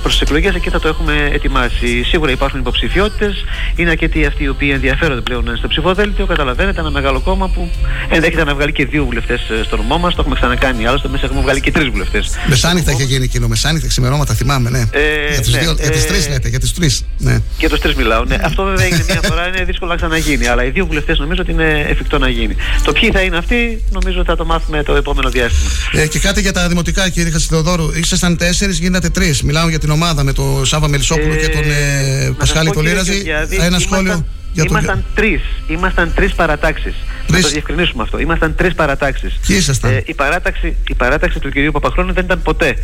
προς τις εκλογές, εκεί θα το έχουμε ετοιμάσει. Σίγουρα υπάρχουν υποψηφιότητες. Είναι αρκετοί αυτοί οι οποίοι ενδιαφέρονται πλέον να είναι στο ψηφοδέλτιο. Καταλαβαίνετε, ένα μεγάλο κόμμα που ενδέχεται να βγάλει και δύο βουλευτές στο νομό μας. Το έχουμε ξανακάνει. Άλλωστε, μέσα έχουμε βγάλει και τρεις βουλευτές. Μεσάνυχτα είχε γίνει εκείνο, μεσάνυχτα, ξημερώματα, θυμάμαι, ναι. Ε, για, τους ναι, δύο, για τις ε, τρεις λέτε, για τις τρεις. Ναι. Για τους τρεις μιλάω. Ναι. Αυτό βέβαια έγινε μία φορά, είναι δύσκολο να ξαναγίνει. Αλλά οι δύο βουλευτές νομίζω ότι είναι εφικτό να γίνει. Το ποιοι θα είναι αυτοί, νομίζω θα το μάθουμε το επόμενο διάστημα. Ε, και κάτι για τα δημοτικά, κύριε Χασιδοδόρου. Ήσασταν τέσσερις, γίνατε τρεις. Μιλάω για την ομάδα με τον Σάβα Μελισσόπουλο και τον ε, Να σας Πασχάλη πω, κύριε Τολίραζη. Γεωργιάδη, Ένα ήμασταν- σχόλιο για τον. Ήμασταν τρεις. Ήμασταν τρεις παρατάξεις. Να το διευκρινίσουμε αυτό. Ήμασταν τρεις παρατάξεις. Ποιοι ήσασταν; Ε, η, παράταξη, η παράταξη του κυρίου Παπαχρόνου δεν ήταν ποτέ.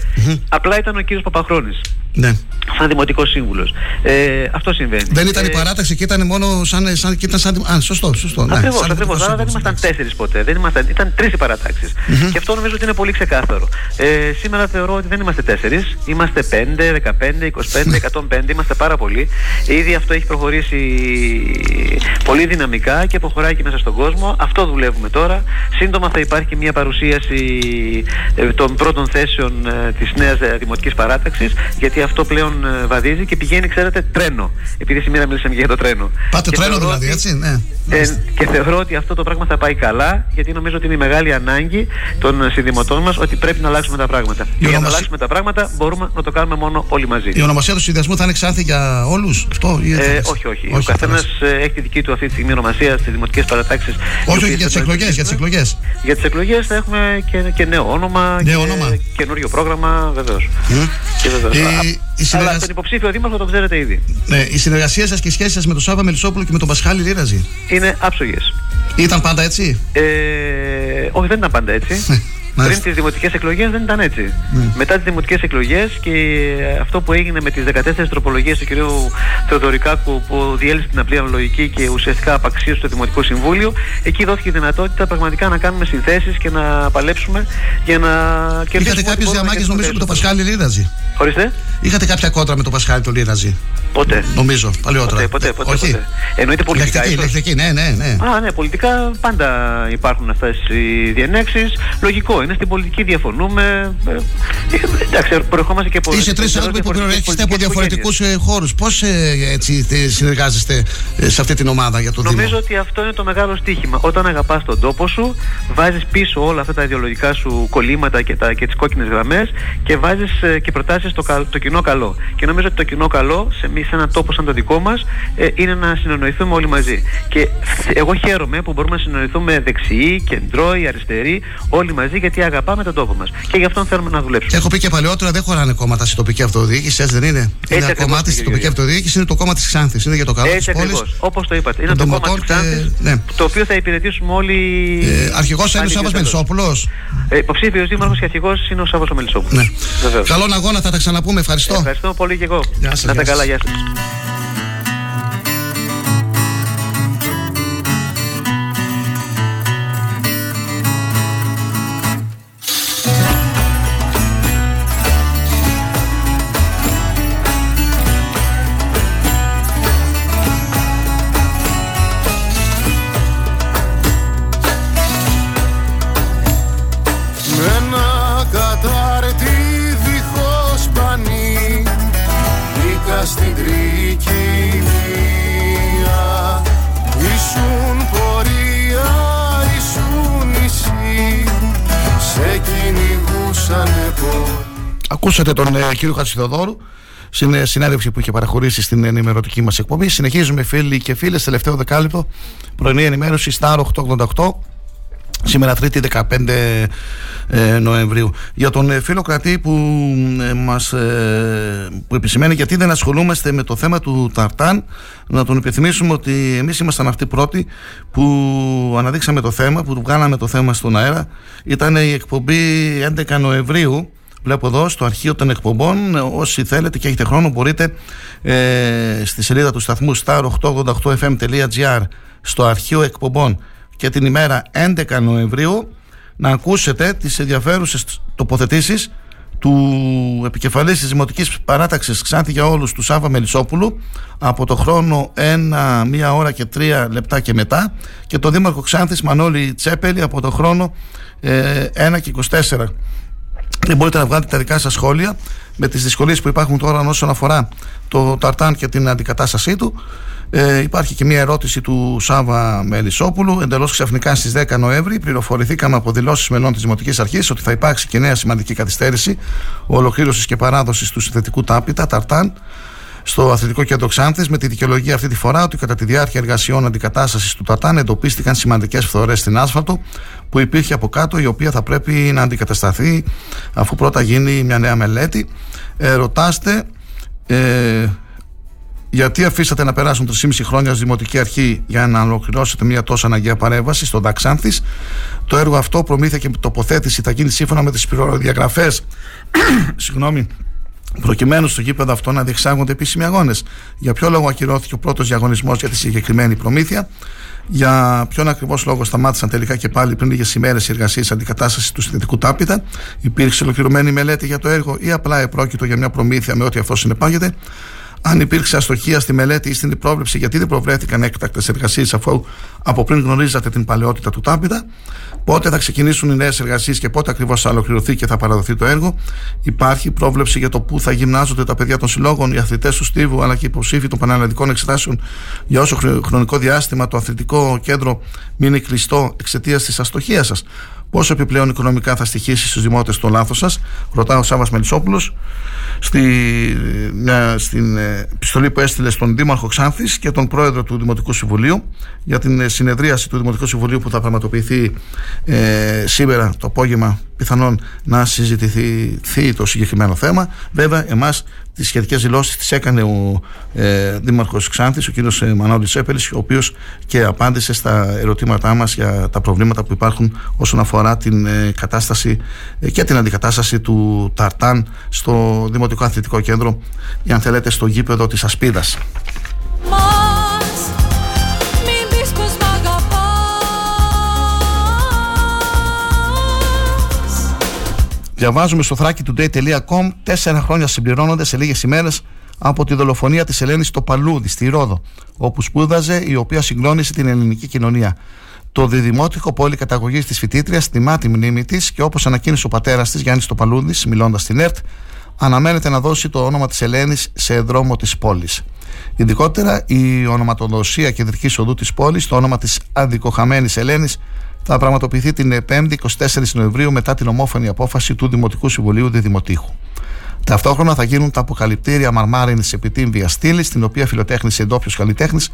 Απλά ήταν ο κύριος Παπαχρόνης. Ναι. Σαν δημοτικός σύμβουλος. Ε, αυτό συμβαίνει. Δεν ήταν Ε, η παράταξη και ήταν μόνο σαν. σαν, και ήταν σαν α, σωστό, σωστό. Ναι, Ακριβώς, σαν ακριβώς. δημοτικός Άρα δεν σύμβουλος, ήμασταν τέσσερις ποτέ. Δεν ήμασταν, ήταν τρεις οι παρατάξεις. Και αυτό νομίζω ότι είναι πολύ ξεκάθαρο. Ε, σήμερα θεωρώ ότι δεν είμαστε τέσσερις. Είμαστε 5, 15, 25, 105. Είμαστε πάρα πολλοί. Ήδη αυτό έχει προχωρήσει πολύ δυναμικά και προχωράει και μέσα στον κόσμο. Αυτό δουλεύουμε τώρα. Σύντομα θα υπάρχει και μια παρουσίαση ε, των πρώτων θέσεων ε, της νέας δημοτικής παράταξης. Γιατί αυτό πλέον ε, βαδίζει και πηγαίνει, ξέρετε, τρένο. Επειδή σήμερα μιλήσαμε και για το τρένο. Πάτε Και τρένο θεωρώ δηλαδή, ότι- έτσι, ναι. ε, και θεωρώ ότι αυτό το πράγμα θα πάει καλά, γιατί νομίζω ότι είναι η μεγάλη ανάγκη των συνδημοτών μας ότι πρέπει να αλλάξουμε τα πράγματα. Για να ονομασ- αλλάξουμε τα πράγματα μπορούμε να το κάνουμε μόνο όλοι μαζί. Η ονομασία του συνδυασμού θα είναι ξάνθη για όλους, αυτό ή δεν θα Ε, είναι; όχι, όχι. Όχι, Ο θα καθένα είναι. έχει τη δική του αυτή τη στιγμή ονομασία στις δημοτικές παρατάξεις. Όχι, όχι, για τις εκλογές. Για τις εκλογές. Για τις εκλογές θα έχουμε και, και νέο όνομα Νέο και όνομα. καινούριο πρόγραμμα, βεβαίως. Και βεβαίως. Ε, Α- η Αλλά συνεργασ- τον υποψήφιο δήμαρχο το ξέρετε ήδη. Ναι, η συνεργασία σας και η σχέση σας με τον Σάβα Μελισσόπουλο και με τον Πασχάλη Λίραζη. Είναι άψογες. Ήταν πάντα έτσι; Ε, όχι, δεν ήταν πάντα έτσι. Πριν τις δημοτικές εκλογές δεν ήταν έτσι. Μετά τις δημοτικές εκλογές και αυτό που έγινε με τις 14 τροπολογίες του κ. Θεοδωρικάκου που διέλυσε την απλή αναλογική και ουσιαστικά απαξίωσε το Δημοτικό Συμβούλιο, εκεί δόθηκε η δυνατότητα πραγματικά να κάνουμε συνθέσεις και να παλέψουμε για να κερδίσουμε. Είχατε ό,τι κάποιες μπορούμε να διαμάχες νομίζω με τον Πασχάλη Λίραζη. Ορίστε. Είχατε κάποια κόντρα με τον Πασχάλη τον Λίραζη. Ποτέ. Νομίζω, παλιότερα. Ποτέ, ποτέ, ποτέ, Όχι. ποτέ. Εννοείται πολιτικά. Λεκτική, ίσως. λεκτική, ναι, ναι, ναι. Α, ναι, πολιτικά πάντα υπάρχουν αυτές οι διενέξεις. Λογικό είναι, στην πολιτική διαφωνούμε. Ε, ε, εντάξει, προερχόμαστε και από. Είστε τρεις από άνθρωποι που διαφορετικές προέρχεστε από πολιτικές διαφορετικούς χώρους. Πώς έτσι τε- συνεργάζεστε ε, σε αυτή την ομάδα για το Δήμο; Νομίζω ότι αυτό είναι το μεγάλο στίχημα. Όταν αγαπάς τον τόπο σου, βάζεις πίσω όλα αυτά τα ιδεολογικά σου κολλήματα και, τα, και τις κόκκινες γραμμές και βάζεις και προτάσεις το, κα- το κοινό καλό. Και νομίζω ότι το κοινό καλό σε, μη- σε έναν τόπο σαν το δικό μας ε, είναι να συνεννοηθούμε όλοι μαζί. Και εγώ χαίρομαι που μπορούμε να συνεννοηθούμε δεξιοί, κεντρώοι, αριστεροί, όλοι μαζί γιατί αγαπάμε τον τόπο μας. Και γι' αυτό θέλουμε να δουλέψουμε. Έχω πει και παλαιότερα, δεν χωράνε κόμματα στην τοπική αυτοδιοίκηση, έτσι δεν είναι; Είναι ένα ακριβώς, κομμάτι κύριε στην τοπική Γεωργιάδη. αυτοδιοίκηση, είναι το κόμμα της Ξάνθης. Είναι για το καλό Έτσι της πόλης. ακριβώς. Όπως το είπατε. Είναι των το κόμμα της δημοτών και- Ξάνθης, ναι. το οποίο θα υπηρετήσουμε όλοι. Ε, Αρχηγός είναι ο Σάβα Μελισσόπουλος. Ε, Υποψήφιος δήμαρχος και αρχηγός είναι ο Σάββας Μελισσόπουλος. Ναι. Βεβαίως. Καλό αγώνα, θα τα ξαναπούμε. Ευχαριστώ. Ευχαριστώ πολύ και εγώ. Γεια σας, να είστε γεια καλά, σας. γεια σας. Ακούσατε τον ε, κύριο Χατσιδοδόρου στην ε, συνέντευξη που είχε παραχωρήσει στην ενημερωτική μας εκπομπή. Συνεχίζουμε, φίλοι και φίλες, τελευταίο δεκάλεπτο πρωινή ενημέρωση Star 888. Σήμερα Τρίτη 15 ε, Νοεμβρίου Για τον ε, φίλο κρατή που ε, μας ε, που επισημαίνει γιατί δεν ασχολούμαστε με το θέμα του Ταρτάν Να τον επιθυμίσουμε ότι εμείς ήμασταν αυτοί πρώτοι που αναδείξαμε το θέμα Που βγάλαμε το θέμα στον αέρα Ήταν η εκπομπή 11 Νοεμβρίου Βλέπω εδώ στο αρχείο των εκπομπών. Όσοι θέλετε και έχετε χρόνο, μπορείτε ε, στη σελίδα του σταθμού star888fm.gr στο αρχείο εκπομπών και την ημέρα 11 Νοεμβρίου να ακούσετε τις ενδιαφέρουσες τοποθετήσεις του επικεφαλής της Δημοτικής Παράταξης Ξάνθη για όλους του Σάβα Μελισσόπουλου από το χρόνο 1, 1 ώρα και 3 λεπτά και μετά και το Δήμαρχο Ξάνθης Μανώλη Τσέπελη από το χρόνο 1 ε, και 24 και μπορείτε να βγάλετε τα δικά σας σχόλια με τις δυσκολίες που υπάρχουν τώρα όσον αφορά το ταρτάν και την αντικατάστασή του ε, υπάρχει και μια ερώτηση του Σάβα Μελισσόπουλου. Εντελώς ξαφνικά στις 10 Νοέμβρη πληροφορηθήκαμε από δηλώσεις μελών της Δημοτικής Αρχής ότι θα υπάρξει και νέα σημαντική καθυστέρηση ολοκλήρωσης και παράδοσης του συνθετικού τάπητα, Ταρτάν, στο Αθλητικό Κέντρο Ξάνθης, με τη δικαιολογία αυτή τη φορά ότι κατά τη διάρκεια εργασιών αντικατάστασης του Ταρτάν εντοπίστηκαν σημαντικές φθορές στην άσφαλτο που υπήρχε από κάτω, η οποία θα πρέπει να αντικατασταθεί αφού πρώτα γίνει μια νέα μελέτη. Ε, ρωτάστε. Ε, γιατί αφήσατε να περάσουν 3,5 χρόνια ως Δημοτική Αρχή για να ολοκληρώσετε μια τόσο αναγκαία παρέμβαση στο Δαξάνθη. Το έργο αυτό, προμήθεια και τοποθέτηση, θα γίνει σύμφωνα με τις διαγραφέ. Συγγνώμη, προκειμένου στο γήπεδο αυτό να διεξάγονται επίσημοι αγώνες. Για ποιο λόγο ακυρώθηκε ο πρώτος διαγωνισμός για τη συγκεκριμένη προμήθεια; Για ποιον ακριβώς λόγο σταμάτησαν τελικά και πάλι πριν λίγες ημέρες οι εργασίες αντικατάστασης του συνδετικού τάπητα; Υπήρξε ολοκληρωμένη μελέτη για το έργο ή απλά επρόκειτο για μια προμήθεια με ό,τι αυτό συνεπάγεται; Αν υπήρξε αστοχία στη μελέτη ή στην πρόβλεψη, γιατί δεν προβλέφθηκαν έκτακτες εργασίες αφού από πριν γνωρίζατε την παλαιότητα του Τάμπιτα, πότε θα ξεκινήσουν οι νέες εργασίες και πότε ακριβώς θα ολοκληρωθεί και θα παραδοθεί το έργο. Υπάρχει πρόβλεψη για το πού θα γυμνάζονται τα παιδιά των συλλόγων, οι αθλητές του Στίβου αλλά και οι υποψήφοι των πανελλαδικών εξετάσεων για όσο χρονικό διάστημα το αθλητικό κέντρο μείνει κλειστό εξαιτίας της αστοχίας σας. Πόσο επιπλέον οικονομικά θα στοιχήσει στους δημότες το λάθος σας, ρωτά ο Σάβα Μελισσόπουλος στη, μια, στην ε, επιστολή που έστειλε στον Δήμαρχο Ξάνθης και τον Πρόεδρο του Δημοτικού Συμβουλίου για την ε, συνεδρίαση του Δημοτικού Συμβουλίου που θα πραγματοποιηθεί ε, σήμερα το απόγευμα πιθανόν να συζητηθεί το συγκεκριμένο θέμα. Βέβαια, εμάς τις σχετικές δηλώσεις τις έκανε ο ε, Δήμαρχος Ξάνθης, ο κ. Ε, Μανώλης Τσέπελη, ο οποίος και απάντησε στα ερωτήματά μας για τα προβλήματα που υπάρχουν όσον αφορά την ε, κατάσταση ε, και την αντικατάσταση του Ταρτάν στο Δημοτικό Αθλητικό Κέντρο, ή αν θέλετε, στο γήπεδο της Ασπίδας. Διαβάζουμε στο thrakitoday.com Τέσσερα χρόνια συμπληρώνονται σε λίγες ημέρες από τη δολοφονία της Ελένης στο Παλούδι, στη Ρόδο, όπου σπούδαζε, η οποία συγκλώνησε την ελληνική κοινωνία. Το διδημότυχο πόλη καταγωγής της φοιτήτριας τιμά τη μνήμη της και όπως ανακοίνησε ο πατέρας της Γιάννης Τοπαλούδη, μιλώντας στην ΕΡΤ, αναμένεται να δώσει το όνομα της Ελένης σε δρόμο της πόλης. Ειδικότερα, η ονοματοδοσία κεντρικής οδού της πόλης, το όνομα της αδικοχαμένης Ελένης, θα πραγματοποιηθεί την 5η 24 Νοεμβρίου μετά την ομόφωνη απόφαση του Δημοτικού Συμβουλίου Διδημοτήχου. Ταυτόχρονα θα γίνουν τα αποκαλυπτήρια μαρμάρινης επιτύμβιας στήλης, στην οποία φιλοτέχνησε εντόπιος καλλιτέχνης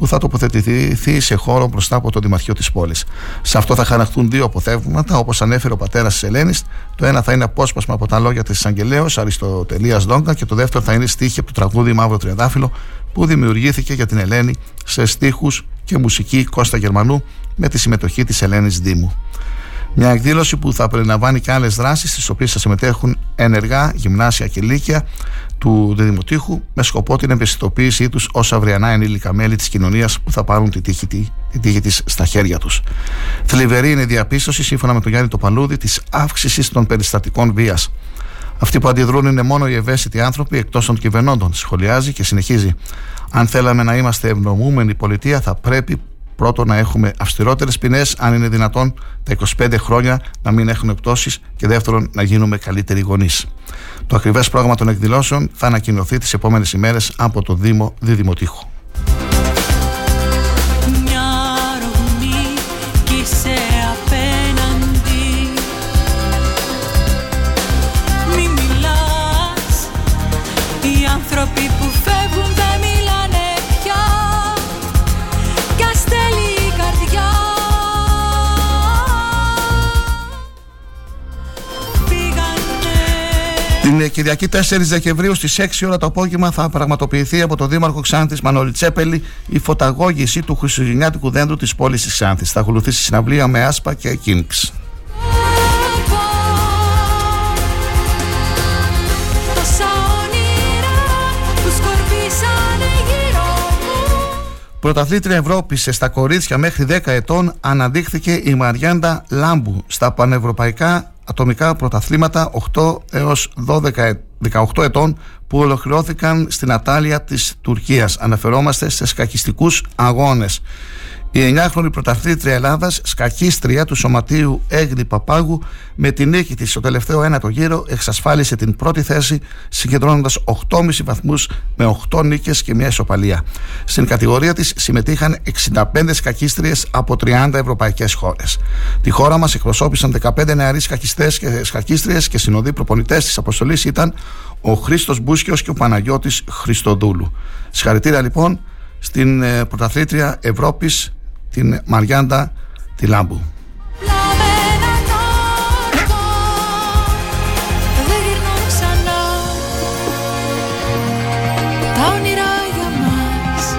που θα τοποθετηθεί σε χώρο μπροστά από το Δημαρχείο της πόλης. Σε αυτό θα χαρακτούν δύο αποθέματα, όπως ανέφερε ο πατέρας της Ελένης. Το ένα θα είναι απόσπασμα από τα λόγια της Αγγελέως Αριστοτελεία Δόγκα και το δεύτερο θα είναι στίχη από το τραγούδι Μαύρο Τριαντάφυλλο που δημιουργήθηκε για την Ελένη σε στίχους και μουσική Κώστα Γερμανού με τη συμμετοχή της Ελένης Δήμου. Μια εκδήλωση που θα περιλαμβάνει και άλλες δράσεις στις οποίες θα συμμετέχουν ενεργά γυμνάσια και λύκεια του Δημοτήχου με σκοπό την ευαισθητοποίησή τους ως αυριανά ενήλικα μέλη της κοινωνίας που θα πάρουν τη τύχη, τη τύχη της στα χέρια τους. Θλιβερή είναι η διαπίστωση σύμφωνα με τον Γιάννη Τοπαλούδη της αύξησης των περιστατικών βίας. Αυτοί που αντιδρούν είναι μόνο οι ευαίσθητοι άνθρωποι εκτός των κυβερνώντων. Σχολιάζει και συνεχίζει. Αν θέλαμε να είμαστε ευνομούμενη πολιτεία, θα πρέπει πρώτον να έχουμε αυστηρότερες ποινές, αν είναι δυνατόν τα 25 χρόνια να μην έχουν πτώσεις, και δεύτερον να γίνουμε καλύτεροι γονείς. Το ακριβές πρόγραμμα των εκδηλώσεων θα ανακοινωθεί τις επόμενες ημέρες από το Δήμο Διδημοτήχου. Την ε, Κυριακή 4 Δεκεμβρίου στις 6 ώρα το απόγευμα θα πραγματοποιηθεί από τον Δήμαρχο Ξάνθης Μανώλη Τσέπελη η φωταγώγηση του χριστουγεννιάτικου δέντρου της πόλης της Ξάνθης. Θα ακολουθήσει συναυλία με άσπα και κίνξ. Τόσα όνειρα που σκορπίσανε γύρω μου Πρωταθλήτρια Ευρώπη στα κορίτσια μέχρι 10 ετών αναδείχθηκε η Μαριάντα Λάμπου στα πανευρωπαϊκά ατομικά πρωταθλήματα 8 έως 12, ε- 18 ετών που ολοκληρώθηκαν στην Ατάλια της Τουρκίας. Αναφερόμαστε σε σκακιστικούς αγώνες. Η 9χρονη πρωταθλήτρια Ελλάδας, σκακίστρια του Σωματείου Έγνη Παπάγου, με την νίκη της στο τελευταίο ένατο γύρο, εξασφάλισε την πρώτη θέση, συγκεντρώνοντας 8,5 βαθμούς με 8 νίκες και μια ισοπαλία. Στην κατηγορία της συμμετείχαν 65 σκακίστριες από 30 ευρωπαϊκές χώρες. Τη χώρα μας εκπροσώπησαν 15 νεαροί σκακιστές και σκακίστριες και συνοδοί προπονητές της αποστολής ήταν ο Χρήστος Μπούσκιος και ο Παναγιώτης Χριστοδούλου. Συγχαρητήρια λοιπόν στην ε, πρωταθλήτρια Ευρώπης την Μαριάντα τη Λάμπου. Δεν γυρνούν ξανά Τα όνειρα για μας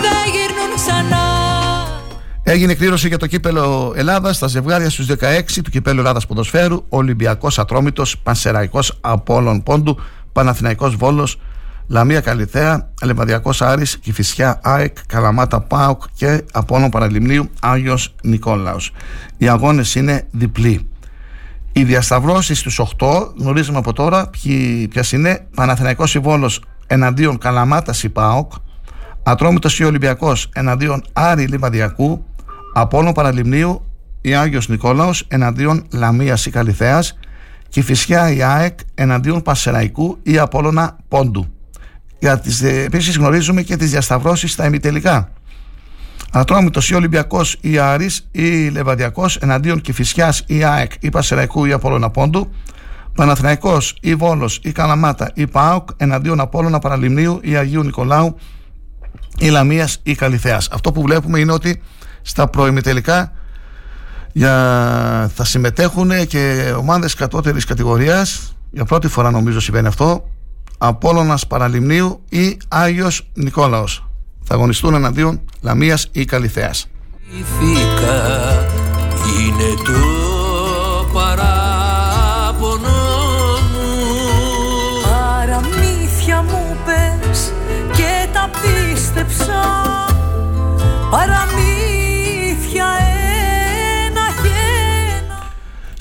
Δεν γυρνούν ξανά Έγινε κλήρωση για το κύπελο Ελλάδας στα ζευγάρια στους 16 του κυπέλου Ελλάδας Ποδοσφαίρου. Ολυμπιακός Ατρόμητος, Πανσεραϊκός Απόλων Πόντου, Παναθηναϊκός Βόλος, Λαμία Καλιθέα, Λεβαδιακός Άρης, Κηφισιά ΑΕΚ, Καλαμάτα Πάοκ και Απόλων Παραλιμνίου Άγιος Νικόλαος. Οι αγώνες είναι διπλοί. Οι διασταυρώσεις στους 8 γνωρίζουμε από τώρα ποιες είναι Παναθηναϊκός Ιβόλος εναντίον Καλαμάτας η ΠΑΟΚ Ατρόμητος ή Ολυμπιακός εναντίον Άρη Λιβαδιακού Απόλλων Παραλιμνίου η Άγιος Νικόλαος εναντίον Λαμίας ή Καλιθέας και Φυσιά η ΑΕΚ εναντίον Πασεραϊκού ή Απόλλωνα Πόντου. Για τις, ε, επίσης γνωρίζουμε και τις διασταυρώσεις στα ημιτελικά. Ατρόμητος ή Ολυμπιακός ή Άρης ή Λεβαδιακός εναντίον Κηφισιάς ή ΑΕΚ ή Πασεραϊκού ή Απόλλωνα Πόντου. Παναθηναϊκός ή Βόλος ή Καλαμάτα ή ΠΑΟΚ εναντίον Απόλλωνα Παραλιμνίου ή Αγίου Νικολάου ή Λαμίας ή Καλιθέας. Αυτό που βλέπουμε είναι ότι στα προημιτελικά για... θα συμμετέχουν και ομάδες κατώτερης κατηγορίας για πρώτη φορά νομίζω συμβαίνει αυτό Απόλλωνας Παραλιμνίου ή Άγιος Νικόλαος. Θα αγωνιστούν εναντίον Λαμίας ή Καλιθέας Ηθήκα είναι το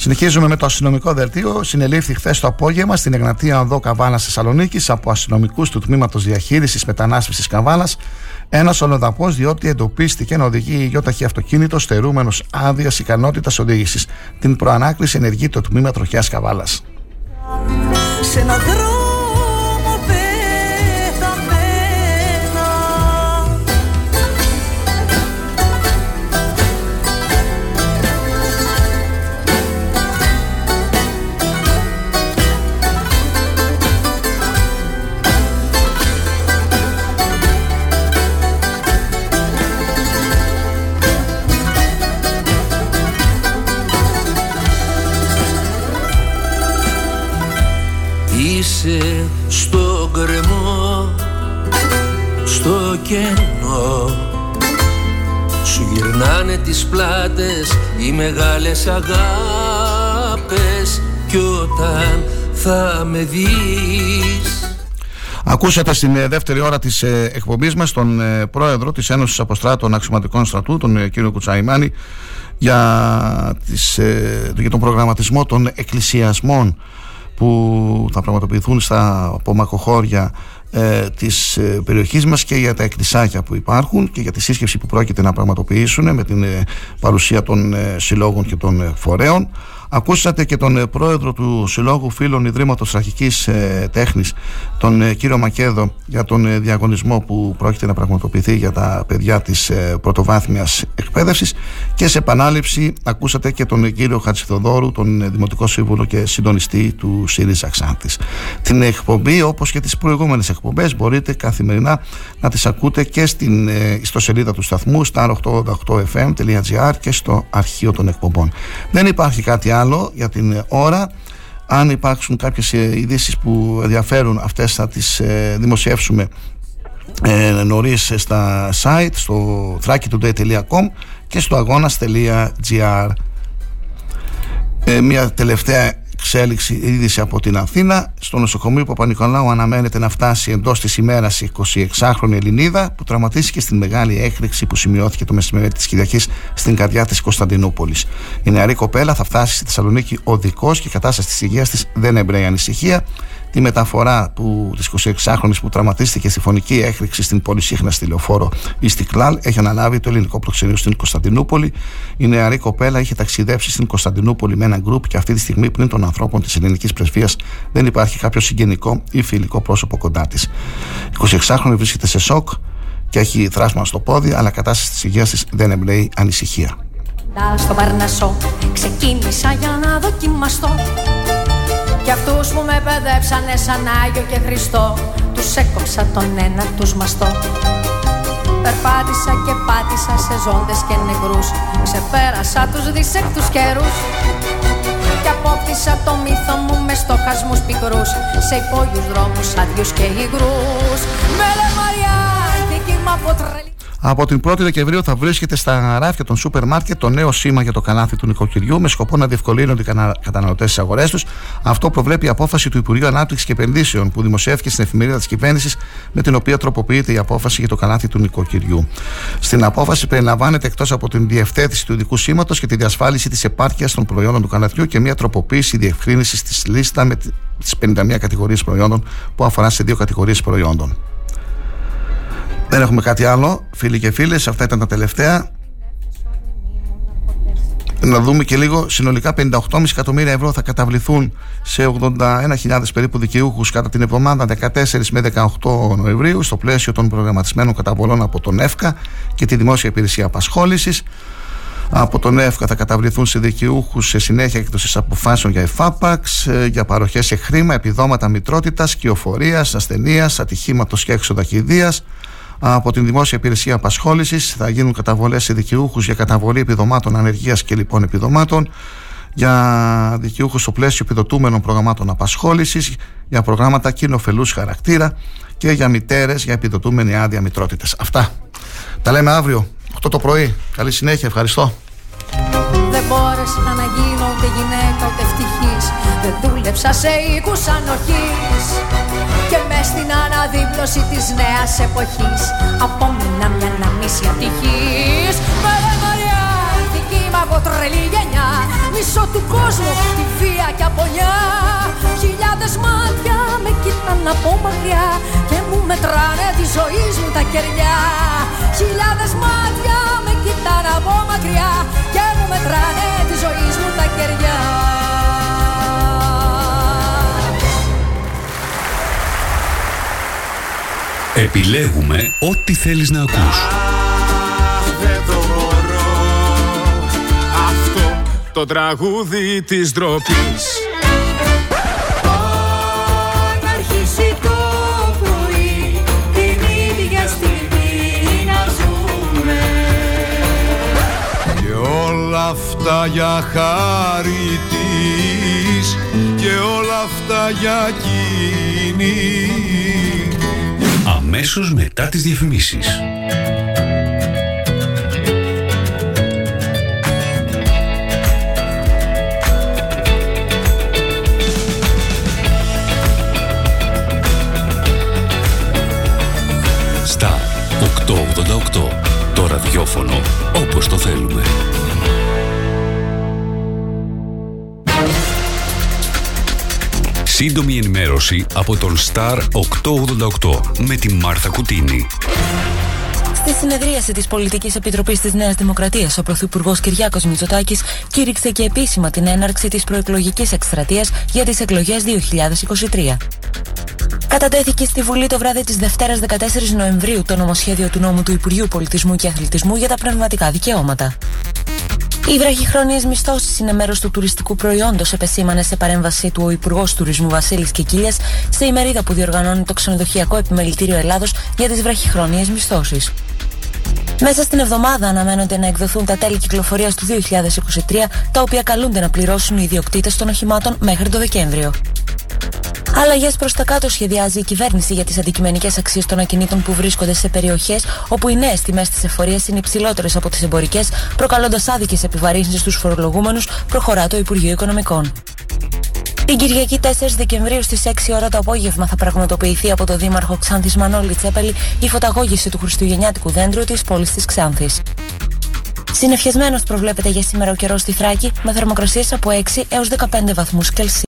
Συνεχίζουμε με το αστυνομικό δελτίο. Συνελήφθη χθες το απόγευμα στην Εγνατία Οδό Καβάλας Θεσσαλονίκη από αστυνομικούς του τμήματος διαχείρισης μετανάσπιση Καβάλας ένας ολοδαπός διότι εντοπίστηκε να οδηγεί γιοταχή αυτοκίνητο στερούμενος άδειας ικανότητας οδήγησης. Την προανάκριση ενεργεί το τμήμα τροχιάς Καβάλας. σε ένα Είσαι στο γκρεμό, στο κενό. Σου γυρνάνε τις πλάτες οι μεγάλες αγάπες Κι όταν θα με δεις. Ακούσατε στην ε, δεύτερη ώρα της ε, εκπομπής μας τον ε, πρόεδρο της Ένωσης Αποστράτων Αξιωματικών Στρατού, τον ε, κύριο Κουτσαϊμάνη, για, τις, ε, για τον προγραμματισμό των εκκλησιασμών που θα πραγματοποιηθούν στα απομακοχώρια ε, της ε, περιοχής μας και για τα εκκλησάκια που υπάρχουν και για τη σύσκεψη που πρόκειται να πραγματοποιήσουν με την ε, παρουσία των ε, συλλόγων και των ε, φορέων Ακούσατε και τον ε, πρόεδρο του Συλλόγου Φίλων Ιδρύματος Αρχικής ε, Τέχνης, τον ε, κύριο Μακέδο, για τον ε, διαγωνισμό που πρόκειται να πραγματοποιηθεί για τα παιδιά της ε, πρωτοβάθμιας εκπαίδευσης και σε επανάληψη ακούσατε και τον ε, κύριο Χατζηθοδόρου, τον ε, Δημοτικό Σύμβουλο και συντονιστή του ΣΥΡΙΖΑ Ξάνθης. Την εκπομπή όπως και τις προηγούμενες εκπομπές μπορείτε καθημερινά να τις ακούτε και στην ε, ιστοσελίδα του σταθμού star888fm.gr και στο αρχείο των εκπομπών. Δεν υπάρχει κάτι άλλο για την ε, ώρα. Αν υπάρξουν κάποιες ε, ειδήσεις που ενδιαφέρουν αυτές θα τις ε, δημοσιεύσουμε ε, νωρίς στα site στο thrakitoday.com και στο αγώνας.gr ε, μια τελευταία εξέλιξη είδηση από την Αθήνα. Στο νοσοκομείο Παπα-Νικολάου αναμένεται να φτάσει εντός της ημέρας η 26χρονη Ελληνίδα που τραυματίστηκε στην μεγάλη έκρηξη που σημειώθηκε το μεσημέρι της Κυριακής στην καρδιά της Κωνσταντινούπολης. Η νεαρή κοπέλα θα φτάσει στη Θεσσαλονίκη οδικός και η κατάσταση της υγείας της δεν εμπρέει ανησυχία. Τη μεταφορά του, της 26χρονης που τραυματίστηκε στη φωνική έκρηξη στην πολυσύχνα στη λεωφόρο Ιστικλάλ έχει αναλάβει το ελληνικό προξενείο στην Κωνσταντινούπολη. Η νεαρή κοπέλα είχε ταξιδέψει στην Κωνσταντινούπολη με ένα γκρουπ και αυτή τη στιγμή πριν των ανθρώπων της ελληνικής πρεσβείας δεν υπάρχει κάποιο συγγενικό ή φιλικό πρόσωπο κοντά της. Η 26χρονη βρίσκεται σε σοκ και έχει θράσμα στο πόδι, αλλά η κατάσταση της υγείας της δεν εμπνέει ανησυχία. Κοντά στο Παρνασσό ξεκίνησα για να δοκιμαστώ Κι αυτούς που με παιδέψανε σαν Άγιο και Χριστό Τους έκοψα τον ένα τους μαστό. Περπάτησα και πάτησα σε ζώντες και νεκρούς Ξεπέρασα τους δυσέκτους καιρούς. Και απόκτησα το μύθο μου με στοχασμούς πικρούς Σε υπόγειους δρόμους άδειους και υγρούς. Με λε Μαριά, δική μου από τρελή Από την 1η Δεκεμβρίου θα βρίσκεται στα ράφια των σούπερ μάρκετ το νέο σήμα για το καλάθι του νοικοκυριού με σκοπό να διευκολύνουν οι καταναλωτές στις αγορές τους. Αυτό προβλέπει η απόφαση του Υπουργείου Ανάπτυξης και Επενδύσεων που δημοσιεύθηκε στην εφημερίδα της κυβέρνησης με την οποία τροποποιείται η απόφαση για το καλάθι του νοικοκυριού. Στην απόφαση περιλαμβάνεται εκτός από την διευθέτηση του ειδικού σήματος και τη διασφάλιση της επάρκειας των προϊόντων του καλαθιού και μια τροποποίηση διευκρίνησης της λίστα με τι 51 κατηγορίες προϊόντων που αφορά σε δύο κατηγορίες προϊόντων. Δεν έχουμε κάτι άλλο, φίλοι και φίλες, αυτά ήταν τα τελευταία. Να δούμε και λίγο, συνολικά 58,5 εκατομμύρια ευρώ θα καταβληθούν σε 81.000 περίπου δικαιούχους κατά την εβδομάδα 14 με 18 Νοεμβρίου στο πλαίσιο των προγραμματισμένων καταβολών από τον ΕΦΚΑ και τη Δημόσια Υπηρεσία Απασχόλησης. Από τον ΕΦΚΑ θα καταβληθούν σε δικαιούχους σε συνέχεια έκδοσης αποφάσεων για εφάπαξ, ε, για παροχές σε χρήμα, επιδόματα μητρότητας, κυοφορίας, ασθενείας, ατυχήματος και έξοδα κηδείας. Από την Δημόσια Υπηρεσία Απασχόλησης θα γίνουν καταβολές σε δικαιούχους για καταβολή επιδομάτων ανεργίας και λοιπόν επιδομάτων, για δικαιούχους στο πλαίσιο επιδοτούμενων προγραμμάτων απασχόλησης, για προγράμματα κοινοφελούς χαρακτήρα και για μητέρες για επιδοτούμενη άδεια μητρότητες. Αυτά. Τα λέμε αύριο, 8 το πρωί. Καλή συνέχεια, ευχαριστώ. Δεν μπόρεσα να γίνω ούτε γυναίκα ούτε ευτυχής Δεν δούλεψα σε οίκους ανοχής. Και μες στην αναδίπλωση της νέας εποχής. Απόμεινα μια αναμνήσια ατυχής Μαρέ Μαριά, δική μ' από τρελή γενιά. Μισό του κόσμου, τη βία και απονιά. Χιλιάδες μάτια με κοίταν από μακριά Και μου μετράνε τη ζωή μου τα κεριά. Χιλιάδες μάτια με κοίταν από μακριά Και μου μετράνε τη ζωή μου τα κεριά Επιλέγουμε ό,τι θέλεις να ακούς. Δεν το μπορώ Αυτό το τραγούδι της ντροπής. Να αρχίσει το πρωί την ίδια στιγμή να ζούμε. Και όλα αυτά για χάρη της Και όλα αυτά για εκείνη Αμέσως μετά τις διαφημίσεις. Στα 888. Το ραδιόφωνο όπως το θέλουμε. Σύντομη ενημέρωση από τον Star 888 με τη Μάρθα Κουτίνη. Στη συνεδρίαση της Πολιτικής Επιτροπής της Νέας Δημοκρατίας, ο Πρωθυπουργός Κυριάκος Μητσοτάκης κήρυξε και επίσημα την έναρξη της προεκλογικής εκστρατείας για τις εκλογές 2023. Κατατέθηκε στη Βουλή το βράδυ της Δευτέρας 14 Νοεμβρίου το νομοσχέδιο του νόμου του Υπουργείου Πολιτισμού και Αθλητισμού για τα πνευματικά δικαιώματα. Οι βραχυχρόνιε μισθώσεις είναι μέρος του τουριστικού προϊόντος, επεσήμανε σε παρέμβασή του ο Υπουργός Τουρισμού Βασίλης Κικίλιας σε ημερίδα που διοργανώνει το Ξενοδοχειακό Επιμελητήριο Ελλάδος για τις βραχυχρόνιε μισθώσεις. Μέσα στην εβδομάδα αναμένονται να εκδοθούν τα τέλη κυκλοφορίας του 2023, τα οποία καλούνται να πληρώσουν οι ιδιοκτήτες των οχημάτων μέχρι το Δεκέμβριο. Αλλαγές προς τα κάτω σχεδιάζει η κυβέρνηση για τις αντικειμενικές αξίες των ακινήτων που βρίσκονται σε περιοχές όπου οι νέες τιμές της εφορίας είναι υψηλότερες από τις εμπορικές, προκαλώντας άδικες επιβαρύνσεις στους φορολογούμενους, προχωρά το Υπουργείο Οικονομικών. Την Κυριακή 4 Δεκεμβρίου στις 6 ώρα το απόγευμα θα πραγματοποιηθεί από το Δήμαρχο Ξάνθης Μανώλη Τσέπελη η φωταγώγηση του Χριστουγεννιάτικου δέντρου της πόλης της Ξάνθης. Συνεφιασμένος προβλέπεται για σήμερα ο καιρός στη Θράκη με θερμοκρασίες από 6 έως 15 βαθμούς Κελσίου.